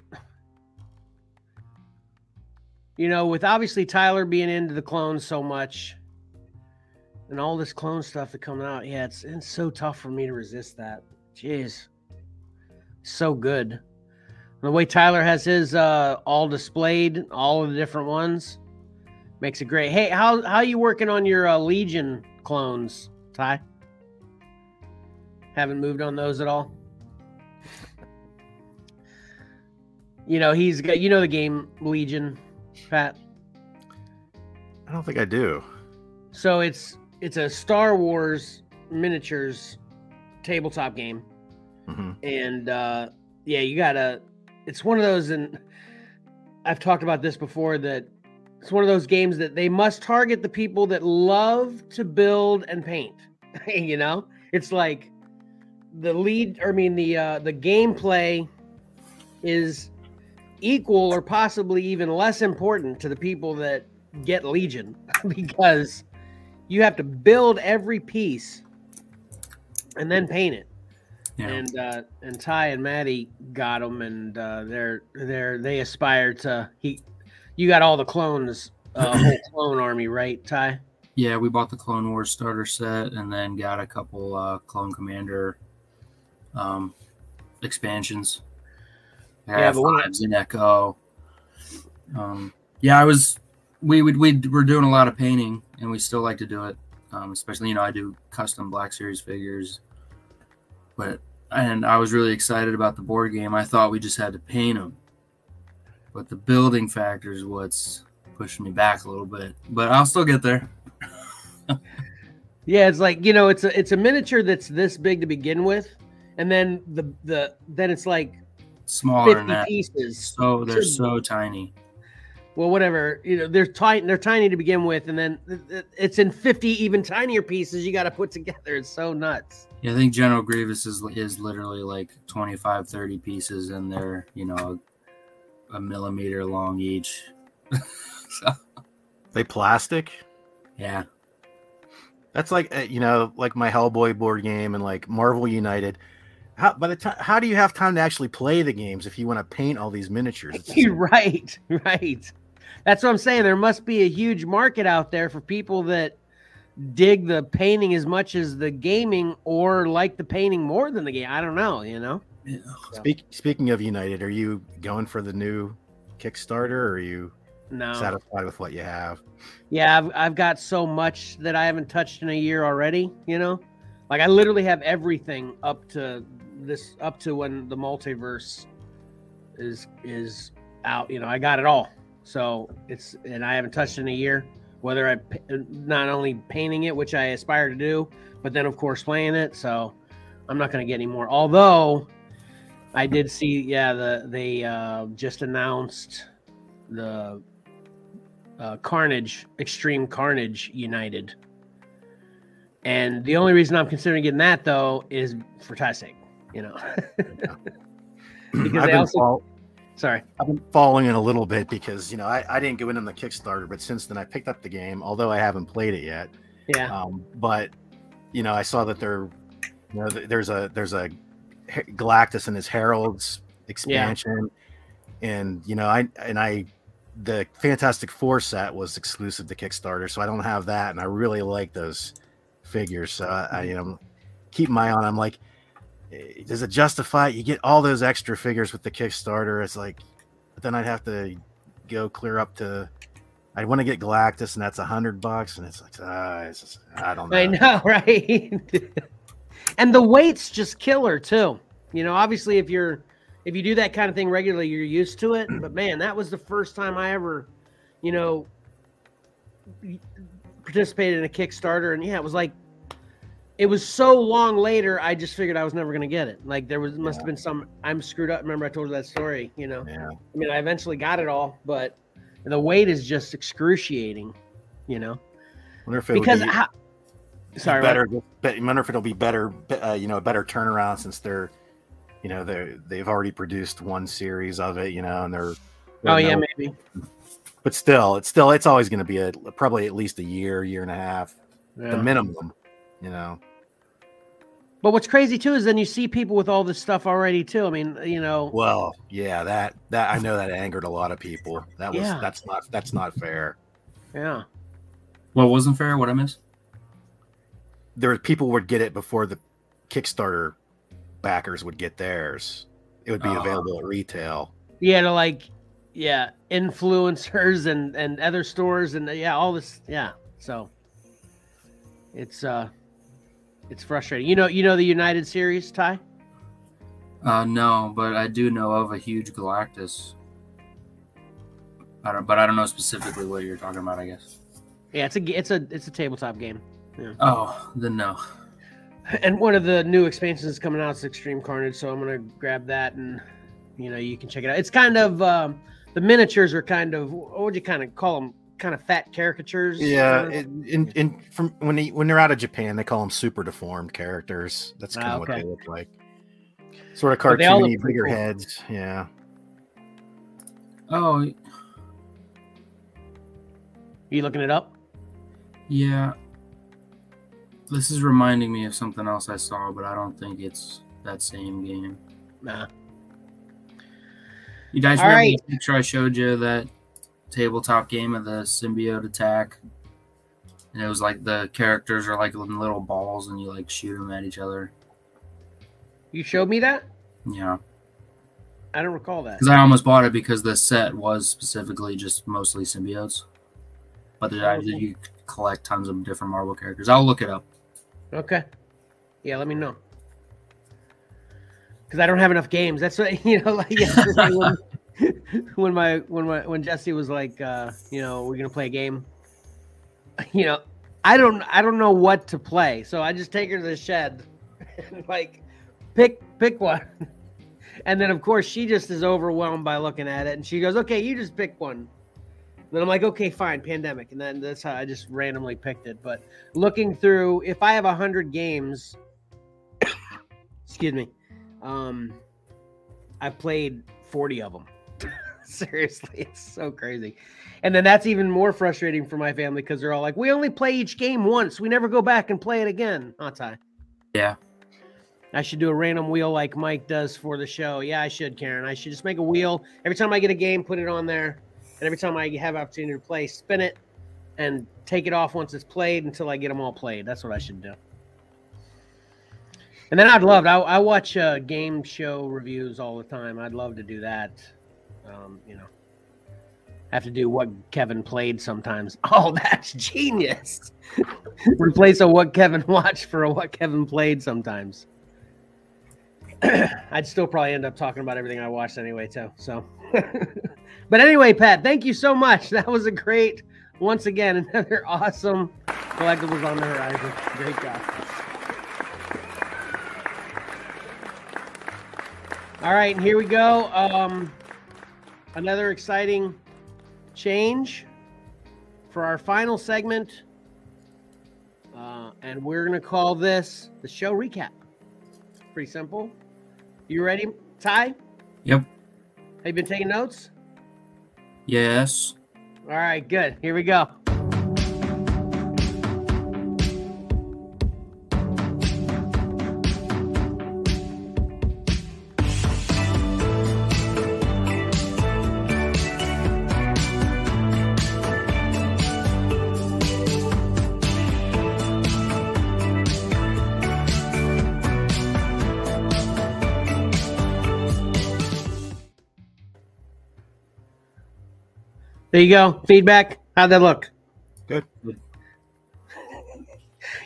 you know, with obviously Tyler being into the clones so much and all this clone stuff that coming out, yeah, it's it's so tough for me to resist that. Jeez. So good. And the way Tyler has his uh all displayed, all of the different ones, makes it great. Hey, how how you working on your uh, Legion clones, Ty? Haven't moved on those at all? You know, he's got you know the game Legion, Pat. I don't think I do. So it's it's a Star Wars miniatures tabletop game, hmm and uh, yeah, you gotta. It's one of those, and I've talked about this before. That it's one of those games that they must target the people that love to build and paint. you know, it's like the lead. Or I mean, the uh, the gameplay is equal or possibly even less important to the people that get Legion because you have to build every piece and then paint it. Yeah. And uh, and Ty and Maddie got them, and uh, they're they're they aspire to he. You got all the clones, uh, whole clone army, right, Ty? Yeah, we bought the Clone Wars starter set and then got a couple uh, Clone Commander um, expansions. Yeah, Yeah, but fives in Echo. Um, yeah, I was. We would we were doing a lot of painting, and we still like to do it. Um, especially, you know, I do custom Black Series figures. But and I was really excited about the board game. I thought we just had to paint them, but the building factor is what's pushing me back a little bit. But I'll still get there. Yeah, it's like you know, it's a it's a miniature that's this big to begin with, and then the the then it's like Smaller than fifty that. pieces. So they're Should- so tiny. Well, whatever you know, they're tiny. They're tiny to begin with, and then th- th- it's in fifty even tinier pieces you got to put together. It's so nuts. Yeah, I think General Grievous is is literally like 25, 30 pieces, and they're you know a, a millimeter long each. so, They plastic. yeah, That's like uh, you know, like my Hellboy board game and like Marvel United. How by the time how do you have time to actually play the games if you want to paint all these miniatures? It's just- right, right. That's what I'm saying. There must be a huge market out there for people that dig the painting as much as the gaming, or like the painting more than the game. I don't know. You know. Speak, speaking of United, are you going for the new Kickstarter or are you No. satisfied with what you have? Yeah, I've, I've got so much that I haven't touched in a year already, you know? Like I literally have everything up to this up to when the multiverse is is out, you know. I got it all. So, it's and I haven't touched in a year whether I not only painting it, which I aspire to do, but then of course playing it. So, I'm not going to get any more. Although I did see yeah, the they uh just announced the uh, Carnage, Extreme Carnage United. And the only reason I'm considering getting that though is for sake, you know. Because I've they been, also- fol- Sorry. I've been following it a little bit because you know I, I didn't go in on the Kickstarter, but since then I picked up the game, although I haven't played it yet. Yeah. Um, but you know I saw that there, you know, there's a there's a Galactus and his Heralds expansion, and you know I and I the Fantastic Four set was exclusive to Kickstarter, so I don't have that, and I really like those figures. So I, I you know keep my eye on. I'm like, does it justify? it? You get all those extra figures with the Kickstarter. It's like, but then I'd have to go clear up to. I want to get Galactus, and that's a hundred bucks, and it's like, ah, it's just, I don't know. I know, right? and the wait's just killer too. You know, obviously if you're if you do that kind of thing regularly, you're used to it. But man, that was the first time I ever, you know, participated in a Kickstarter, and yeah, it was like it was so long later. I just figured I was never gonna get it. Like there was must have been some I'm screwed up. Remember I told you that story? You know, Yeah, I mean I eventually got it all, but the wait is just excruciating. You know, wonder if it because be how, sorry, better. But I wonder if it'll be better. Uh, you know, a better turnaround since they're, you know, they they've already produced one series of it. You know, and they're. Oh they're yeah, no- maybe. but still, it's still it's always going to be a probably at least a year, year and a half, Yeah. the minimum. You know. But what's crazy too is then you see people with all this stuff already too. I mean, you know, Well, yeah, that that I know that angered a lot of people. That was Yeah. that's not that's not fair. yeah, what wasn't fair? What I missed? There were people would get it before the Kickstarter backers would get theirs. It would be Oh. available at retail. yeah, to like, yeah, influencers and and other stores and yeah, all this, yeah. So it's uh, it's frustrating. You know, you know the United series, Ty. Uh, no, but I do know of a huge Galactus. I don't, but I don't know specifically what you're talking about. I guess. Yeah, it's a it's a it's a tabletop game, Oh, then no. and one of the new expansions coming out is Extreme Carnage. So I'm gonna grab that and you know you can check it out. It's kind of um, the miniatures are kind of what would you kind of call them? Kind of fat caricatures. Yeah, in, in, in from when they when they're out of Japan, they call them super deformed characters. That's kind Ah, of what okay. they look like. Sort of But they all look cartoony, bigger cool. heads. Yeah. Oh, Are you looking it up? yeah. This is reminding me of something else I saw, but I don't think it's that same game. Nah. You guys All remember right. the picture I showed you that tabletop game of the symbiote attack? And it was like the characters are like little balls, and you like shoot them at each other. You showed me that? Yeah, I don't recall that. because I almost bought it because the set was specifically just mostly symbiotes, but there, Oh, okay. you collect tons of different Marvel characters. I'll look it up. Okay. Yeah, let me know. Because I don't have enough games. That's what you know. Like, yeah, when, my when my when Jesse was like, uh, you know, we're gonna play a game. You know, I don't I don't know what to play, so I just take her to the shed and like pick pick one. And then of course she just is overwhelmed by looking at it, and she goes, "Okay, you just pick one." then I'm like, "Okay, fine, pandemic," and then that's how I just randomly picked it. But looking through, if I have a hundred games, excuse me, um, I played forty of them. Seriously, it's so crazy. And then that's even more frustrating for my family because they're all like, "We only play each game once. We never go back and play it again." Huh, Ty? Yeah. I should do a random wheel like Mike does for the show. Yeah, I should, Karen. I should just make a wheel every time I get a game, put it on there, and every time I have opportunity to play, spin it and take it off once it's played until I get them all played. That's what I should do. And then I'd love. I, I watch uh, game show reviews all the time. I'd love to do that. Um, you know, have to do what Kevin played sometimes. Oh, that's genius! Replace a what Kevin watched for a what Kevin played sometimes. I'd still probably end up talking about everything I watched anyway, too. So, but anyway, Pat, thank you so much. That was a great, once again, another awesome collectibles on the horizon. Great job. All right, and here we go. Um, another exciting change for our final segment. Uh, and we're going to call this the show recap. Pretty simple. You ready, Ty? Yep. Have you been taking notes? Yes. All right, good. Here we go. There you go. Feedback. How'd that look? Good.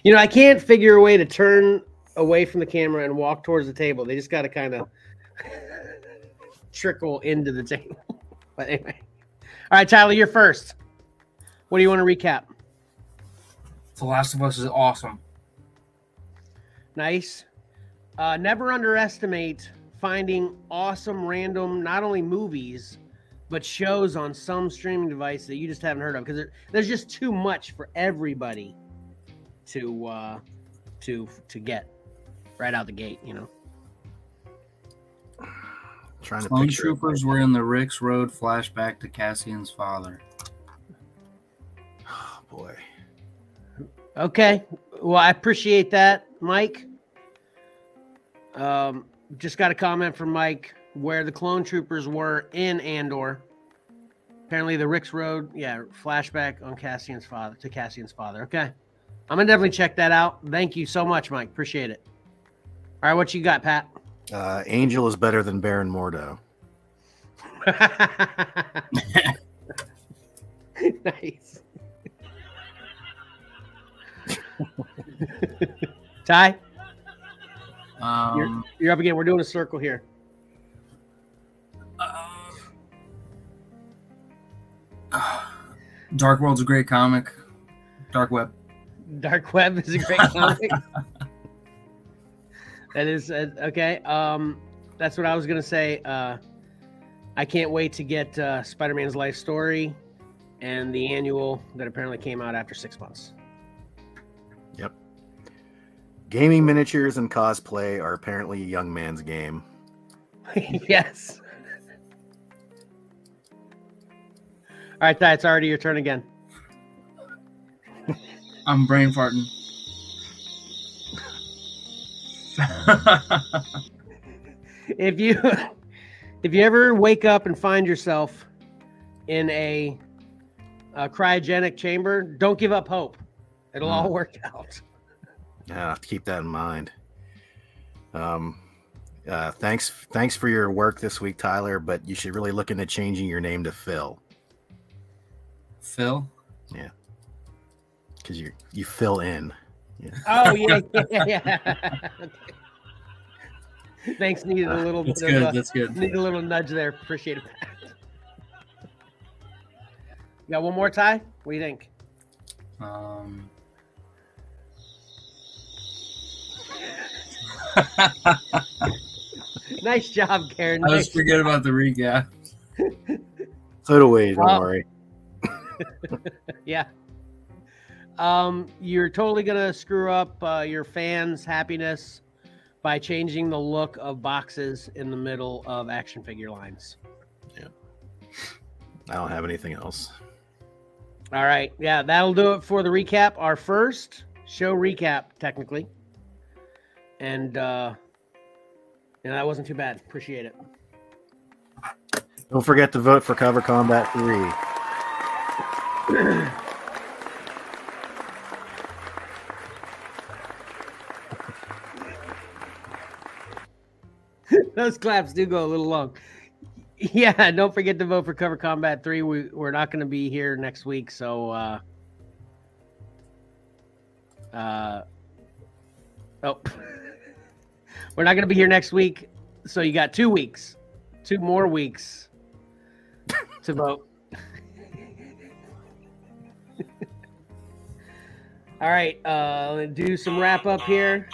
You know, I can't figure a way to turn away from the camera and walk towards the table. They just got to kind of trickle into the table. But anyway. All right, Tyler, you're first. What do you want to recap? The Last of Us is awesome. Nice. Uh, never underestimate finding awesome random, not only movies, but shows on some streaming device that you just haven't heard of because there, there's just too much for everybody to uh, to to get right out the gate. You know. Trying to Clone picture. troopers were in the Rix Road flashback to Cassian's father. Oh, boy. Okay. Well, I appreciate that, Mike. Um, just got a comment from Mike where the clone troopers were in Andor. Apparently, the Rix Road, yeah, flashback on Cassian's father to Cassian's father. Okay, I'm gonna definitely check that out. Thank you so much, Mike. Appreciate it. All right, what you got, Pat? Uh, Angel is better than Baron Mordo. nice. Ty, Um, you're up again. We're doing a circle here. Dark World's a great comic. Dark Web. Dark Web is a great comic. that is uh, okay. Um, that's what I was gonna say. Uh, I can't wait to get uh, Spider-Man's life story and the annual that apparently came out after six months. Yep. Gaming miniatures and cosplay are apparently a young man's game. yes. All right, Ty, it's already your turn again. I'm brain farting. If you if you ever wake up and find yourself in a, a cryogenic chamber, don't give up hope. It'll all work out. Yeah, I have to keep that in mind. Um, uh, thanks, thanks for your work this week, Tyler. But you should really look into changing your name to Phil Phil. Yeah. Because you you fill in. Oh yeah, yeah, yeah. Thanks. Needed a little That's bit good. of a, That's good. need a little nudge there. Appreciate it. You got one more Ty? What do you think? Um, Nice job, Karen. I Nice. was forget about the recap. So do we. Don't Well- worry. Yeah. Um, you're totally gonna screw up uh, your fans' happiness by changing the look of boxes in the middle of action figure lines. Yeah. I don't have anything else. All right, yeah, that'll do it for the recap. Our first show recap, technically, and uh, and that wasn't too bad. Appreciate it. Don't forget to vote for Cover Combat 3. Those claps do go a little long. Yeah, don't forget to vote for Cover Combat 3. We, we're not going to be here next week, so uh uh oh. we're not going to be here next week, so you got 2 weeks. 2 more weeks to vote. All right, uh do some wrap up here.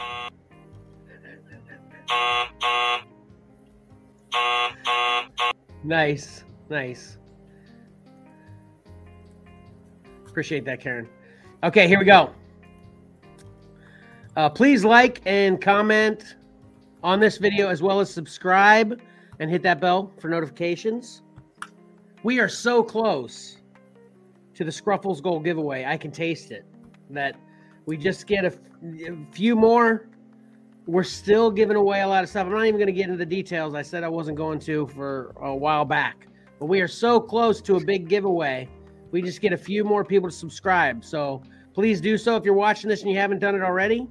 Nice, nice. Appreciate that, Karen. Okay, here we go. Uh, please like and comment on this video as well as subscribe and hit that bell for notifications. We are so close to the Scruffles Gold giveaway. I can taste it. That we just get a, few more we're still giving away a lot of stuff. I'm not even going to get into the details. I said I wasn't going to for a while back, but we are so close to a big giveaway. We just get a few more people to subscribe. So please do so if you're watching this and you haven't done it already.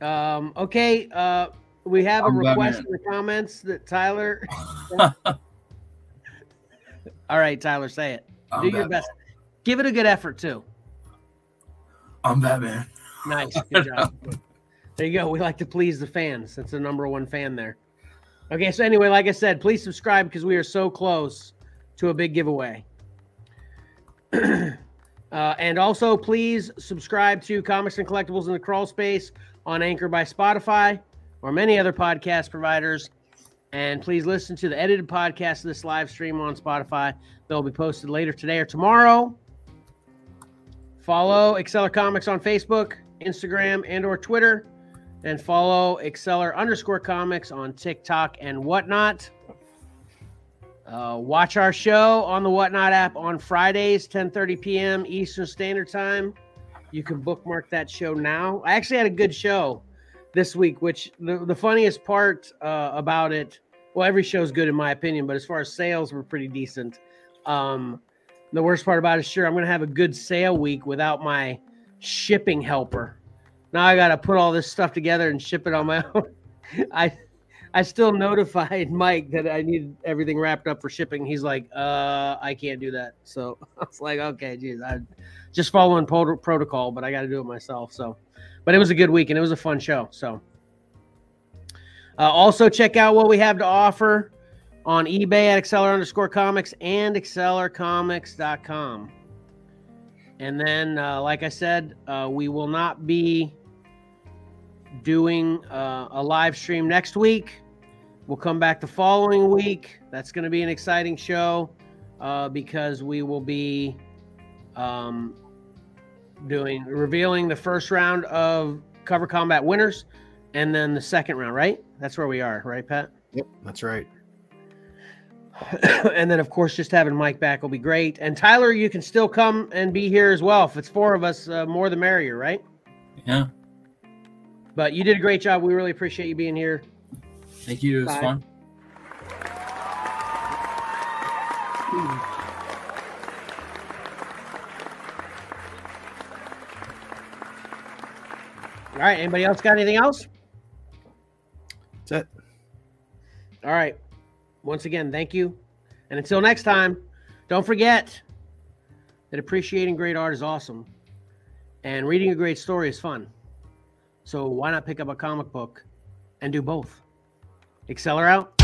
Um, okay. Uh, we have a I'm request in the comments that Tyler. All right, Tyler, say it. I'm do your best. Give it a good effort too. I'm Batman. Nice. Good job. there you go. We like to please the fans. That's the number one fan there. Okay, so anyway, like I said, please subscribe because we are so close to a big giveaway. uh, and also, please subscribe to Comics and Collectibles in the Crawl Space on Anchor by Spotify or many other podcast providers. And please listen to the edited podcast of this live stream on Spotify. They'll be posted later today or tomorrow. Follow Xcellar Comics on Facebook, Instagram, and or Twitter, and follow Xcellar underscore Comics on TikTok and whatnot. Uh, watch our show on the Whatnot app on Fridays, 10:30 p.m. Eastern Standard Time. You can bookmark that show now. I actually had a good show this week, which the, the funniest part uh, about it, well, every show's good in my opinion, but as far as sales were pretty decent. Um, the worst part about it is, sure, I'm going to have a good sale week without my shipping helper. Now I got to put all this stuff together and ship it on my own. I I still notified Mike that I needed everything wrapped up for shipping. He's like, uh, I can't do that. So I was like, okay, geez, I just following pro- protocol, but I got to do it myself. So, but it was a good week and it was a fun show. So, uh, also check out what we have to offer on eBay at Xcellar underscore comics and xcellarcomics.com. And then, uh, like I said, uh, we will not be doing uh, a live stream next week. We'll come back the following week. That's going to be an exciting show uh, because we will be um, doing revealing the first round of cover combat winners and then the second round, right? That's where we are, right, Pat? Yep, that's right. and then, of course, just having Mike back will be great. And Tyler, you can still come and be here as well. If it's four of us, uh, more the merrier, right? Yeah. But you did a great job. We really appreciate you being here. Thank you. It was Bye. fun. All right. Anybody else got anything else? That's it. All right. Once again, thank you. And until next time, don't forget that appreciating great art is awesome and reading a great story is fun. So why not pick up a comic book and do both? Xcellar out.